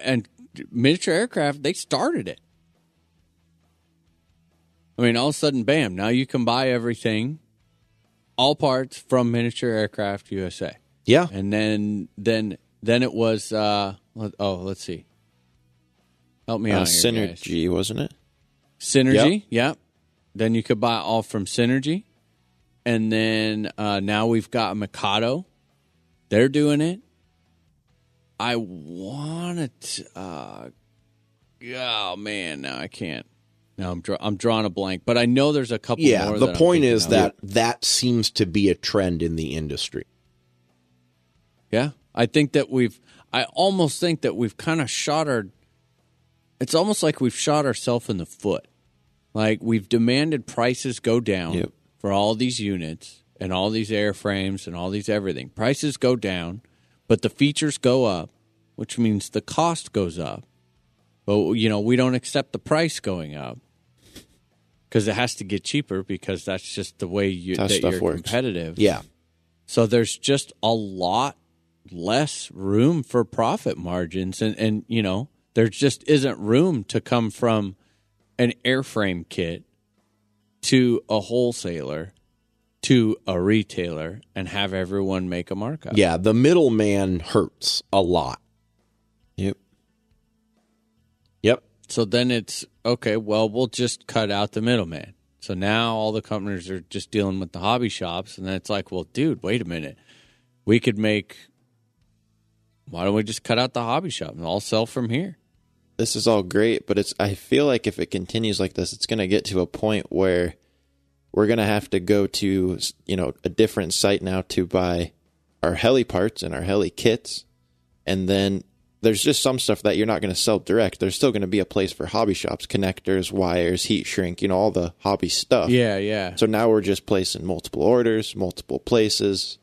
and miniature aircraft, they started it. I mean, all of a sudden, bam! Now you can buy everything, all parts from Miniature Aircraft USA, Yeah. and then then then it was. uh let- Oh, let's see. Help me Uh, out here, guys. synergy, wasn't it? Synergy, yep. Then you could buy all from Synergy. And then uh, now we've got Mikado. They're doing it. I wanted to. Uh, oh, man. Now I can't. Now I'm, draw- I'm drawing a blank. But I know there's a couple Yeah. more. The point is of. that that seems to be a trend in the industry. Yeah. I think that we've. I almost think that we've kind of shot our. It's almost like we've shot ourselves in the foot. Like we've demanded prices go down Yep. for all these units and all these airframes and all these everything. Prices go down, but the features go up, which means the cost goes up. But you know, we don't accept the price going up because it has to get cheaper because that's just the way you that stuff you're works. competitive. Yeah. So there's just a lot less room for profit margins and and you know, there just isn't room to come from an airframe kit to a wholesaler to a retailer and have everyone make a markup. Yeah. The middleman hurts a lot. Yep. Yep. So then it's okay, well, we'll just cut out the middleman. So now all the companies are just dealing with the hobby shops and then it's like, well, dude, wait a minute. We could make why don't we just cut out the hobby shop and all sell from here? this is all great, but it's I feel like if it continues like this, it's going to get to a point where we're going to have to go to you know a different site now to buy our heli parts and our heli kits, and then there's just some stuff that you're not going to sell direct. There's still going to be a place for hobby shops, connectors, wires, heat shrink, you know, all the hobby stuff. Yeah, yeah. So now we're just placing multiple orders, multiple places.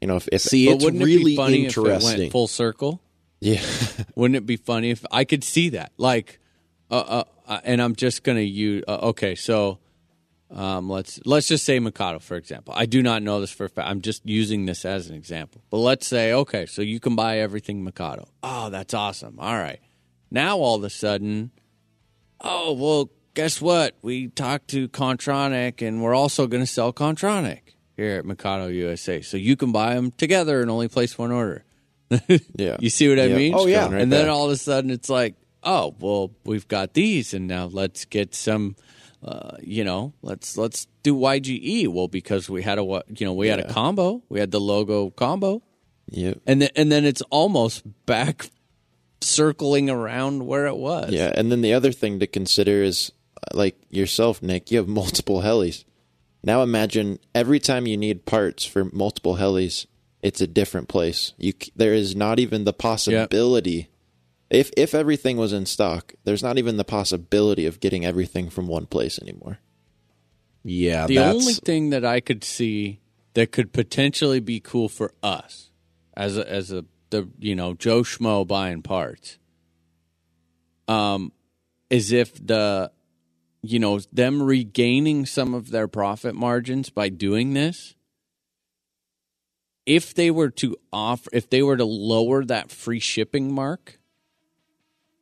You know, if, if See, it's wouldn't it really be funny it interesting. full circle? yeah, Wouldn't it be funny if I could see that? Like, uh, uh, uh, and I'm just gonna use. Uh, okay, so um, let's let's just say Mikado for example. I do not know this for a fact. I'm just using this as an example. But let's say okay, so you can buy everything Mikado. Oh, that's awesome. All right, now all of a sudden, oh well, guess what? We talked to Kontronik, and we're also going to sell Kontronik here at Mikado USA. So you can buy them together and only place one order. yeah. You see what I Yeah, mean? it's Oh, yeah. right and then back. all of a sudden it's like, oh, well, we've got these, and now let's get some. Uh, you know, let's let's do YGE. Well, because we had a wa- you know we had a combo, we had the logo combo, Yep. and then and then it's almost back circling around where it was. Yeah, and then the other thing to consider is uh, like yourself, Nick, you have multiple helis. Now imagine every time you need parts for multiple helis, it's a different place. You there is not even the possibility if if everything was in stock, there's not even the possibility of getting everything from one place anymore. Yeah. the that's, only thing that I could see that could potentially be cool for us as a as a the you know Joe Schmo buying parts, um, is if the you know, them regaining some of their profit margins by doing this. If they were to offer, if they were to lower that free shipping mark,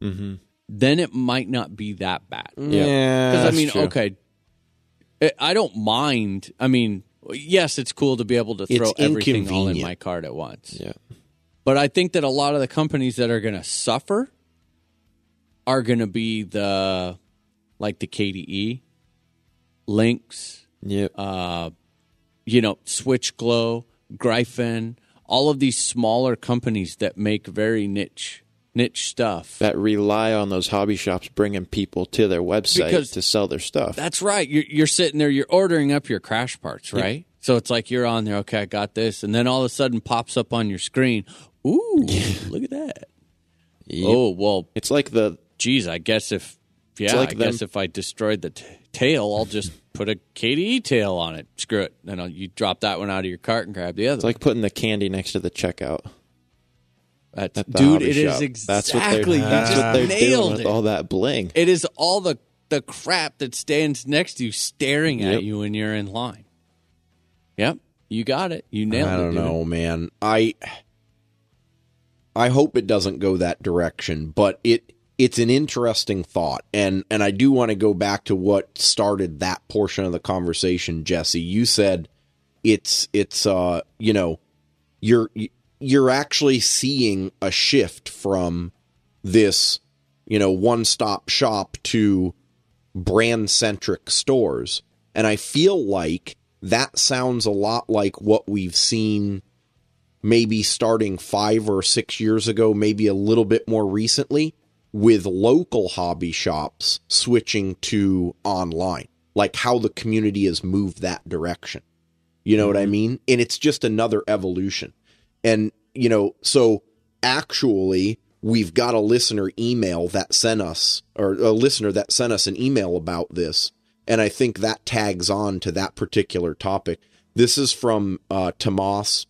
Mm-hmm. then it might not be that bad. Yeah, Because I mean, true. okay, I- I don't mind. I mean, yes, it's cool to be able to throw It's everything all in my cart at once. Yeah. But I think that a lot of the companies that are going to suffer are going to be the like the KDE, Lynx, Yep. uh, you know, Switch Glow, Gryphon, all of these smaller companies that make very niche niche stuff. that rely on those hobby shops bringing people to their website Because- to sell their stuff. That's right. You're, you're sitting there, you're ordering up your crash parts, right? So it's like you're on there, okay, I got this. And then all of a sudden pops up on your screen, ooh, look at that. Yep. Oh, well, It's like the geez, I guess if, yeah, like I them- guess if I destroyed the t- tail, I'll just put a KDE tail on it. Screw it. Then I'll, you drop that one out of your cart and grab the other. it's like putting the candy next to the checkout. That's, at the dude, hobby it is shop. exactly. That's what they're, you that's just what they're nailed doing with it. all that bling. It is all the the crap that stands next to you, staring at you when you're in line. Yep, you got it. You nailed it. I don't dude. know, man. I I hope it doesn't go that direction, but it it's an interesting thought, and and I do want to go back to what started that portion of the conversation, Jesse. You said it's it's uh you know you're you're actually seeing a shift from this you know one stop shop to brand centric stores. And I feel like that sounds a lot like what we've seen maybe starting five or six years ago, maybe a little bit more recently, with local hobby shops switching to online, like how the community has moved that direction. You know what I mean? And it's just another evolution. And, you know, so actually, we've got a listener email that sent us, or a listener that sent us an email about this. And I think that tags on to that particular topic. This is from uh, Tomas,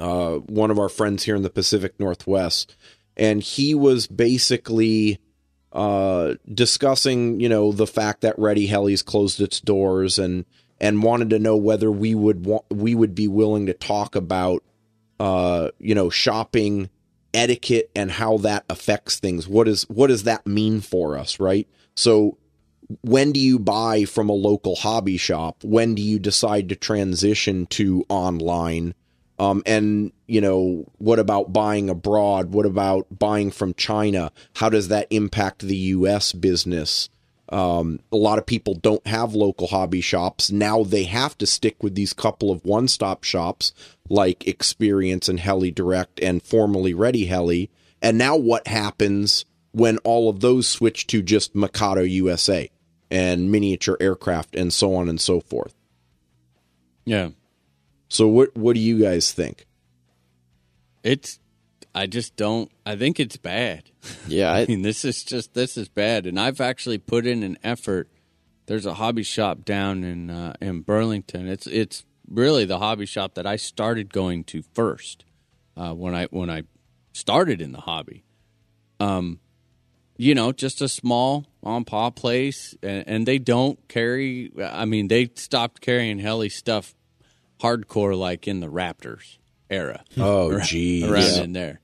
uh, one of our friends here in the Pacific Northwest. And he was basically uh, discussing, you know, the fact that Ready Heli's closed its doors and and wanted to know whether we would want we would be willing to talk about uh, you know, shopping etiquette and how that affects things. What is what does that mean for us, right? So when do you buy from a local hobby shop? When do you decide to transition to online? Um, and you know, what about buying abroad? What about buying from China? How does that impact the U.S. business? Um, a lot of people don't have local hobby shops. Now they have to stick with these couple of one stop shops like Experience and Heli Direct and formerly Ready Heli. And now what happens when all of those switch to just Mikado USA and miniature aircraft and so on and so forth? Yeah, So what what do you guys think? it's. I just don't. I think it's bad. Yeah, I I, mean, this is just this is bad, and I've actually put in an effort. There's a hobby shop down in uh, in Burlington. It's it's really the hobby shop that I started going to first uh, when I when I started in the hobby. Um, you know, just a small on paw place, and, and they don't carry. I mean, they stopped carrying heli stuff hardcore like in the Raptors era Oh, geez. around in there.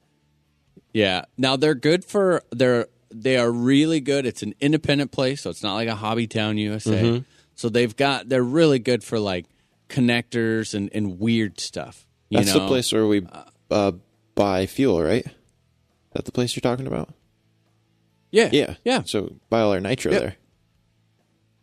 Yeah. Now they're good for they're they are really good. It's an independent place, so it's not like a hobby town USA. Mm-hmm. So they've got they're really good for like connectors and, and weird stuff. You that's know? the place where we uh, buy fuel, right? Is that the place you're talking about? Yeah. Yeah, Yeah. So buy all our nitro Yep. there.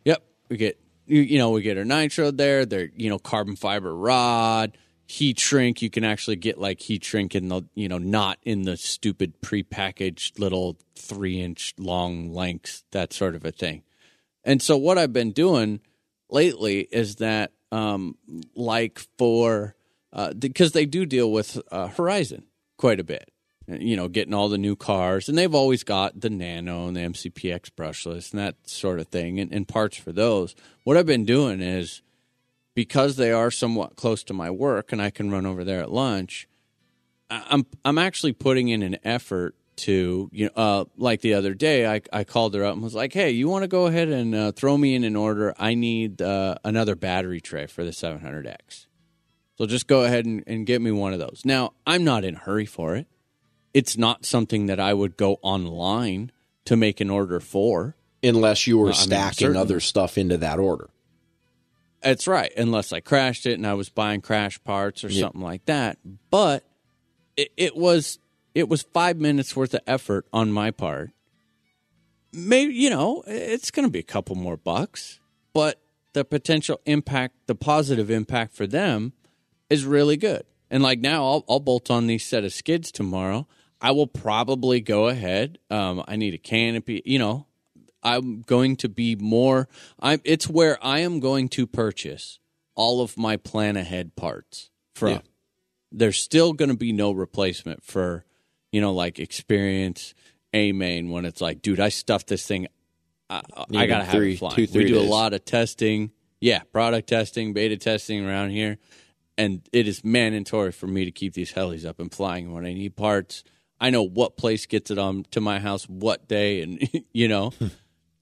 Yep. We get you, you know, we get our nitro there. They're you know, carbon fiber rod, heat shrink. You can actually get like heat shrink in the you know, not in the stupid prepackaged little three inch long lengths, that sort of a thing. And so what I've been doing lately is that um like for uh because they do deal with uh Horizon quite a bit you know, getting all the new cars, and they've always got the Nano and the MCPX brushless and that sort of thing, and, and parts for those. What I've been doing is because they are somewhat close to my work, and I can run over there at lunch. I'm I'm actually putting in an effort to you know uh, like the other day I, I called her up and was like hey you want to go ahead and uh, throw me in an order i need uh, another battery tray for the 700x so just go ahead and, and get me one of those now i'm not in a hurry for it it's not something that i would go online to make an order for Unless you were Well, I mean, stacking other stuff into that order. That's right, unless I crashed it and I was buying crash parts or something like that. But it, it was it was five minutes worth of effort on my part. Maybe you know it's going to be a couple more bucks, but the potential impact, the positive impact for them, is really good. And like now, I'll, I'll bolt on these set of skids tomorrow. I will probably go ahead. Um, I need a canopy. You know, I'm going to be more. I'm. It's where I am going to purchase all of my plan ahead parts from. Yeah. There's still going to be no replacement for, you know, like experience a main when it's like, dude, I stuffed this thing. I, I gotta in have three- it flying. two, we three do a lot of testing. Yeah, product testing, beta testing around here, and it is mandatory for me to keep these helis up and flying when I need parts. I know what place gets it on to my house, what day, and you know.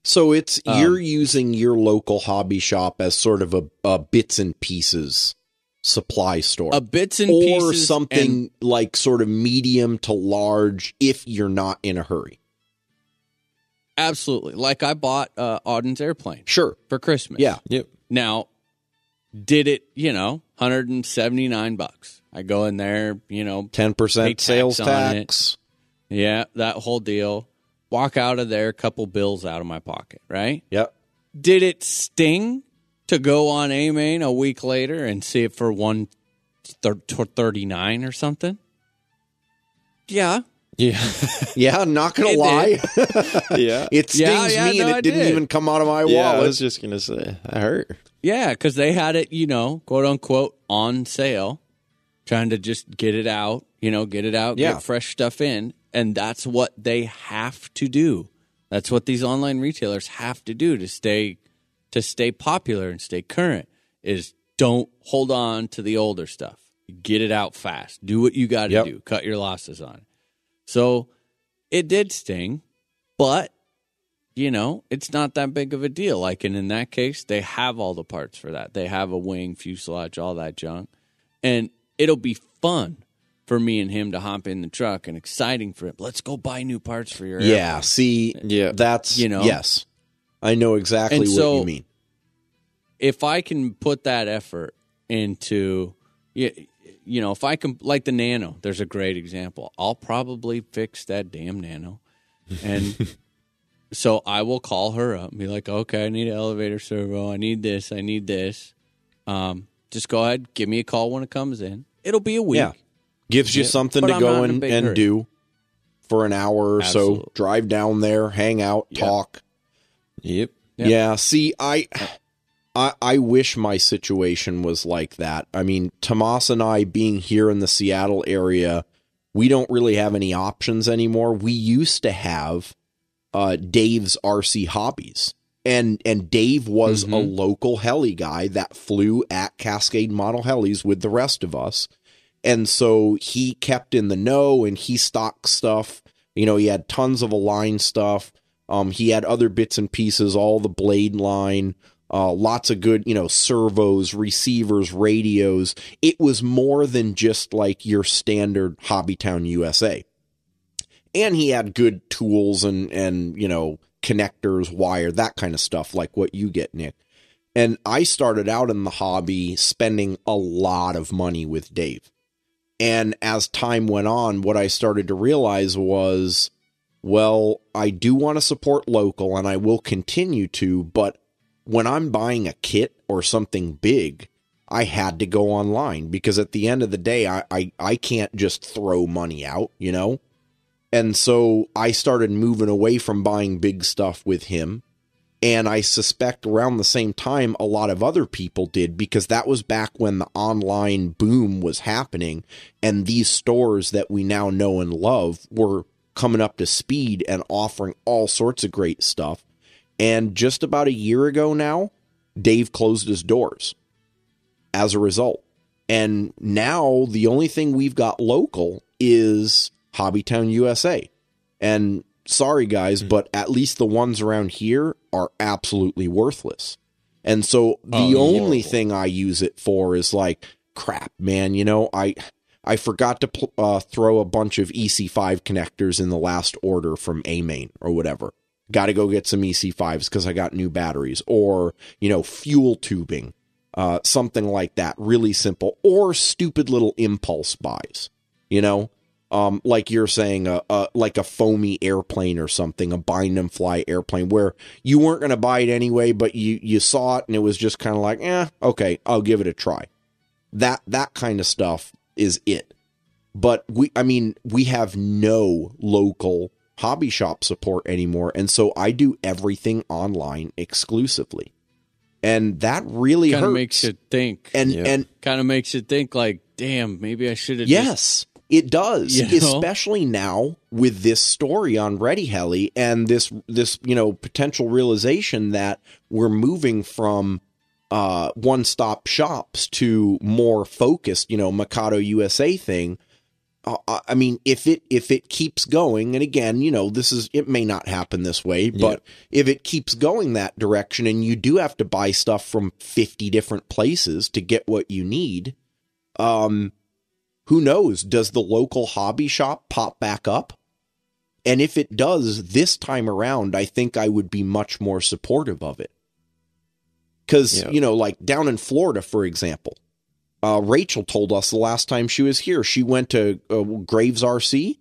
So it's Um, you're using your local hobby shop as sort of a, a bits and pieces supply store. a bits and or pieces something and- like sort of medium to large if you're not in a hurry. absolutely like I bought uh, Auden's airplane Sure. for Christmas. Yeah. Yep. Now, did it? You know, hundred and seventy nine bucks. I go in there. You know, 10% tax sales on it. tax. yeah, that whole deal. Walk out of there, couple bills out of my pocket. Right? Yep. Did it sting to go on A-Main a week later and see it for one thirty nine or something? Yeah, Yeah. Yeah, not going to lie. yeah. it stings Yeah, yeah, me no, and I it didn't did. even come out of my Yeah, I was just gonna say I hurt. Yeah, because they had it, you know, quote unquote, on sale, trying to just get it out, you know, get it out, Yeah. get fresh stuff in. And that's what they have to do. That's what these online retailers have to do to stay to stay popular and stay current is don't hold on to the older stuff. Get it out fast. Do what you got to Yep. do. Cut your losses on it. So it did sting, but you know, it's not that big of a deal. Like, and in that case, they have all the parts for that. They have a wing, fuselage, all that junk. And it'll be fun for me and him to hop in the truck and exciting for it. Let's go buy new parts for your yeah, see, Yeah. that's, You know? yes. I know exactly And what so- you mean. if I can put that effort into, you, you know, if I can, like the Nano, there's a great example. I'll probably fix that damn Nano. And so I will call her up and be like, okay, I need an elevator servo. I need this. I need this. Um, just go ahead, give me a call when it comes in. It'll be a week. Yeah. Gives you Yeah. something But to I'm go in and, hurry. do for an hour or Absolutely. so. Drive down there, hang out, Yeah. talk. Yep. Yeah. Yeah. see, I, I I wish my situation was like that. I mean, Tomas and I being here in the Seattle area, we don't really have any options anymore. We used to have uh, Dave's RC Hobbies. And and Dave was a Mhm. local heli guy that flew at Cascade Model Helis with the rest of us. And so he kept in the know and he stocked stuff. You know, he had tons of Align stuff. Um, he had other bits and pieces, all the blade line, uh, lots of good, you know, servos, receivers, radios. It was more than just like your standard Hobbytown USA. And he had good tools and and you know connectors, wire, that kind of stuff, like what you get, Nick. And I started out in the hobby spending a lot of money with Dave. And as time went on, what I started to realize was, well, I do want to support local and I will continue to, but when I'm buying a kit or something big, I had to go online because at the end of the day, I, I, I can't just throw money out, you know? And so I started moving away from buying big stuff with him. And I suspect around the same time, a lot of other people did because that was back when the online boom was happening. And these stores that we now know and love were coming up to speed and offering all sorts of great stuff. And just about a year ago now, Dave closed his doors as a result. And now the only thing we've got local is Hobbytown USA. And sorry guys, Hmm. but at least the ones around here are absolutely worthless. And so the Oh, only horrible. thing I use it for is like crap, man, you know, I I forgot to pl- uh, throw a bunch of EC5 connectors in the last order from A-Main or whatever. Got to go get some EC5s because I got new batteries or, you know, fuel tubing, uh, something like that. Really simple or stupid little impulse buys, you know, um, like you're saying, a, a, like a foamy airplane or something, a bind and fly airplane where you weren't going to buy it anyway, but you, you saw it and it was just kind of like, eh, okay, I'll give it a try. That, that kind of stuff is it. But we, I mean, we have no local hobby shop support anymore. And so I do everything online exclusively. And that really Kind of hurts. makes you think. and, Yeah. and kind of makes you think like, damn, maybe I should have. Yes, it does. You know? Especially now with this story on Ready Heli and this this you know potential realization that we're moving from uh one stop shops to more focused, you know, Mikado USA thing. Uh, I I mean, if it if it keeps going, and again, you know, this is it may not happen this way, but if it keeps going that direction, and you do have to buy stuff from fifty different places to get what you need, um, who knows? Does the local hobby shop pop back up? And if it does this time around, I think I would be much more supportive of it. Because, Yeah. you know, like down in Florida, for example, uh, Rachel told us the last time she was here, she went to uh, Graves RC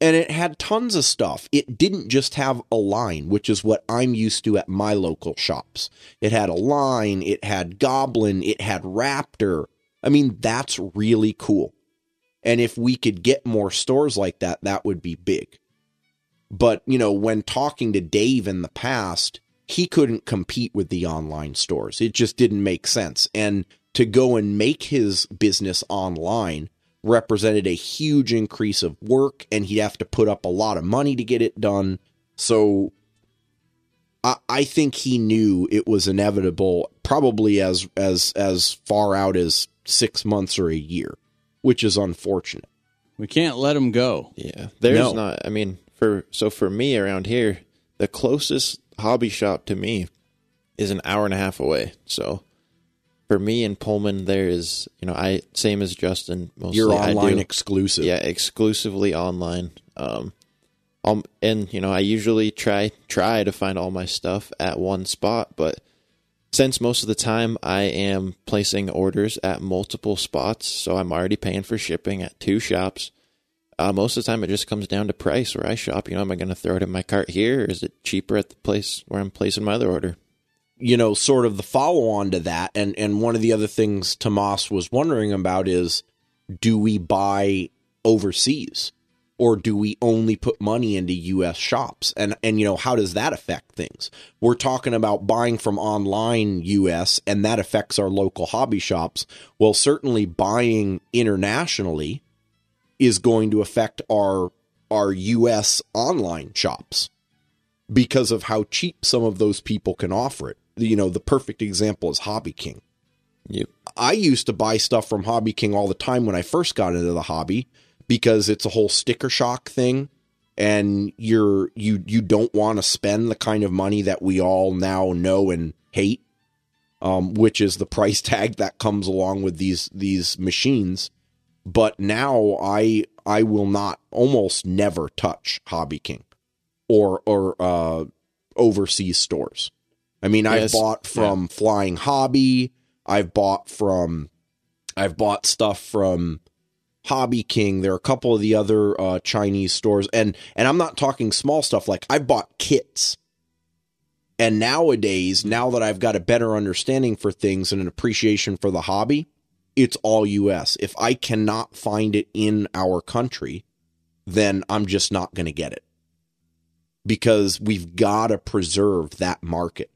and it had tons of stuff. It didn't just have Align, which is what I'm used to at my local shops. It had Align, it had Goblin, it had Raptor. I mean, that's really cool. And if we could get more stores like that, that would be big. But, you know, when talking to Dave in the past, he couldn't compete with the online stores. It just didn't make sense. And to go and make his business online represented a huge increase of work and he'd have to put up a lot of money to get it done. So I, I think he knew it was inevitable probably as as as far out as six months or a year, which is unfortunate. We can't let them go. Yeah, there's No. not. I mean, for so for me around here, the closest hobby shop to me is an hour and a half away. So for me in Pullman, there is you know I same as Justin. Mostly You're I online do- exclusive. yeah, exclusively online. Um, um, and you know I usually try try to find all my stuff at one spot, but since most of the time I am placing orders at multiple spots, so I'm already paying for shipping at two shops. Uh, most of the time, it just comes down to price where I shop. You know, am I going to throw it in my cart here, or is it cheaper at the place where I'm placing my other order? you know, sort of the follow on to that, and and one of the other things Tomas was wondering about is, do we buy overseas, or do we only put money into U.S. shops? And and you know, how does that affect things? We're talking about buying from online U.S. and that affects our local hobby shops. Well, certainly buying internationally is going to affect our our U.S. online shops because of how cheap some of those people can offer it. You know, the perfect example is Hobby King. Yep. I used to buy stuff from Hobby King all the time when I first got into the hobby because it's a whole sticker shock thing and you're you you don't want to spend the kind of money that we all now know and hate um which is the price tag that comes along with these these machines. But now I I will not almost never touch Hobby King or or uh overseas stores. I mean, I've bought from Flying Hobby, I've bought from I've bought stuff from Hobby King. There are a couple of the other uh, Chinese stores, and and I'm not talking small stuff. Like I bought kits, and nowadays, now that I've got a better understanding for things and an appreciation for the hobby, it's all U.S. If I cannot find it in our country, then I'm just not going to get it because we've got to preserve that market.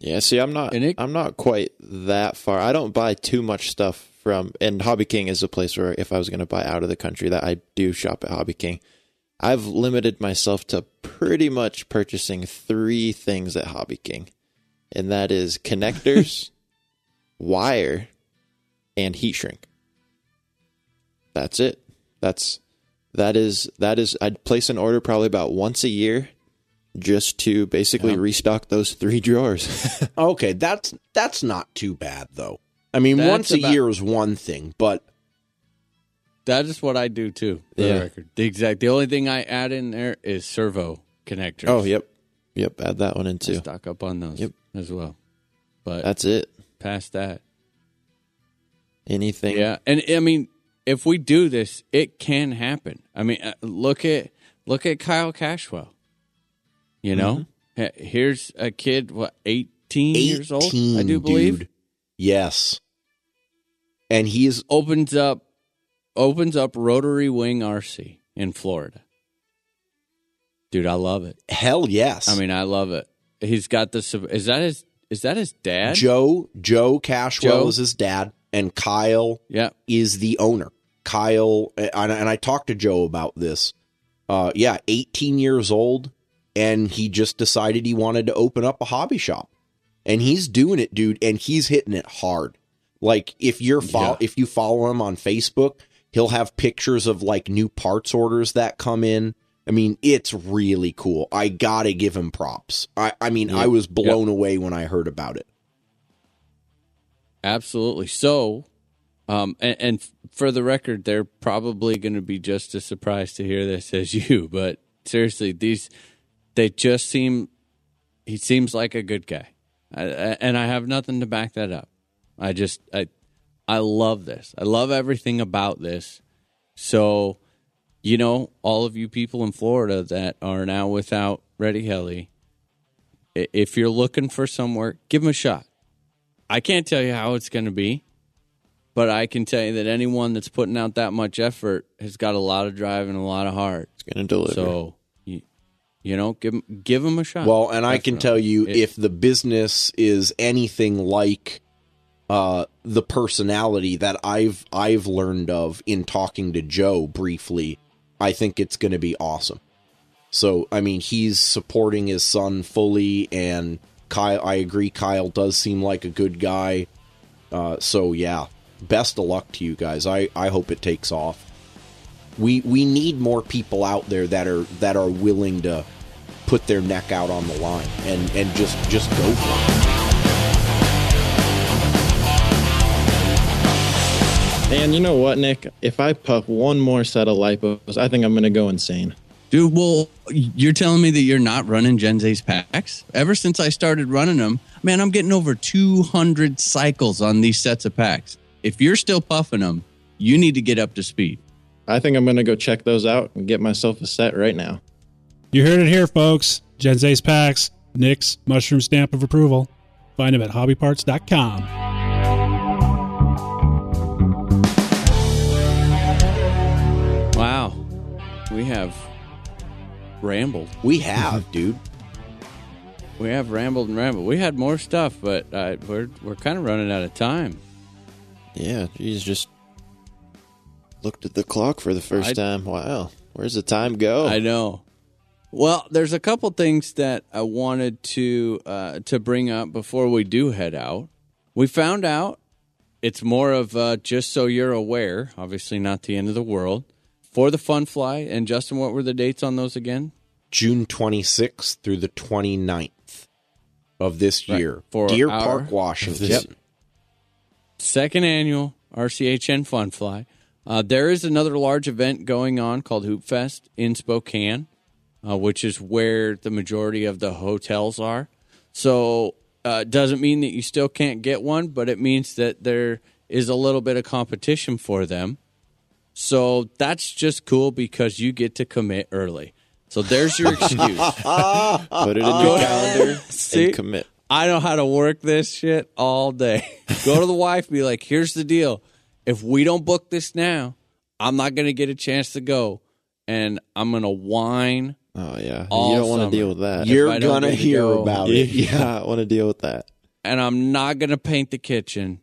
Yeah, see, I'm not. It- I'm not quite that far. I don't buy too much stuff from. And Hobby King is a place where if I was going to buy out of the country, that I do shop at Hobby King. I've limited myself to pretty much purchasing three things at Hobby King, and that is connectors, wire, and heat shrink. That's it. That's that is that is I'd place an order probably about once a year just to basically restock those three drawers. Okay, that's that's not too bad though. I mean, That's once a about- year is one thing, but That is what I do too. For Yeah. the record, the exact. The only thing I add in there is servo connectors. oh, yep. Yep, add that one in too. stock up on those Yep. as well. But That's it. past that, Anything yeah. And I mean, if we do this, it can happen. I mean, uh, look at look at Kyle Cashwell. You know, Mm-hmm. He- here's a kid, what eighteen, years old, I do believe. dude. Yes. And he's opens up opens up Rotary Wing RC in Florida. Dude, I love it. hell yes. I mean, I love it. He's got this. Is that his? Is that his dad? Joe Joe Cashwell Joe? is his dad, and Kyle Yeah. is the owner. Kyle and, and I talked to Joe about this. Uh, yeah, 18 years old, and he just decided he wanted to open up a hobby shop, and he's doing it, dude, and he's hitting it hard. Like if you're fol- Yeah. if you follow him on Facebook, he'll have pictures of like new parts orders that come in. I mean, it's really cool. I gotta give him props. I, I mean, I was blown away when I heard about it. Absolutely. So, um, and, and for the record, they're probably going to be just as surprised to hear this as you. But seriously, these they just seem he seems like a good guy, I, I, and I have nothing to back that up. I just I I love this. I love everything about this. So, you know, all of you people in Florida that are now without Ready Heli, if you're looking for somewhere, give them a shot. I can't tell you how it's going to be, but I can tell you that anyone that's putting out that much effort has got a lot of drive and a lot of heart. It's going to deliver. So, you, you know, give give them a shot. Well, and I can tell you It- if the business is anything like uh, the personality that I've I've learned of in talking to Joe briefly, I think it's going to be awesome. So, I mean, he's supporting his son fully, and Kyle. I agree. Kyle does seem like a good guy. Uh, so, yeah, best of luck to you guys. I I hope it takes off. We we need more people out there that are that are willing to put their neck out on the line and and just just go for it. And you know what, Nick? If I puff one more set of lipos, I think I'm going to go insane. Dude, well, you're telling me that you're not running Gens Ace packs? Ever since I started running them, man, I'm getting over 200 cycles on these sets of packs. If you're still puffing them, you need to get up to speed. I think I'm going to go check those out and get myself a set right now. You heard it here, folks. Gens Ace packs, Nick's mushroom stamp of approval. Find them at hobbyparts.com. We have rambled. We have, dude. We have rambled and rambled. We had more stuff, but uh, we're we're kind of running out of time. Yeah, geez, just looked at the clock for the first I- time. Wow, where's the time go? I know. Well, there's a couple things that I wanted to uh, to bring up before we do head out. We found out it's more of uh, just so you're aware. Obviously, not the end of the world for the Fun Fly. And Justin, what were the dates on those again? June 26th through the 29th of this Right. year. For Deer Park, Washington. Yep. second annual RCHN Fun Fly. Uh, there is another large event going on called Hoop Fest in Spokane, uh, which is where the majority of the hotels are. So uh, it doesn't mean that you still can't get one, but it means that there is a little bit of competition for them. So that's just cool because you get to commit early. So there's your excuse. Put it in your calendar See? and commit. I know how to work this shit all day. Go to the wife, be like, here's the deal. If we don't book this now, I'm not going to get a chance to go. And I'm going to whine. Oh yeah, you don't want to deal with that. You're gonna to hear go- about it. yeah, I want to deal with that. And I'm not going to paint the kitchen.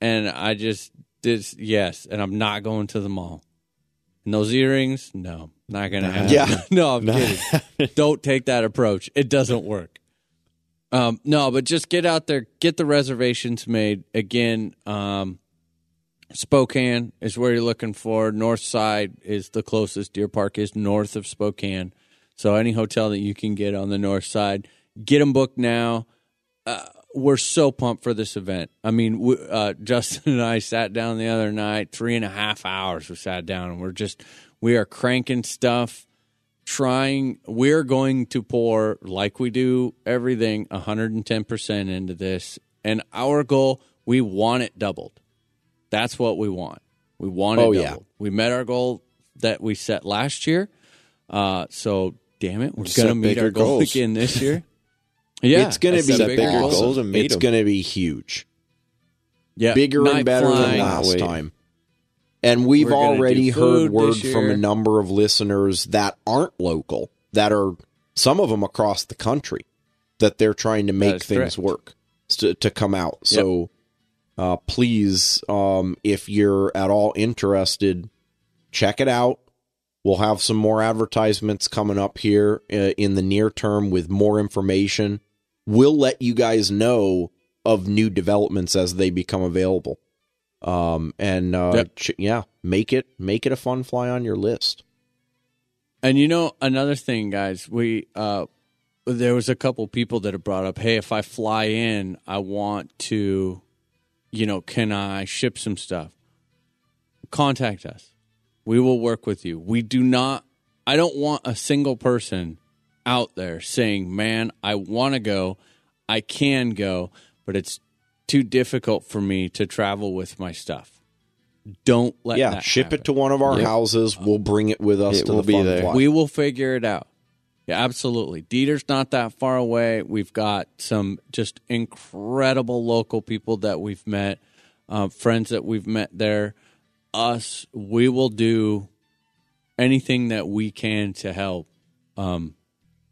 And I just did, yes. And I'm not going to the mall. And those earrings, no, not going to happen. Yeah. no, I'm kidding. Don't take that approach. It doesn't work. Um, no, but just get out there, get the reservations made. Again, um, Spokane is where you're looking for. North side is the closest. Deer Park is north of Spokane. So any hotel that you can get on the north side, get them booked now. Uh, we're so pumped for this event. I mean, we, uh, Justin and I sat down the other night, three and a half hours. We sat down and we're just we are cranking stuff, trying. We're going to pour like we do everything 110 percent into this, and our goal we want it doubled. That's what we want. We want it Oh, doubled. yeah. We met our goal that we set last year. Uh, so damn it, we're gonna meet our goal goals. again this year. Yeah, it's going to be bigger goals. goals and meet It's going to be huge, Yeah, bigger night and better than last time. And we've We're already heard word from a number of listeners that aren't local, that are some of them across the country, that they're trying to make things correct. work to, to come out. So uh, please, um, if you're at all interested, check it out. We'll have some more advertisements coming up here uh, in the near term with more information. We'll let you guys know of new developments as they become available. Um, and uh, Yep. ch- yeah, make it make it a fun fly on your list. And you know another thing, guys, we uh, there was a couple people that have brought up, hey, if I fly in, I want to, you know, can I ship some stuff? Contact us. We will work with you. We do not. I don't want a single person out there saying, "Man, I want to go, I can go, but it's too difficult for me to travel with my stuff." Don't let yeah, that ship happen. it to one of our Yep. houses. We'll bring it with us It to will the be fun there. fly. We will figure it out. Yeah, absolutely. Dieter's not that far away. We've got some just incredible local people that we've met, uh, friends that we've met there. Us, we will do anything that we can to help, um,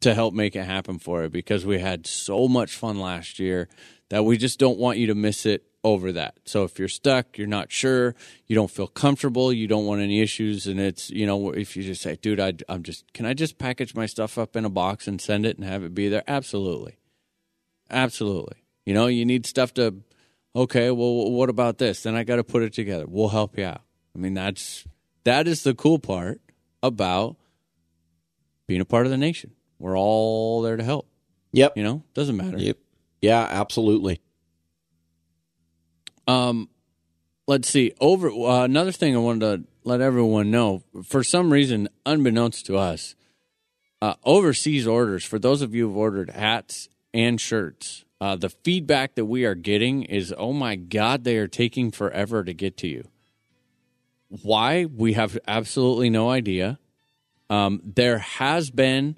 to help make it happen for you because we had so much fun last year that we just don't want you to miss it over that. So if you're stuck, you're not sure, you don't feel comfortable, you don't want any issues, and it's you know if you just say, dude, I, I'm just can I just package my stuff up in a box and send it and have it be there? Absolutely, absolutely. You know, you need stuff to. Okay, well, what about this? Then I got to put it together. We'll help you out. I mean, that's that is the cool part about being a part of the nation. We're all there to help. Yep. You know, doesn't matter. Yep. Yeah, absolutely. Um, let's see. Over uh, another thing I wanted to let everyone know. For some reason, unbeknownst to us, uh, overseas orders for those of you who've ordered hats and shirts. Uh, the feedback that we are getting is, oh my god, they are taking forever to get to you. Why? We have absolutely no idea. Um, there has been,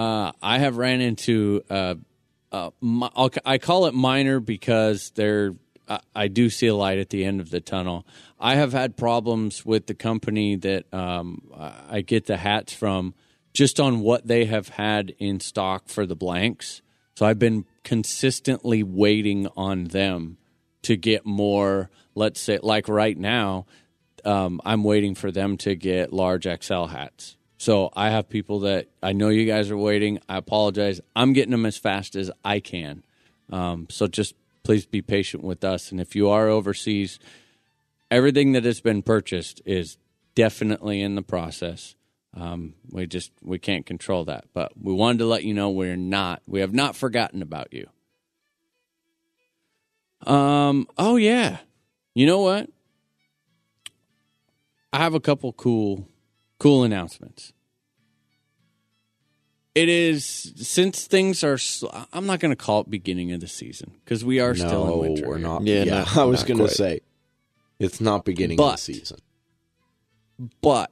uh, I have ran into, uh, uh, I'll, I call it minor because there, I, I do see a light at the end of the tunnel. I have had problems with the company that um, I get the hats from just on what they have had in stock for the blanks. So I've been consistently waiting on them to get more, let's say, like right now, um, I'm waiting for them to get large XL hats. So I have people that I know you guys are waiting. I apologize. I'm getting them as fast as I can. Um, so just please be patient with us. And if you are overseas, everything that has been purchased is definitely in the process. Um, we just we can't control that, but we wanted to let you know we're not we have not forgotten about you. Um. Oh yeah. You know what? I have a couple cool, cool announcements. It is since things are. I'm not going to call it beginning of the season because we are still in no, winter. we're not. Yeah, Yeah, not- I was going to say it's not beginning of the season. but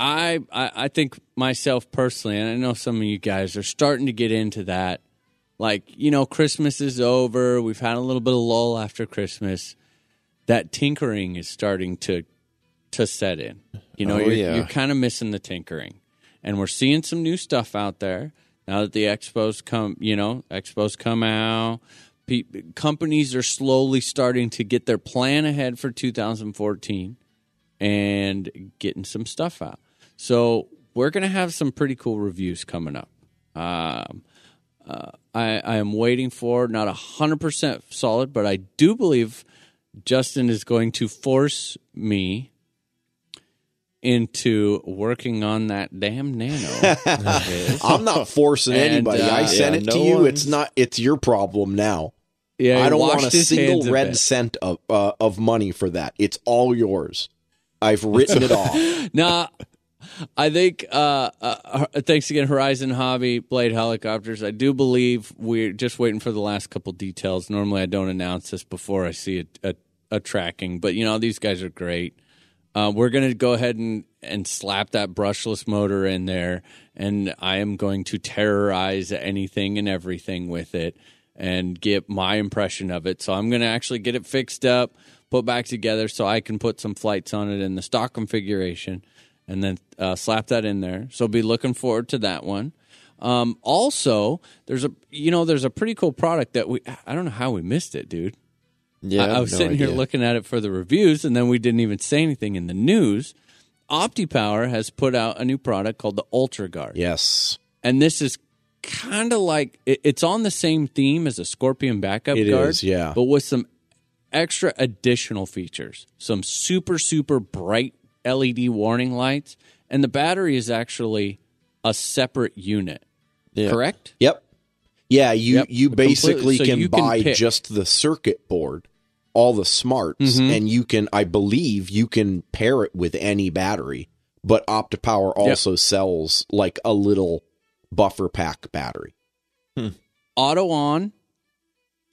I, I I think myself personally, and I know some of you guys are starting to get into that. Like you know, Christmas is over. We've had a little bit of lull after Christmas. That tinkering is starting to to set in. You know, Oh, you're, yeah. you're kind of missing the tinkering, and we're seeing some new stuff out there now that the expos come. You know, expos come out. Pe- companies are slowly starting to get their plan ahead for 2014 and getting some stuff out. So we're going to have some pretty cool reviews coming up. Um, uh, I, I am waiting for not hundred percent solid, but I do believe Justin is going to force me into working on that damn nano. I'm not forcing And, anybody. I uh, sent yeah, it no to you. one's- It's not. It's your problem now. yeah, he I don't want a his single hands of red it. cent of uh, of money for that. It's all yours. I've written it off. Nah, I think. Uh, uh, thanks again, Horizon Hobby Blade Helicopters. I do believe we're just waiting for the last couple details. Normally, I don't announce this before I see a, a, a tracking, but you know these guys are great. Uh, we're going to go ahead and, and slap that brushless motor in there, and I am going to terrorize anything and everything with it and get my impression of it. So I'm going to actually get it fixed up, put back together so I can put some flights on it in the stock configuration and then uh, slap that in there. So be looking forward to that one. Um, also, there's a you know there's a pretty cool product that we I don't know how we missed it, dude. Yeah, I, I was no sitting here looking at it for the reviews, and then we didn't even say anything in the news. OptiPower has put out a new product called the Ultra Guard, Yes, and this is kind of like it, it's on the same theme as a Scorpion backup It guard, is, yeah. but with some extra additional features, some super super bright LED warning lights, and the battery is actually a separate unit. Yeah. Correct? Yep. Yeah, you Yep. you basically so can you buy just the circuit board, all the smarts, Mm-hmm. and you can I believe you can pair it with any battery. But OptiPower also sells like a little buffer pack battery. auto on,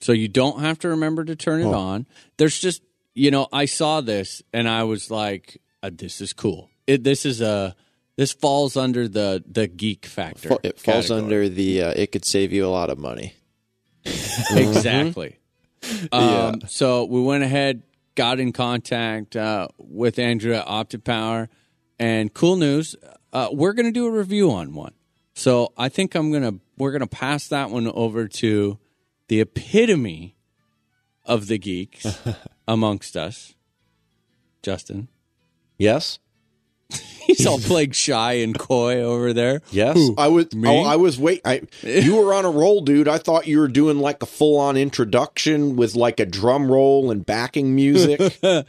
so you don't have to remember to turn it Oh. on. There's just, you know, I saw this and I was like, uh, "This is cool." It, this is a this falls under the the geek factor. It falls category. under the uh, it could save you a lot of money. exactly. Um, So we went ahead, got in contact uh, with Andrea OptiPower, and cool news, uh, we're going to do a review on one. So I think I'm gonna we're gonna pass that one over to the epitome of the geeks amongst us, Justin. Yes. He's all plague shy and coy over there. Yes, I was. Me? Oh, I was. Wait, I you were on a roll, dude. I thought you were doing like a full on introduction with like a drum roll and backing music.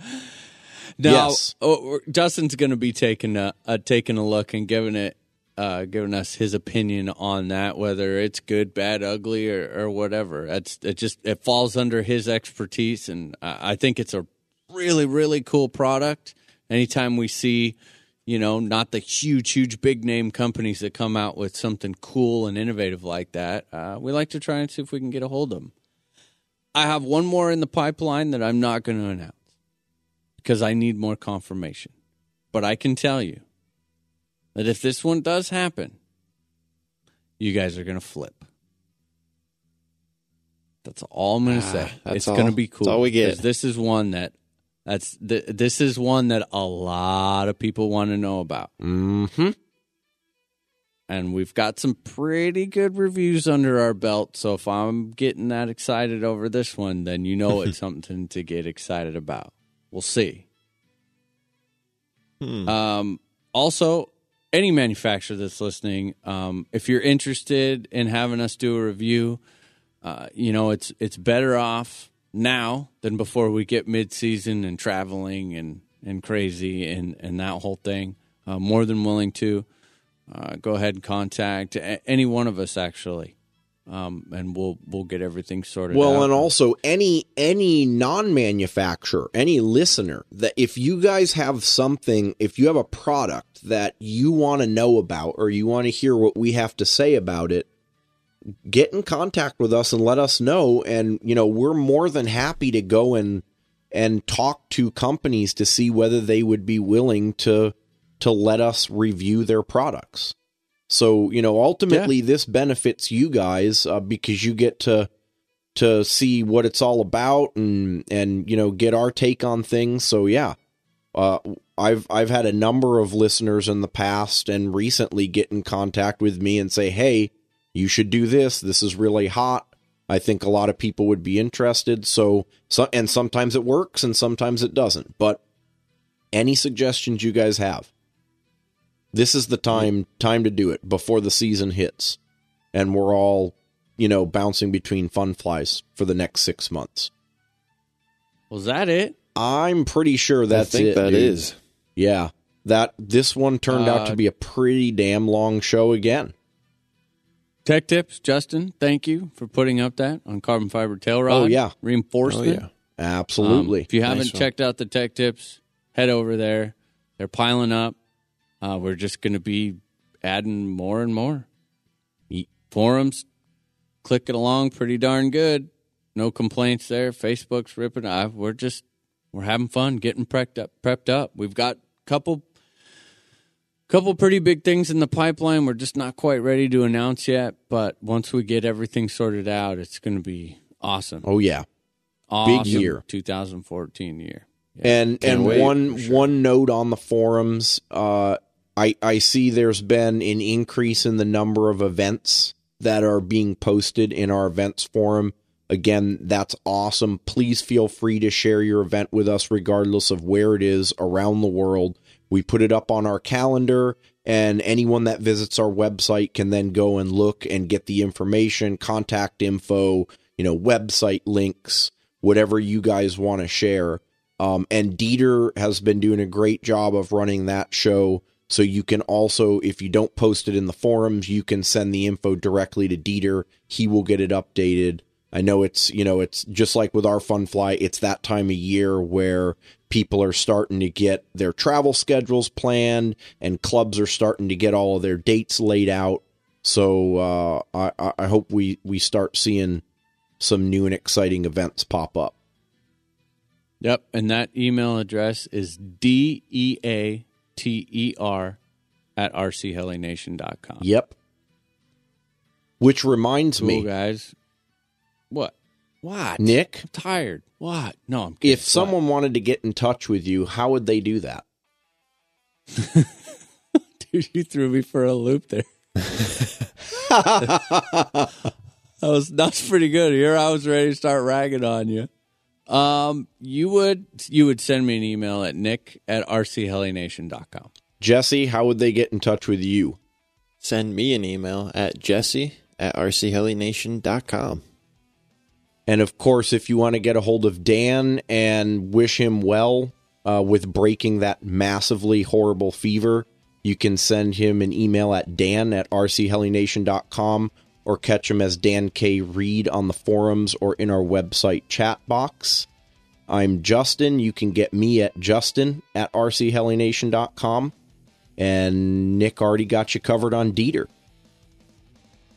Now, Yes. oh, we're- Justin's going to be taking a, uh, taking a look and giving it, uh, giving us his opinion on that, whether it's good, bad, ugly, or, or whatever. It's it just it falls under his expertise, and I, I think it's a really really cool product. Anytime we see, you know, not the huge huge big name companies that come out with something cool and innovative like that, uh, we like to try and see if we can get a hold of them. I have one more in the pipeline that I'm not going to announce because I need more confirmation. But I can tell you that if this one does happen, you guys are going to flip. That's all I'm going to say. that's It's going to be cool. all we get. This is one that that's th- this is one that a lot of people want to know about. mm-hmm. And we've got some pretty good reviews under our belt. So if I'm getting that excited over this one, then you know it's something to get excited about. We'll see. Um, also, any manufacturer that's listening, um, if you're interested in having us do a review, uh, you know it's it's better off now than before we get mid season and traveling and and crazy and and that whole thing. Uh, more than willing to uh, go ahead and contact a- any one of us actually, um, and we'll we'll get everything sorted. Well, out. and also any any non-manufacturer, any listener that if you guys have something, if you have a product that you want to know about or you want to hear what we have to say about it, get in contact with us and let us know and you know, we're more than happy to go and and talk to companies to see whether they would be willing to to let us review their products. So, you know, ultimately this benefits you guys uh, because you get to to see what it's all about and and you know get our take on things. So yeah, uh, I've I've had a number of listeners in the past and recently get in contact with me and say, hey, you should do this. This is really hot. I think a lot of people would be interested. So, so and sometimes it works and sometimes it doesn't. But any suggestions you guys have, this is the time time to do it before the season hits, and we're all you know bouncing between fun flies for the next six months. Was that it? I'm pretty sure that's I think it. that dude. is. Yeah. That this one turned out Uh, to be a pretty damn long show again. Tech tips, Justin. Thank you for putting up that on carbon fiber tail rod. Oh, yeah. reinforcement. Oh, yeah. Absolutely. Um, if you haven't one. checked out the tech tips, head over there. They're piling up. Uh, we're just going to be adding more and more. Forums clicking along pretty darn good. No complaints there. Facebook's ripping. I, we're just we're having fun, getting prepped up. Prepped up. We've got a couple couple pretty big things in the pipeline. We're just not quite ready to announce yet, but once we get everything sorted out, it's going to be awesome. oh yeah. awesome year. 2014 year. and Can't and wait, one sure. one note on the forums uh i i see there's been an increase in the number of events that are being posted in our events forum again that's awesome please feel free to share your event with us regardless of where it is around the world we put it up on our calendar and anyone that visits our website can then go and look and get the information contact info you know website links whatever you guys want to share um, and Dieter has been doing a great job of running that show. So you can also, if you don't post it in the forums, you can send the info directly to Dieter. He will get it updated. I know it's, you know, it's just like with our fun fly, it's that time of year where people are starting to get their travel schedules planned and clubs are starting to get all of their dates laid out. So uh, I, I- hope we, we start seeing some new and exciting events pop up. Yep, and that email address is D E A T E R at rchelination.com. Yep. Which reminds Cool, me, guys. What? What? Nick, I'm tired. What? No, I'm kidding. if someone wanted to get in touch with you, how would they do that? Dude, you threw me for a loop there. that was that's pretty good. Here I was ready to start ragging on you. Um, you would you would send me an email at nick at rchelination.com. Jesse, how would they get in touch with you? Send me an email at jesse at rchelination.com. And of course, if you want to get a hold of Dan and wish him well uh, with breaking that massively horrible fever, you can send him an email at dan at rchelination.com or catch him as Dan K. Reed on the forums or in our website chat box. I'm Justin. You can get me at justin at rchelination.com. And Nick already got you covered on Dieter.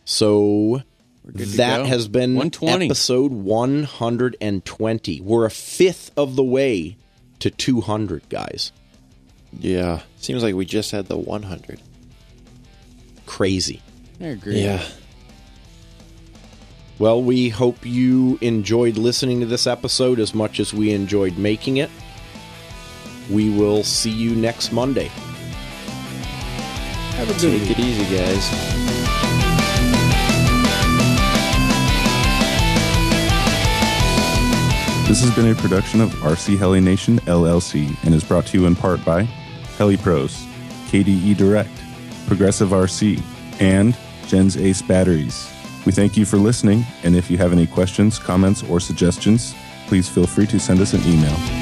So that go. has been 120. episode 120. We're a fifth of the way to 200, guys. Yeah. Seems like we just had the 100. Crazy. I agree. Yeah. Well, we hope you enjoyed listening to this episode as much as we enjoyed making it. We will see you next Monday. Have a good Take it easy, guys. This has been a production of RC Heli Nation LLC and is brought to you in part by Heli Pros, KDE Direct, Progressive RC, and Gens Ace Batteries. We thank you for listening, and if you have any questions, comments, or suggestions, please feel free to send us an email.